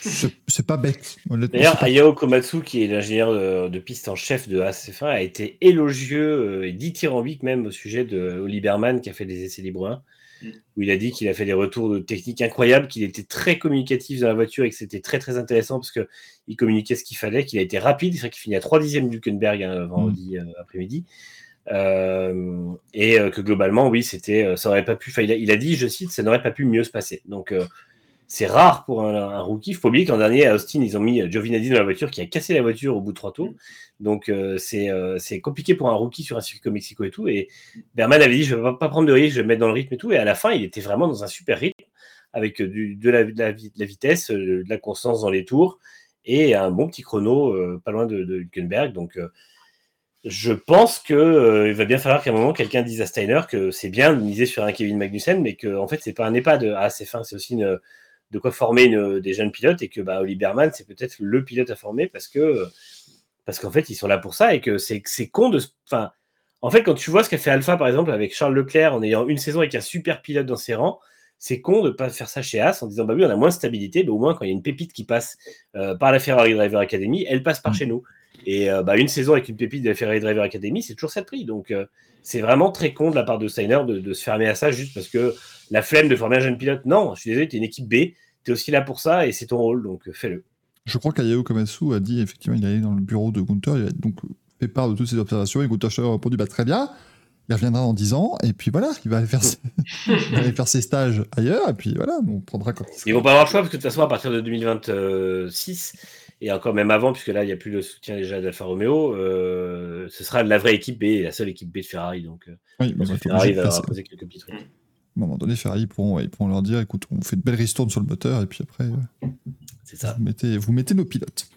S1: C'est pas bête.
S2: D'ailleurs, Ayao Komatsu, qui est l'ingénieur de, piste en chef de ACF1, a été élogieux euh, et dithyrambique même au sujet de Oliberman qui a fait des essais libres 1, mm. où il a dit qu'il a fait des retours de technique incroyables, qu'il était très communicatif dans la voiture et que c'était très très intéressant parce qu'il communiquait ce qu'il fallait, qu'il a été rapide, c'est vrai qu'il finit à 3 dixièmes du Hülkenberg hein, vendredi euh, après-midi. Euh, et que globalement, oui, c'était, ça aurait pas pu. Il a, dit, je cite, ça n'aurait pas pu mieux se passer. Donc c'est rare pour un, rookie. Il faut oublier qu'en dernier, à Austin, ils ont mis Giovinazzi dans la voiture qui a cassé la voiture au bout de trois tours. Donc, euh, euh, c'est compliqué pour un rookie sur un circuit comme Mexico et tout. Et Berman avait dit Je ne vais pas, prendre de risque, je vais me mettre dans le rythme et tout. Et à la fin, il était vraiment dans un super rythme avec du, de, la, de, la, vitesse, de la constance dans les tours et un bon petit chrono pas loin de, de Hülkenberg. Donc, je pense qu'il euh, va bien falloir qu'à un moment quelqu'un dise à Steiner que c'est bien de miser sur un Kevin Magnussen, mais que en fait c'est pas un EHPAD à ses fins, c'est aussi de quoi former des jeunes pilotes et que bah, Oli Berman c'est peut-être le pilote à former parce que parce qu'en fait ils sont là pour ça et que c'est con de enfin en fait quand tu vois ce qu'a fait Alpha par exemple avec Charles Leclerc en ayant une saison avec un super pilote dans ses rangs c'est con de ne pas faire ça chez As en disant bah oui on a moins de stabilité mais au moins quand il y a une pépite qui passe euh, par la Ferrari Driver Academy elle passe par mm. chez nous et euh, bah, une saison avec une pépite de la Ferrari Driver Academy, c'est toujours ça prix. Donc, euh, c'est vraiment très con de la part de Steiner de, se fermer à ça juste parce que la flemme de former un jeune pilote. Non, je suis désolé, tu es une équipe B, tu es aussi là pour ça et c'est ton rôle, donc euh, fais-le.
S1: Je crois qu'Ayao Komatsu a dit, effectivement, il allait dans le bureau de Gunther, il a donc fait part de toutes ses observations et Gunther a répondu bah, très bien. Il reviendra dans 10 ans, et puis voilà, il va aller faire, ses, aller faire ses stages ailleurs, et puis voilà, on prendra quand
S2: Ils vont pas avoir le choix, parce que de toute façon, à partir de 2026, et encore même avant, puisque là, il n'y a plus le soutien déjà d'Alfa Romeo, euh, ce sera la vraie équipe B, la seule équipe B de Ferrari. Donc, euh,
S1: oui, mais Ferrari va poser quelques petits trucs. À un moment donné, Ferrari pourront, ils pourront leur dire écoute, on fait de belles ristournes sur le moteur, et puis après, euh,
S2: c'est ça.
S1: Vous, mettez, vous mettez nos pilotes.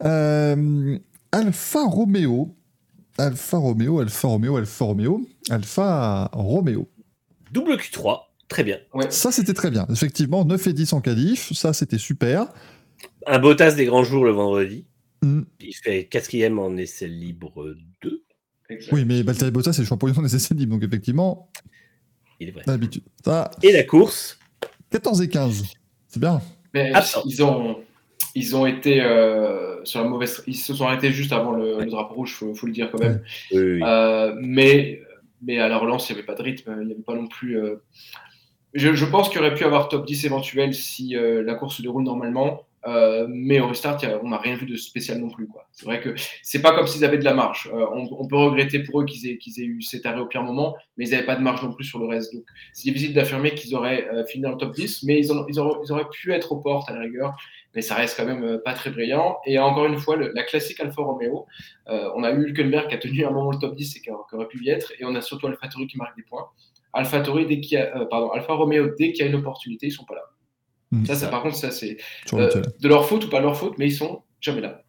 S1: Alfa Romeo, Alfa Romeo, Alfa Romeo, Alfa Romeo, Alfa Romeo.
S2: Double Q3, très bien.
S1: Ça, c'était très bien. Effectivement, 9 et 10 en qualif, ça, c'était super
S2: un Bottas des grands jours le vendredi. Mm. Il fait quatrième en essai libre 2.
S1: Oui, mais Valtteri Bottas c'est le champion des essais libres, donc effectivement.
S2: Il est vrai.
S1: D'habitude.
S2: Et la course
S1: 14 et 15. C'est bien.
S3: Mais ils ont, ils ont été euh, sur la mauvaise. Ils se sont arrêtés juste avant le, drapeau rouge, il faut, le dire quand même. Euh, mais, mais à la relance, il n'y avait pas de rythme. Il n'y avait pas non plus. Euh, je, je, pense qu'il aurait pu avoir top 10 éventuel si la course se déroule normalement. Euh, mais au restart, on n'a rien vu de spécial non plus. C'est vrai que c'est pas comme s'ils avaient de la marge. Euh, on, peut regretter pour eux qu'ils aient, eu cet arrêt au pire moment, mais ils n'avaient pas de marge non plus sur le reste. Donc c'est difficile d'affirmer qu'ils auraient euh, fini dans le top 10, mais ils, auraient, pu être aux portes à la rigueur. Mais ça reste quand même pas très brillant. Et encore une fois, la classique Alfa Romeo, on a eu Hülkenberg qui a tenu un moment le top 10 et qui, aurait pu y être, et on a surtout AlphaTauri qui marque des points. AlphaTauri, pardon, Alfa Romeo, dès qu'il y a une opportunité, ils sont pas là. Mm. Ça, ça, par contre, ça, c'est euh, de leur faute ou pas leur faute, mais ils sont jamais là.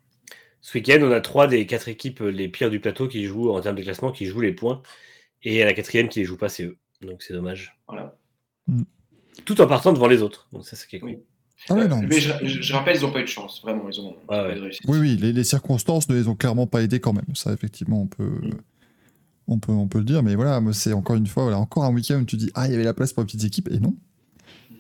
S2: Ce week-end, on a trois des quatre équipes les pires du plateau qui jouent en termes de classement, qui jouent les points. Et à la quatrième qui les joue pas, c'est eux. Donc c'est dommage.
S3: Voilà.
S1: Mm.
S2: Tout en partant devant les autres. Donc ça, c'est quelque
S3: oui. Ah mais je, rappelle, ils n'ont pas eu de chance, vraiment. Ils ont
S1: Oui, oui, les, circonstances ne les ont clairement pas aidés quand même. Ça, effectivement, on peut, mm. on peut, on peut le dire. Mais voilà, c'est encore une fois, voilà, encore un week-end où tu dis Ah, il y avait la place pour les petites équipes. Et non,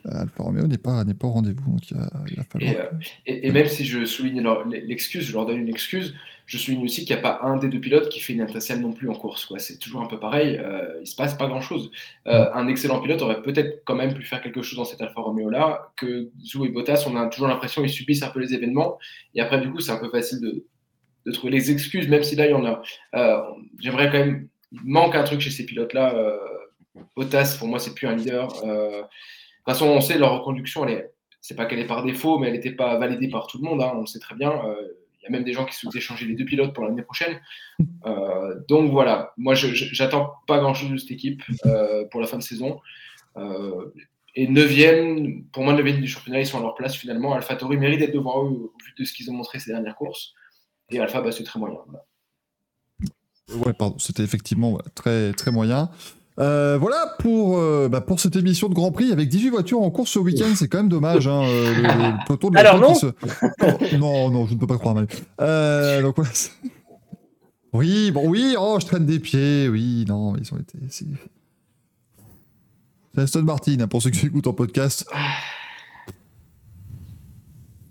S1: Alfa Romeo n'est pas, pas au rendez-vous. Donc
S3: euh, et, même si je souligne l'excuse, je leur donne une excuse, je souligne aussi qu'il n'y a pas un des deux pilotes qui fait une intercelle non plus en course. C'est toujours un peu pareil, euh, il ne se passe pas grand-chose. Euh, un excellent pilote aurait peut-être quand même pu faire quelque chose dans cet Alfa Romeo-là, que Zou et Bottas, on a toujours l'impression qu'ils subissent un peu les événements, et après du coup c'est un peu facile de, de, trouver les excuses, même si là il y en a. J'aimerais quand même, il manque un truc chez ces pilotes-là. Bottas, pour moi, c'est plus un leader. De toute façon, on sait leur reconduction, elle est, c'est pas qu'elle est par défaut, mais elle n'était pas validée par tout le monde. Hein, on le sait très bien. Euh, il y a même des gens qui souhaitaient changer les deux pilotes pour l'année prochaine. Euh, donc voilà, moi, j'attends pas grand-chose de cette équipe euh, pour la fin de saison. et neuvième, pour moi, neuvième du championnat, ils sont à leur place finalement. Alpha Tori mérite d'être devant eux au vu de ce qu'ils ont montré ces dernières courses. Et Alpha, bah, c'est très moyen.
S1: Ouais, pardon, c'était effectivement très, très moyen. Euh, voilà pour, euh, bah, pour cette émission de Grand Prix avec 18 voitures en course ce week-end, c'est quand même dommage. Hein, euh, le,
S2: de la Alors non.
S1: non, non, je ne peux pas croire. Euh, donc voilà. Oui, bon, oui, oh, je traîne des pieds, oui, non, ils ont été. C'est Aston Martin, hein, pour ceux qui écoutent en podcast.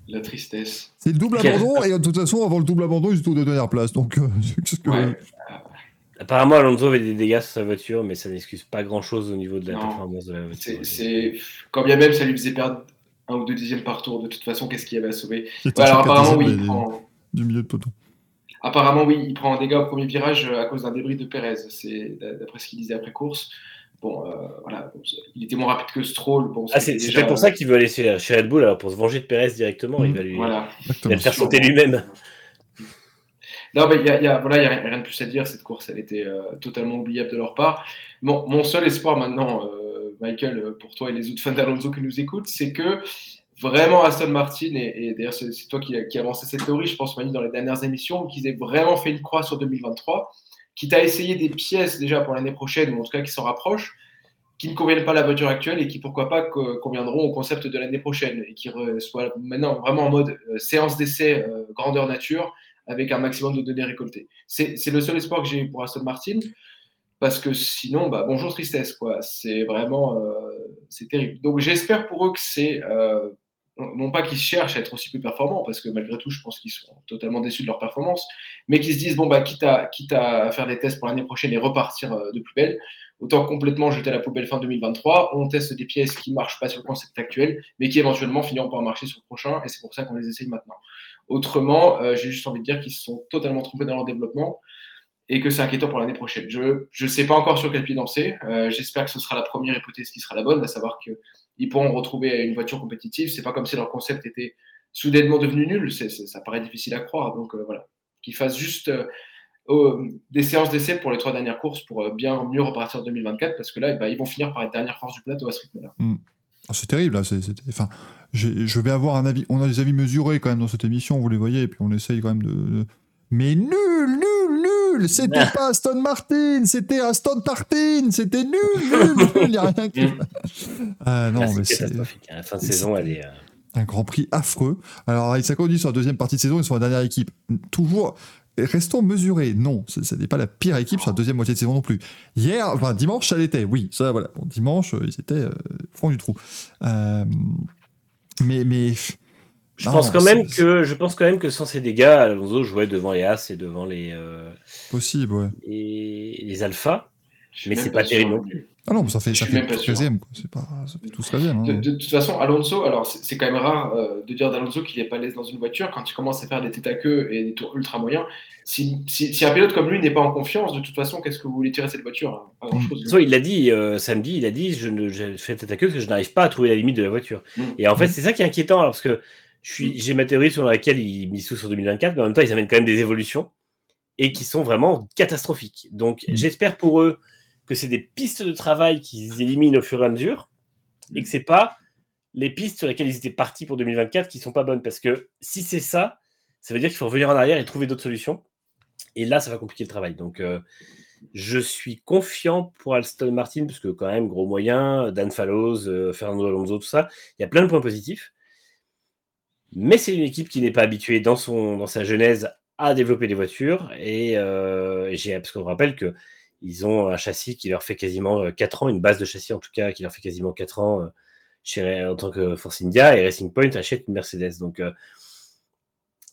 S3: La tristesse.
S1: C'est le double abandon, et de toute façon, avant le double abandon, ils étaient aux dernières places. Donc, qu'est-ce que. Ouais.
S2: Apparemment, Alonso avait des dégâts sur sa voiture, mais ça n'excuse pas grand-chose au niveau de la performance de la voiture.
S3: C'est, quand bien même ça lui faisait perdre un ou deux dixièmes par tour, de toute façon, qu'est-ce qu'il avait à sauver? Alors apparemment, oui, il prend...
S1: Du milieu de peloton.
S3: Apparemment, oui, il prend un dégât au premier virage à cause d'un débris de Pérez, c'est d'après ce qu'il disait après course. Bon, voilà, il était moins rapide que Stroll. Bon,
S2: ah, c'est déjà... pour ça qu'il veut aller chez, Red Bull, alors pour se venger de Perez directement, il va lui
S3: voilà.
S2: il va le faire sauter lui-même.
S3: Non, mais il n'y a, y a, voilà, y a rien de plus à dire. Cette course, elle était totalement oubliable de leur part. Mon seul espoir maintenant, Michael, pour toi et les autres fans d'Alonso qui nous écoutent, c'est que vraiment Aston Martin, et, d'ailleurs c'est toi qui, qui a avancé cette théorie, je pense, Manu, dans les dernières émissions, qu'ils aient vraiment fait une croix sur 2023, qui t'a essayé des pièces déjà pour l'année prochaine, ou en tout cas qui s'en rapprochent, qui ne conviennent pas à la voiture actuelle et qui, pourquoi pas, conviendront au concept de l'année prochaine, et qui soient maintenant vraiment en mode euh, séance d'essai euh, grandeur nature, avec un maximum de données récoltées. C'est le seul espoir que j'ai pour Aston Martin parce que sinon, bah, bonjour tristesse, quoi. C'est vraiment, euh, c'est terrible. Donc j'espère pour eux que c'est, euh, non pas qu'ils cherchent à être aussi plus performants, parce que malgré tout, je pense qu'ils sont totalement déçus de leur performance, mais qu'ils se disent, bon, bah, quitte à, quitte à faire des tests pour l'année prochaine et repartir euh, de plus belle, autant complètement jeter à la poubelle fin 2023, on teste des pièces qui ne marchent pas sur le concept actuel, mais qui éventuellement finiront par marcher sur le prochain, et c'est pour ça qu'on les essaye maintenant. Autrement, j'ai juste envie de dire qu'ils se sont totalement trompés dans leur développement et que c'est inquiétant pour l'année prochaine. Je ne sais pas encore sur quel pied danser. Euh, j'espère que ce sera la première hypothèse qui sera la bonne, à savoir qu'ils pourront retrouver une voiture compétitive. C'est pas comme si leur concept était soudainement devenu nul. ça paraît difficile à croire. Donc euh, voilà, qu'ils fassent juste euh, des séances d'essai pour les trois dernières courses pour bien mieux repartir en 2024, parce que là, bah, ils vont finir par être dernière force du plateau à ce rythme-là.
S1: Mm. Ah, c'est terrible, là. enfin, je vais avoir un avis. On a des avis mesurés quand même dans cette émission, vous les voyez, et puis on essaye quand même de mais nul, nul, nul C'était pas Aston Martin, c'était Aston Tartin, c'était nul, nul, nul, il n'y a rien qui.
S2: Ah non, mais c'est. Hein. La fin de saison, elle est. Euh,
S1: un grand prix affreux. Alors, Isako dit sur la deuxième partie de saison, ils sont la dernière équipe. Toujours, restons mesurés. Non, ce n'est pas la pire équipe sur la deuxième moitié de saison non plus. Hier, enfin dimanche, ça l'était. Oui, ça voilà. Bon, dimanche, ils étaient euh, au fond du trou. Euh, mais mais
S2: je pense quand même que je pense quand même que sans ces dégâts, Alonso jouait devant les As et devant les euh,
S1: possible, ouais.
S2: Et les Alpha, mais c'est pas, terrible non plus.
S1: Ah non, ça fait, ça fait 13e, c'est pas, ça fait tout 13e.
S3: Hein. De, toute façon, Alonso, alors c'est quand même rare euh, de dire d'Alonso qu'il n'est pas l'aise dans une voiture quand il commence à faire des têtes à queue et des tours ultra moyens. Si, si, un pilote comme lui n'est pas en confiance, de toute façon, qu'est-ce que vous voulez tirer cette voiture hein? Chose.
S2: il l'a dit euh, samedi, il a dit je ne fais tête à queue parce que je n'arrive pas à trouver la limite de la voiture. Mm. Et en fait, c'est ça qui est inquiétant parce que j'ai ma théorie sur laquelle ils misent tout sur 2024, mais en même temps, ils amènent quand même des évolutions et qui sont vraiment catastrophiques. Donc, mm. j'espère pour eux que c'est des pistes de travail qu'ils éliminent au fur et à mesure et que c'est pas les pistes sur lesquelles ils étaient partis pour 2024 qui sont pas bonnes. Parce que si c'est ça, ça veut dire qu'il faut revenir en arrière et trouver d'autres solutions. Et là, ça va compliquer le travail. Donc, euh, je suis confiant pour Alston Martin, parce que quand même, gros moyen, Dan Fallows, euh, Fernando Alonso, tout ça, il y a plein de points positifs. Mais c'est une équipe qui n'est pas habituée dans, son, dans sa genèse à développer des voitures. Et euh, j'ai, parce qu'on rappelle qu'ils ont un châssis qui leur fait quasiment 4 euh, ans, une base de châssis en tout cas, qui leur fait quasiment 4 ans euh, chez, en tant que Force India. Et Racing Point achète une Mercedes. Donc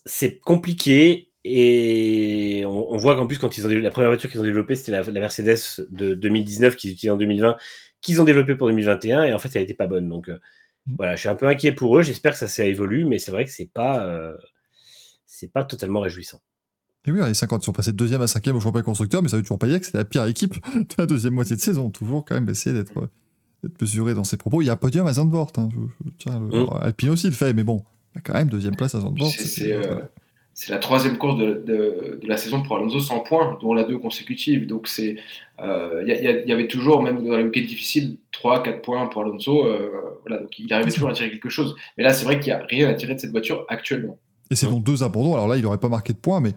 S2: c'est compliqué. Et on, voit qu'en plus, quand ils ont la première voiture qu'ils ont développée, c'était la, Mercedes de 2019 qu'ils utilisent en 2020, qu'ils ont développée pour 2021. Et en fait, elle n'était pas bonne. Donc voilà, je suis un peu inquiet pour eux. J'espère que ça s'est évolué, mais c'est vrai que c'est pas, euh, c'est pas totalement réjouissant.
S1: Et oui, les 50 sont passés de deuxième à cinquième au championnat constructeur, mais ça veut toujours pas dire que c'était la pire équipe de la deuxième moitié de saison. Toujours quand même essayer d'être, mesuré dans ses propos. Il y a un podium à Zandvoort. Hein. Mm. Alpine aussi le fait, mais bon, il y a quand même deuxième place à Zandvoort.
S3: C'est, c'est la troisième course de, la saison pour Alonso sans points, dont la deux consécutive. Donc c'est, il euh, y, avait toujours, même dans les week-ends difficiles, 3-4 points pour Alonso. Euh, voilà, donc il arrivait toujours à tirer quelque chose. Mais là, c'est vrai qu'il n'y a rien à tirer de cette voiture actuellement.
S1: Et c'est donc deux abandons. Alors là, il n'aurait pas marqué de points, mais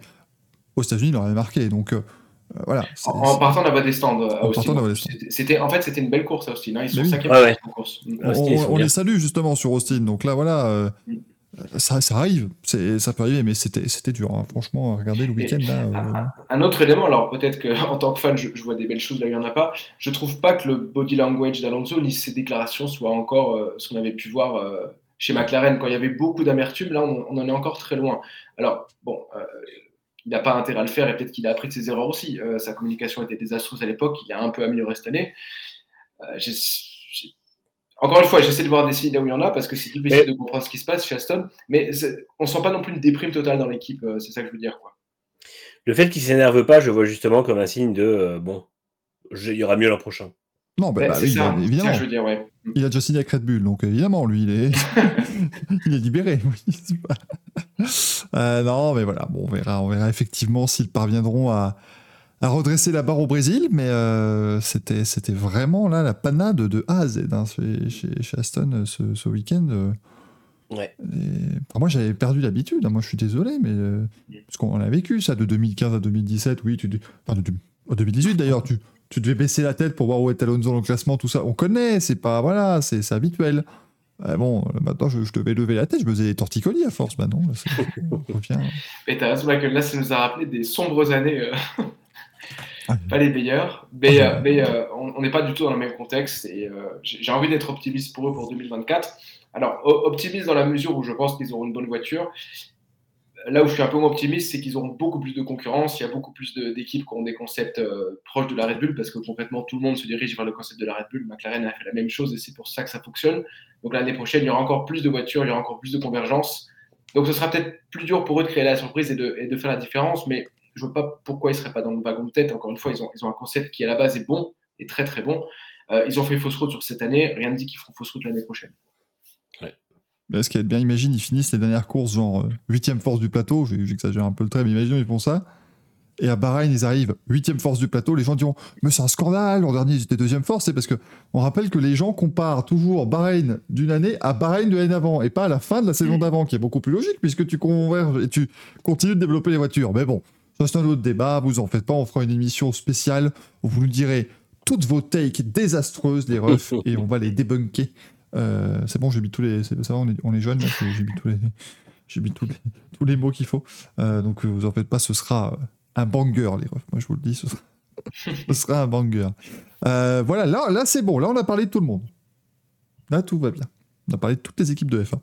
S1: aux États-Unis, il aurait marqué. Donc euh, voilà.
S3: En, partant voie des stands. C'était, en fait, c'était une belle course à Austin. Hein. Ils sont cinquième
S1: course. On, les salue justement sur Austin. Donc là, voilà. Mm. Ça, ça, arrive, ça peut arriver, mais c'était dur. Hein. Franchement, regardez le week-end là.
S3: Euh, un, autre élément, alors peut-être qu'en tant que fan, je, vois des belles choses là, il n'y en a pas. Je trouve pas que le body language d'Alonso ni ses déclarations soient encore euh, ce qu'on avait pu voir euh, chez McLaren quand il y avait beaucoup d'amertume. Là, on, en est encore très loin. Alors, bon, il n'a pas intérêt à le faire et peut-être qu'il a appris de ses erreurs aussi. sa communication était désastreuse à l'époque, il a un peu amélioré cette année. Encore une fois, j'essaie de voir des signes là où il y en a parce que c'est difficile de comprendre ce qui se passe chez Aston, mais on sent pas non plus une déprime totale dans l'équipe, euh, c'est ça que je veux dire. Quoi.
S2: Le fait qu'il s'énerve pas, je vois justement comme un signe de euh, bon, il y aura mieux l'an prochain.
S1: Non, bah, bah oui,
S3: ça,
S1: bien évidemment.
S3: ça que je veux dire, ouais.
S1: Il a déjà signé avec Red Bull, donc évidemment, lui, il est, il est libéré. Euh, non, mais voilà, bon, on verra, on verra effectivement s'ils parviendront à, à redresser la barre au Brésil, mais euh, c'était, c'était vraiment là la panade de A à Z hein, chez, Aston euh, ce, ce week-end.
S2: Ouais.
S1: et- enfin, moi, j'avais perdu l'habitude. hein, Moi, je suis désolé, mais euh, parce qu'on a vécu ça de 2015 à 2017. Oui, tu, enfin, de, en 2018 d'ailleurs, tu, tu devais baisser la tête pour voir où est Alonso dans le classement, tout ça. On connaît, c'est pas voilà, c'est habituel. Euh, bon, maintenant, je, je devais lever la tête, je me faisais des torticolis à force. Maintenant.
S3: Et t'as raison, Michael, là, ça nous a rappelé des sombres années, euh,
S1: Ouais.
S3: pas les meilleures, mais, euh, mais euh, on n'est pas du tout dans le même contexte et j'ai envie d'être optimiste pour eux pour 2024. Alors, optimiste dans la mesure où je pense qu'ils auront une bonne voiture. Là où je suis un peu moins optimiste, c'est qu'ils auront beaucoup plus de concurrence. Il y a beaucoup plus d'équipes qui ont des concepts euh, proches de la Red Bull parce que complètement tout le monde se dirige vers le concept de la Red Bull. McLaren a fait la même chose et c'est pour ça que ça fonctionne. Donc l'année prochaine, il y aura encore plus de voitures, il y aura encore plus de convergence. Donc ce sera peut-être plus dur pour eux de créer la surprise et de, faire la différence, mais je ne vois pas pourquoi ils ne seraient pas dans le wagon de tête. Encore une fois, ils ont, un concept qui à la base est bon et très très bon. Euh, ils ont fait fausse route sur cette année, rien ne dit qu'ils feront fausse route l'année prochaine.
S1: Mais ce qui est bien, imagine, ils finissent les dernières courses, genre 8ème force du plateau, j'exagère un peu le trait, mais imaginons, ils font ça. Et à Bahreïn, ils arrivent 8ème force du plateau, les gens diront Mais c'est un scandale, l'an dernier, ils étaient deuxième force. C'est parce que on rappelle que les gens comparent toujours Bahreïn d'une année à Bahreïn de l'année d'avant, et pas à la fin de la saison d'avant, qui est beaucoup plus logique, puisque tu converges et tu continues de développer les voitures. Mais bon, ça c'est un autre débat, vous en faites pas, on fera une émission spéciale où vous nous direz toutes vos takes désastreuses, les refs, et on va les débunker. Euh, c'est bon, j'ai mis tous les. c'est- Ça va, on est, on est jeunes, là, j'ai j'ai mis tous les. J'ai mis tous les, tous les mots qu'il faut. Euh, donc, vous en faites pas, ce sera un banger, les refs. Moi, je vous le dis, ce sera, ce sera un banger. Euh, voilà, là, là c'est bon. Là, on a parlé de tout le monde. Là, tout va bien. On a parlé de toutes les équipes de F1.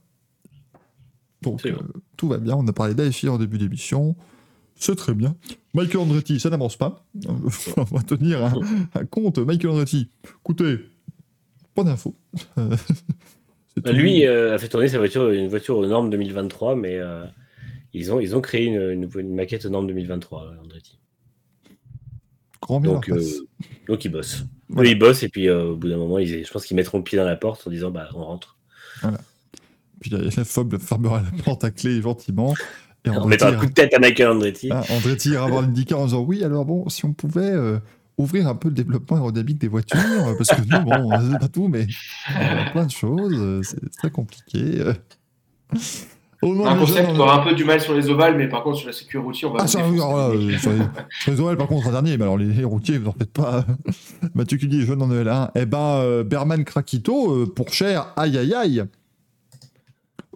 S1: Donc,
S2: C'est
S1: euh,
S2: bon.
S1: tout va bien. On a parlé d'AFI en début d'émission. C'est très bien. Michael Andretti, ça n'avance pas. on va tenir un, un compte. Michael Andretti, écoutez, pas d'infos. Euh, tout.
S2: Lui euh, a fait tourner sa voiture, une voiture aux normes 2023, mais euh, ils, ont, ils ont créé une, une- une maquette aux normes 2023, euh, Andretti.
S1: Grand bien
S2: Donc, euh, donc ils bossent.
S1: Voilà.
S2: Eux, ils bossent et puis au bout d'un moment, ils, je pense qu'ils mettront le pied dans la porte en disant bah on rentre.
S1: Puis la, la Fob fermera la porte à clé gentiment. Et
S2: On mettra un coup de tête à Michael Andretti.
S1: ah, Andretti ira voir l'IndyCar en disant Oui, alors bon, si on pouvait ouvrir un peu le développement aérodynamique des voitures, euh, parce que nous, bon, on sait pas tout, mais a plein de choses, euh, c'est très compliqué. euh. Au
S3: Un concept
S1: on-
S3: aura un peu du mal sur les ovales, mais par contre sur la sécurité routière, on va
S1: Ah, ça, alors là, sur, les, sur les OL, par contre, un dernier, mais alors les, les routiers, vous en faites pas. Mathieu Cudier, jeune en EL1. Eh ben, euh, Berman Krakito, euh, pour cher, aïe aïe aïe.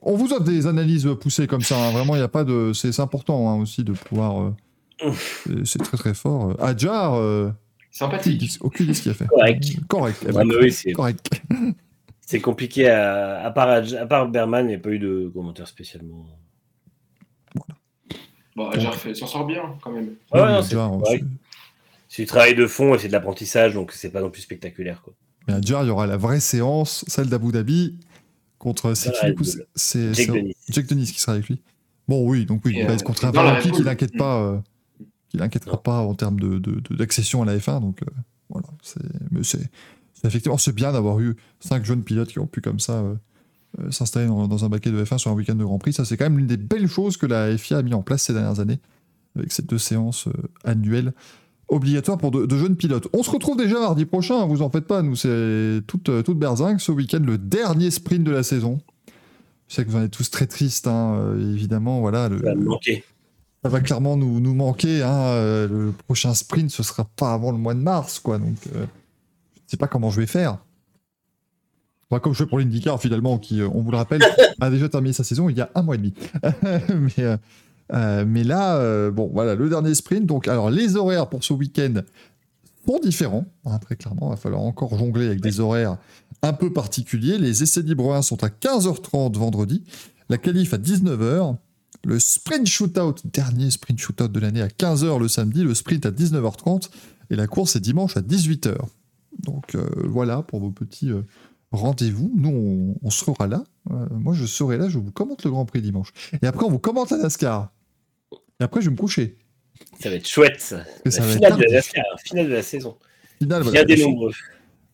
S1: On vous offre des analyses poussées comme ça, hein. vraiment, il n'y a pas de. C'est important hein, aussi de pouvoir. euh, c'est- très très fort. Adjar,
S3: Sympathique.
S1: aucune idée ce qu'il a fait.
S2: Correct.
S1: Correct. Eh
S2: Ah,
S1: ben,
S2: oui, c'est-
S1: correct.
S2: C'est compliqué à, à, part, à part Berman, il n'y a pas eu de commentaires spécialement.
S3: Bon, fait- s'en sort bien quand même.
S2: Ouais, non, c'est du travail de fond et c'est de l'apprentissage, donc c'est pas non plus spectaculaire. Quoi.
S1: Mais à Jar, il y aura la vraie séance, celle d'Abu Dhabi, contre. C'est qui, du
S2: Red
S1: coup
S2: Bull.
S1: C'est
S2: Jake
S1: c'est-
S2: Denis.
S1: Jack Denis qui sera avec lui. Bon, oui, donc oui, il va
S3: euh,
S1: être contre un qui
S3: Bull.
S1: n'inquiète pas, euh, qui n'inquiétera pas en termes de- de- de- d'accession à la F1. Donc euh, voilà, c'est, effectivement c'est bien d'avoir eu cinq jeunes pilotes qui ont pu comme ça euh, euh, s'installer dans, dans un baquet de F1 sur un week-end de Grand Prix. Ça, c'est quand même l'une des belles choses que la FIA a mis en place ces dernières années avec ces deux séances euh, annuelles obligatoires pour de, de jeunes pilotes. On se retrouve déjà mardi prochain, hein, vous en faites pas, nous c'est toute, toute berzingue ce week-end, le dernier sprint de la saison. Je sais que vous en êtes tous très tristes, hein, évidemment, voilà. Le,
S2: Ça va me manquer.
S1: Ça va clairement nous, nous manquer. Hein, euh, le prochain sprint, ce sera pas avant le mois de mars, quoi. Donc, euh, je sais pas comment je vais faire. Bah, comme je fais pour l'IndyCar, finalement, qui, euh, on vous le rappelle, a déjà terminé sa saison il y a un mois et demi. mais, euh, mais là, euh, bon, voilà, le dernier sprint. Donc, alors, les horaires pour ce week-end sont différents, hein, très clairement. Il va falloir encore jongler avec des horaires un peu particuliers. Les essais libres 1 sont à 15h30 vendredi, la qualif à 19h. Le sprint shootout, dernier sprint shootout de l'année à 15h le samedi, le sprint à 19h30 et la course est dimanche à 18h. Donc euh, voilà pour vos petits euh, rendez-vous. Nous, on, on sera là. Euh, moi, je serai là, je vous commente le Grand Prix dimanche. Et après, on vous commente la NASCAR. Et après, je vais me coucher.
S2: Ça va être chouette. ça.
S1: que ça
S2: la
S1: va être
S2: finale de la. NASCAR, finale de la saison.
S1: Finale, voilà,
S2: des nombreux.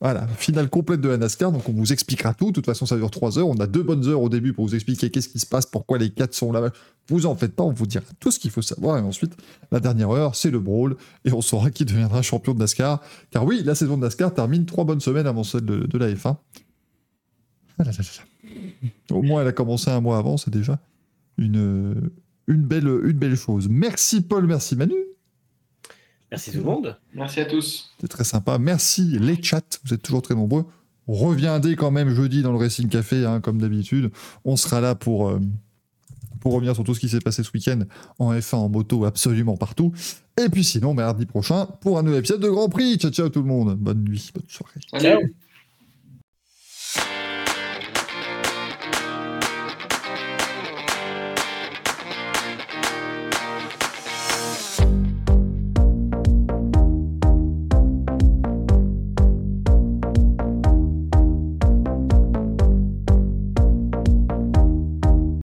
S1: Voilà, finale complète de la NASCAR, donc on vous expliquera tout. De toute façon, ça dure 3 heures. On a deux bonnes heures au début pour vous expliquer qu'est-ce qui se passe, pourquoi les 4 sont là. Vous en faites pas, on vous dira tout ce qu'il faut savoir. Et ensuite, la dernière heure, c'est le brawl. Et on saura qui deviendra champion de NASCAR. Car oui, la saison de NASCAR termine 3 bonnes semaines avant celle de, la F1. Ah. Au moins, elle a commencé un mois avant, c'est déjà une, une, belle, une belle chose. Merci Paul, merci Manu.
S2: Merci tout le monde.
S3: Merci à tous.
S1: C'est très sympa. Merci les chats, vous êtes toujours très nombreux. Reviendez quand même jeudi dans le Racing Café, hein, comme d'habitude. On sera là pour, euh, pour revenir sur tout ce qui s'est passé ce week-end en F1, en moto, absolument partout. Et puis sinon, mardi prochain, pour un nouvel épisode de Grand Prix. Ciao, ciao tout le monde. Bonne nuit, bonne soirée.
S2: Ciao.